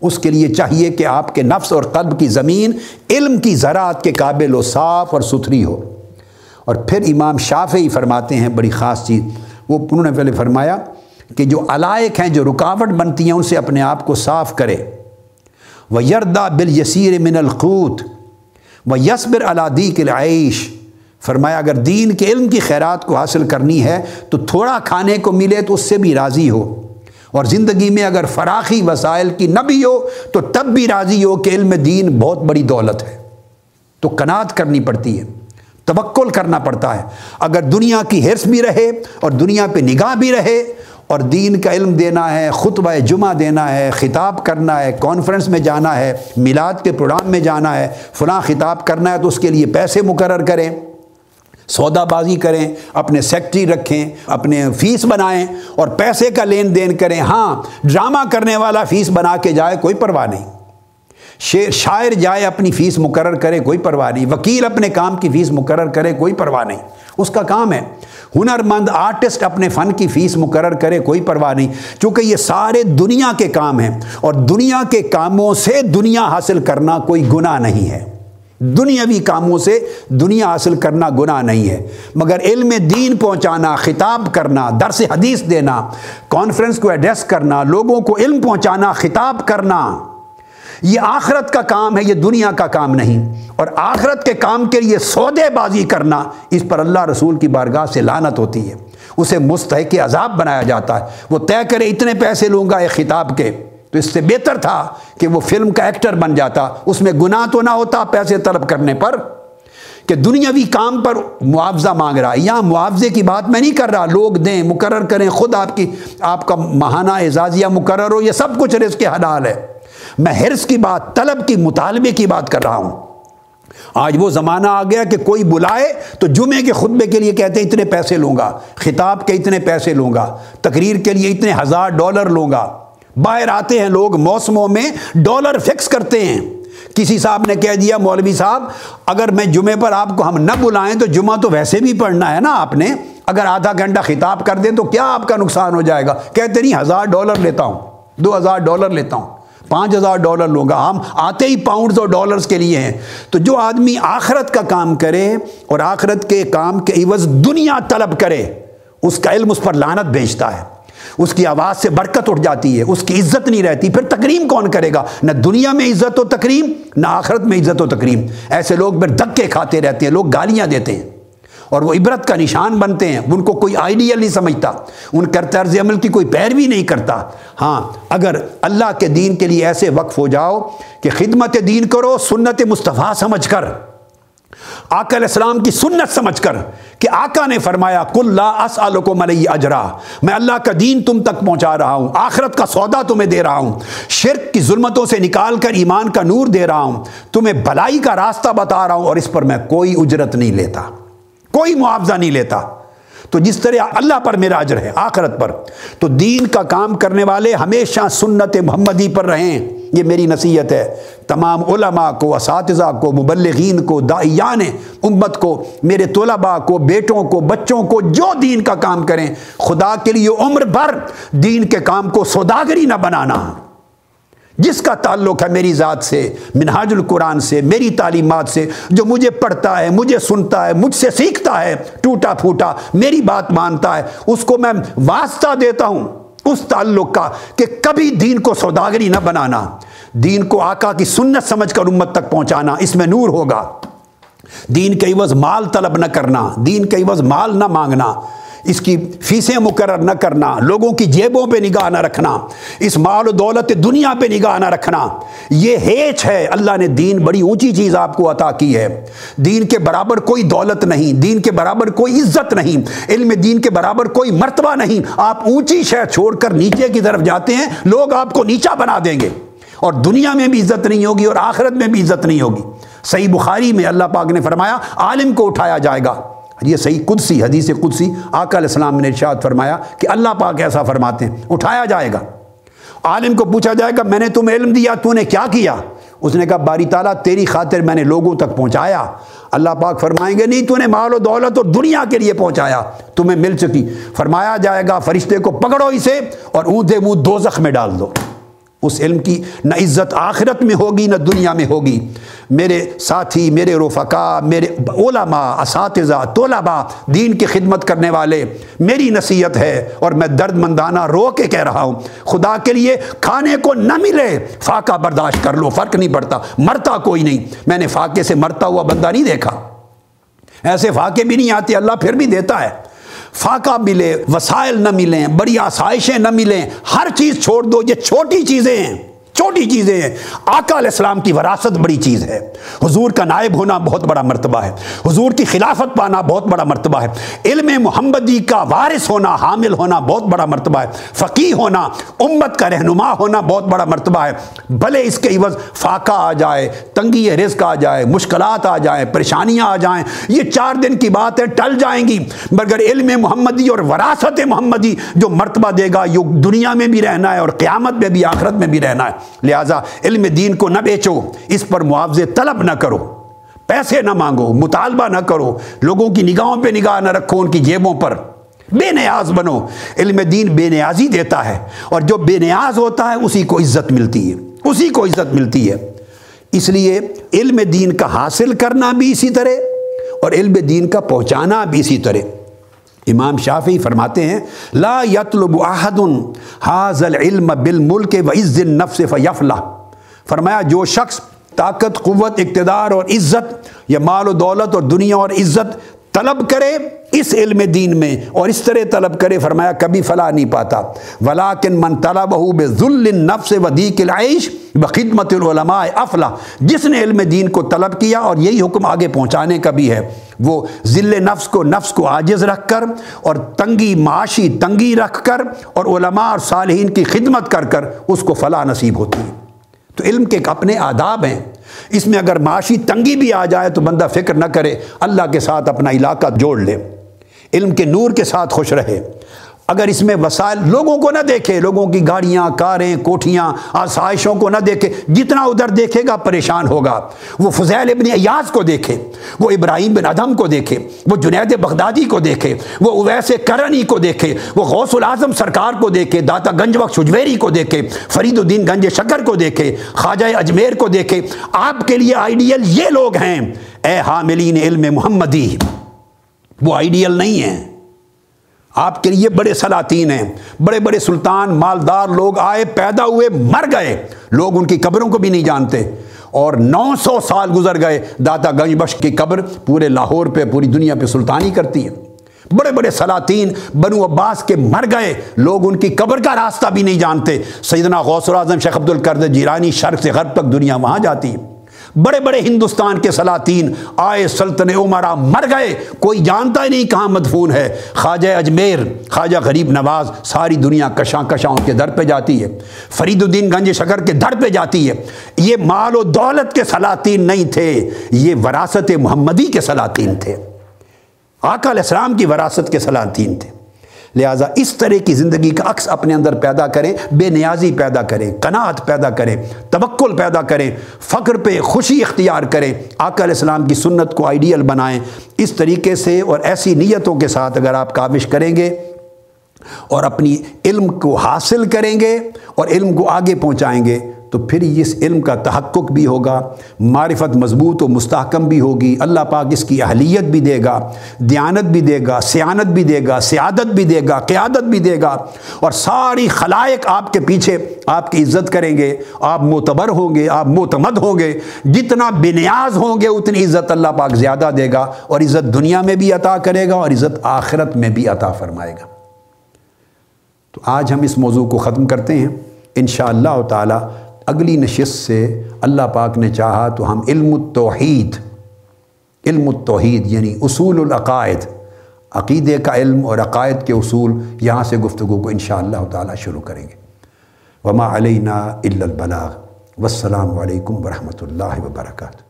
اس کے لیے چاہیے کہ آپ کے نفس اور قلب کی زمین علم کی زراعت کے قابل و صاف اور ستھری ہو اور پھر امام شافعی فرماتے ہیں بڑی خاص چیز وہ انہوں نے پہلے فرمایا کہ جو علائق ہیں جو رکاوٹ بنتی ہیں ان سے اپنے آپ کو صاف کرے و یردا بل یسیر من القوت و یسبر علادی کے فرمایا، اگر دین کے علم کی خیرات کو حاصل کرنی ہے تو تھوڑا کھانے کو ملے تو اس سے بھی راضی ہو۔ اور زندگی میں اگر فراخی وسائل کی نہ بھی ہو تو تب بھی راضی ہو کہ علم دین بہت بڑی دولت ہے۔ تو کنات کرنی پڑتی ہے، توکل کرنا پڑتا ہے۔ اگر دنیا کی حرص بھی رہے اور دنیا پہ نگاہ بھی رہے اور دین کا علم دینا ہے، خطبہ جمعہ دینا ہے، خطاب کرنا ہے کانفرنس میں جانا ہے، میلاد کے پروگرام میں جانا ہے، فلاں خطاب کرنا ہے تو اس کے لیے پیسے مقرر کریں، سودا بازی کریں، اپنے سیکٹری رکھیں، اپنے فیس بنائیں اور پیسے کا لین دین کریں۔ ہاں ڈرامہ کرنے والا فیس بنا کے جائے کوئی پرواہ نہیں۔ شیر شاعر جائے اپنی فیس مقرر کرے کوئی پرواہ نہیں۔ وکیل اپنے کام کی فیس مقرر کرے کوئی پرواہ نہیں۔ اس کا کام ہے ہنر مند آرٹسٹ اپنے فن کی فیس مقرر کرے کوئی پرواہ نہیں، چونکہ یہ سارے دنیا کے کام ہیں اور دنیا کے کاموں سے دنیا حاصل کرنا کوئی گناہ نہیں ہے۔ دنیاوی کاموں سے دنیا حاصل کرنا گناہ نہیں ہے۔ مگر علم دین پہنچانا، خطاب کرنا، درس حدیث دینا کانفرنس کو ایڈریس کرنا، لوگوں کو علم پہنچانا، خطاب کرنا۔ یہ آخرت کا کام ہے، یہ دنیا کا کام نہیں۔ اور آخرت کے کام کے لیے سودے بازی کرنا اس پر اللہ رسول کی بارگاہ سے لانت ہوتی ہے۔ اسے مستحق عذاب بنایا جاتا ہے۔ وہ طے کرے اتنے پیسے لوں گا ایک خطاب کے۔ تو اس سے بہتر تھا کہ وہ فلم کا ایکٹر بن جاتا۔ اس میں گناہ تو نہ ہوتا پیسے طلب کرنے پر۔ کہ دنیاوی کام پر معاوضہ مانگ رہا ہے۔ یہاں معاوضے کی بات میں نہیں کر رہا۔ لوگ دیں، مقرر کریں، خود آپ کی، آپ کا ماہانہ، اعزازیہ مقرر ہو، یہ سب کچھ رزق کے حلال ہے۔ میں حرص کی بات، طلب کی، مطالبے کی بات کر رہا ہوں۔ آج وہ زمانہ آ گیا کہ کوئی بلائے تو جمعے کے خطبے کے لیے کہتے ہیں، اتنے پیسے لوں گا۔ خطاب کے اتنے پیسے لوں گا۔ تقریر کے لیے اتنے ہزار ڈالر لوں گا۔ باہر آتے ہیں لوگ موسموں میں ڈالر فکس کرتے ہیں۔ کسی صاحب نے کہہ دیا، مولوی صاحب، اگر میں جمعے پر آپ کو ہم نہ بلائیں تو جمعہ تو ویسے بھی پڑھنا ہے نا آپ نے۔ اگر آدھا گھنٹہ خطاب کر دیں تو کیا آپ کا نقصان ہو جائے گا؟ کہتے نہیں، ہزار ڈالر لیتا ہوں۔ دو ہزار ڈالر لیتا ہوں۔ پانچ ہزار ڈالر لوں گا۔ ہم آتے ہی پاؤنڈز اور ڈالرز کے لیے ہیں۔ تو جو آدمی آخرت کا کام کرے اور آخرت کے کام کے عوض دنیا طلب کرے، اس کا علم اس پر لانت بھیجتا ہے۔ اس کی آواز سے برکت اٹھ جاتی ہے۔ اس کی عزت نہیں رہتی۔ پھر تکریم کون کرے گا؟ نہ دنیا میں عزت و تکریم، نہ آخرت میں عزت و تکریم۔ ایسے لوگ پھر دھکے کھاتے رہتے ہیں، لوگ گالیاں دیتے ہیں۔ اور وہ عبرت کا نشان بنتے ہیں، ان کو کوئی آئیڈیل نہیں سمجھتا، ان کا طرز عمل کی کوئی پیروی نہیں کرتا۔ ہاں اگر اللہ کے دین کے لیے ایسے وقف ہو جاؤ کہ خدمت دین کرو، سنت مصطفیٰ سمجھ کر۔ آقا علیہ السلام کی سنت سمجھ کر کہ آقا نے فرمایا کل لا اسالکم علی اجرا، میں اللہ کا دین تم تک پہنچا رہا ہوں، آخرت کا سودا تمہیں دے رہا ہوں، شرک کی ظلمتوں سے نکال کر ایمان کا نور دے رہا ہوں، تمہیں بھلائی کا راستہ بتا رہا ہوں اور اس پر میں کوئی اجرت نہیں لیتا۔ کوئی معاوضہ نہیں لیتا۔ تو جس طرح اللہ پر میرا اجر ہے، آخرت پر۔ تو دین کا کام کرنے والے ہمیشہ سنت محمدی پر رہیں۔ یہ میری نصیحت ہے۔ تمام علماء کو، اساتذہ کو، مبلغین کو دائیان امت کو، میرے طلباء کو، بیٹوں کو، بچوں کو جو دین کا کام کریں، خدا کے لیے عمر بھر دین کے کام کو سوداگری نہ بنانا۔ جس کا تعلق ہے میری ذات سے، منہاج القرآن سے، میری تعلیمات سے، جو مجھے پڑھتا ہے، مجھے سنتا ہے، مجھ سے سیکھتا ہے، ٹوٹا پھوٹا، میری بات مانتا ہے، اس کو میں واسطہ دیتا ہوں اس تعلق کا کہ کبھی دین کو سوداگری نہ بنانا، دین کو آقا کی سنت سمجھ کر امت تک پہنچانا، اس میں نور ہوگا۔ دین کے عوض مال طلب نہ کرنا، دین کے عوض مال نہ مانگنا۔ اس کی فیسیں مقرر نہ کرنا، لوگوں کی جیبوں پہ نگاہ نہ رکھنا، اس مال و دولت دنیا پہ نگاہ نہ رکھنا، یہ ہیچ ہے۔ اللہ نے دین بڑی اونچی چیز آپ کو عطا کی ہے۔ دین کے برابر کوئی دولت نہیں، دین کے برابر کوئی عزت نہیں، علم دین کے برابر کوئی مرتبہ نہیں۔ آپ اونچی شہ چھوڑ کر نیچے کی طرف جاتے ہیں، لوگ آپ کو نیچا بنا دیں گے۔ اور دنیا میں بھی عزت نہیں ہوگی اور آخرت میں بھی عزت نہیں ہوگی۔ صحیح بخاری میں اللہ پاک نے فرمایا، عالم کو اٹھایا جائے گا۔ یہ صحیح قدسی حدیث قدسی آقا علیہ السلام نے ارشاد فرمایا کہ اللہ پاک ایسا فرماتے ہیں، اٹھایا جائے گا۔ عالم کو پوچھا جائے گا، میں نے تمہیں علم دیا، تو نے کیا کیا؟ اس نے کہا، باری تعالیٰ، تیری خاطر میں نے لوگوں تک پہنچایا۔ اللہ پاک فرمائیں گے، نہیں، تو نے مال و دولت اور دنیا کے لیے پہنچایا، تمہیں مل چکی۔ فرمایا جائے گا، فرشتے کو پکڑو اسے اور اونتے منہ دو زخ میں ڈال دو۔ اس علم کی نہ عزت آخرت میں ہوگی، نہ دنیا میں ہوگی۔ میرے ساتھی، میرے رفقا، میرے علماء، اساتذہ، طلباء، دین کی خدمت کرنے والے، میری نصیحت ہے اور میں درد مندانہ رو کے کہہ رہا ہوں، خدا کے لیے کھانے کو نہ ملے، فاقہ برداشت کر لو، فرق نہیں پڑتا، مرتا کوئی نہیں۔ میں نے فاقے سے مرتا ہوا بندہ نہیں دیکھا۔ ایسے فاقے بھی نہیں آتے، اللہ پھر بھی دیتا ہے۔ فاقہ ملے، وسائل نہ ملیں، بڑی آسائشیں نہ ملیں، ہر چیز چھوڑ دو، یہ چھوٹی چیزیں ہیں۔ چھوٹی چیزیں ہیں۔ آقا علیہ السلام کی وراثت بڑی چیز ہے۔ حضور کا نائب ہونا بہت بڑا مرتبہ ہے۔ حضور کی خلافت پانا بہت بڑا مرتبہ ہے۔ علم محمدی کا وارث ہونا، حامل ہونا بہت بڑا مرتبہ ہے۔ فقی ہونا، امت کا رہنما ہونا بہت بڑا مرتبہ ہے۔ بھلے اس کے عوض فاقہ آ جائے، تنگی رزق آ جائے، مشکلات آ جائیں، پریشانیاں آ جائیں۔ یہ چار دن کی بات ہے، ٹل جائیں گی۔ مگر علم محمدی اور وراثت محمدی جو مرتبہ دے گا، یہ دنیا میں بھی رہنا ہے اور قیامت میں بھی، آخرت میں بھی رہنا ہے۔ لہٰذا علم دین کو نہ بیچو، اس پر معاوضے طلب نہ کرو۔ پیسے نہ مانگو، مطالبہ نہ کرو۔ لوگوں کی نگاہوں پہ نگاہ نہ رکھو، ان کی جیبوں پر۔ بے نیاز بنو۔ علم دین بے نیازی دیتا ہے۔ اور جو بے نیاز ہوتا ہے، اسی کو عزت ملتی ہے۔ اسی کو عزت ملتی ہے۔ اس لیے علم دین کا حاصل کرنا بھی اسی طرح اور علم دین کا پہنچانا بھی اسی طرح۔ امام شافی فرماتے ہیں، لا یطلب احد حاض العلم بالملک و عز النفس فیفلہ فرمایا، جو شخص طاقت، قوت، اقتدار اور عزت یا مال و دولت اور دنیا اور عزت طلب کرے اس علم دین میں اور اس طرح طلب کرے، فرمایا کبھی فلاح نہیں پاتا۔ ولاکن من طلب بے ذل نفس ودیق العیش بخدمت العلماء افلا۔ جس نے علم دین کو طلب کیا اور یہی حکم آگے پہنچانے کا بھی ہے، وہ ذل نفس کو نفس کو عاجز رکھ کر اور تنگی معاشی تنگی رکھ کر اور علماء اور صالحین کی خدمت کر کر اس کو فلاح نصیب ہوتی ہے۔ تو علم کے اپنے آداب ہیں۔ اس میں اگر معاشی تنگی بھی آ جائے تو بندہ فکر نہ کرے، اللہ کے ساتھ اپنا علاقہ جوڑ لے۔ علم کے نور کے ساتھ خوش رہے۔ اگر اس میں وسائل لوگوں کو نہ دیکھے، لوگوں کی گاڑیاں، کاریں، کوٹھیاں، آسائشوں کو نہ دیکھے، جتنا ادھر دیکھے گا پریشان ہوگا۔ وہ فضیل ابن ایاز کو دیکھے، وہ ابراہیم بن ادم کو دیکھے، وہ جنید بغدادی کو دیکھے، وہ اویس کرنی کو دیکھے، وہ غوث العظم سرکار کو دیکھے، داتا گنج وقت شجویری کو دیکھے، فرید الدین گنج شکر کو دیکھے، خواجہ اجمیر کو دیکھے۔ آپ کے لیے آئیڈیل یہ لوگ ہیں۔ اے حاملین علم محمدی، وہ آئیڈیل نہیں ہیں۔ آپ کے لیے بڑے سلاطین ہیں، بڑے بڑے سلطان، مالدار لوگ آئے، پیدا ہوئے، مر گئے۔ لوگ ان کی قبروں کو بھی نہیں جانتے۔ اور نو سو سال گزر گئے، داتا گنج بخش کی قبر پورے لاہور پہ، پوری دنیا پہ سلطانی کرتی ہے۔ بڑے بڑے سلاطین، بنو عباس کے مر گئے۔ لوگ ان کی قبر کا راستہ بھی نہیں جانتے۔ سیدنا غوث العظم شیخ عبد القرد جیرانی شرق سے غرب تک دنیا وہاں جاتی ہے۔ بڑے بڑے ہندوستان کے سلاطین، آئے سلطن عمرہ، مر گئے۔ کوئی جانتا ہی نہیں کہاں مدفون ہے۔ خواجہ اجمیر، خواجہ غریب نواز، ساری دنیا کشاں کشاں کے در پہ جاتی ہے۔ فرید الدین گنج شکر کے در پہ جاتی ہے۔ یہ مال و دولت کے سلاطین نہیں تھے، یہ وراثت محمدی کے سلاطین تھے۔ آقا علیہ السلام کی وراثت کے سلاطین تھے۔ لہٰذا اس طرح کی زندگی کا عکس اپنے اندر پیدا کریں، بے نیازی پیدا کریں کنات پیدا کریں، توکل پیدا کریں فقر پہ خوشی اختیار کریں۔ آقا علیہ السلام کی سنت کو آئیڈیل بنائیں۔ اس طریقے سے اور ایسی نیتوں کے ساتھ اگر آپ کاوش کریں گے اور اپنی علم کو حاصل کریں گے اور علم کو آگے پہنچائیں گے تو پھر اس علم کا تحقق بھی ہوگا، معرفت مضبوط و مستحکم بھی ہوگی، اللہ پاک اس کی اہلیت بھی دے گا، دیانت بھی دے گا، سیانت بھی دے گا، سیادت بھی دے گا، قیادت بھی دے گا، اور ساری خلائق آپ کے پیچھے آپ کی عزت کریں گے، آپ معتبر ہوں گے، آپ معتمد ہوں گے، جتنا بنیاز ہوں گے اتنی عزت اللہ پاک زیادہ دے گا، اور عزت دنیا میں بھی عطا کرے گا اور عزت آخرت میں بھی عطا فرمائے گا۔ تو آج ہم اس موضوع کو ختم کرتے ہیں۔ انشاءاللہ اللہ تعالی اگلی نشست سے اللہ پاک نے چاہا تو ہم علم التوحید علم التوحید یعنی اصول العقائد، عقیدے کا علم اور عقائد کے اصول یہاں سے گفتگو کو انشاءاللہ تعالی تعالیٰ شروع کریں گے۔ وما علینا الا البلاغ۔ والسلام علیکم ورحمۃ اللہ وبرکاتہ۔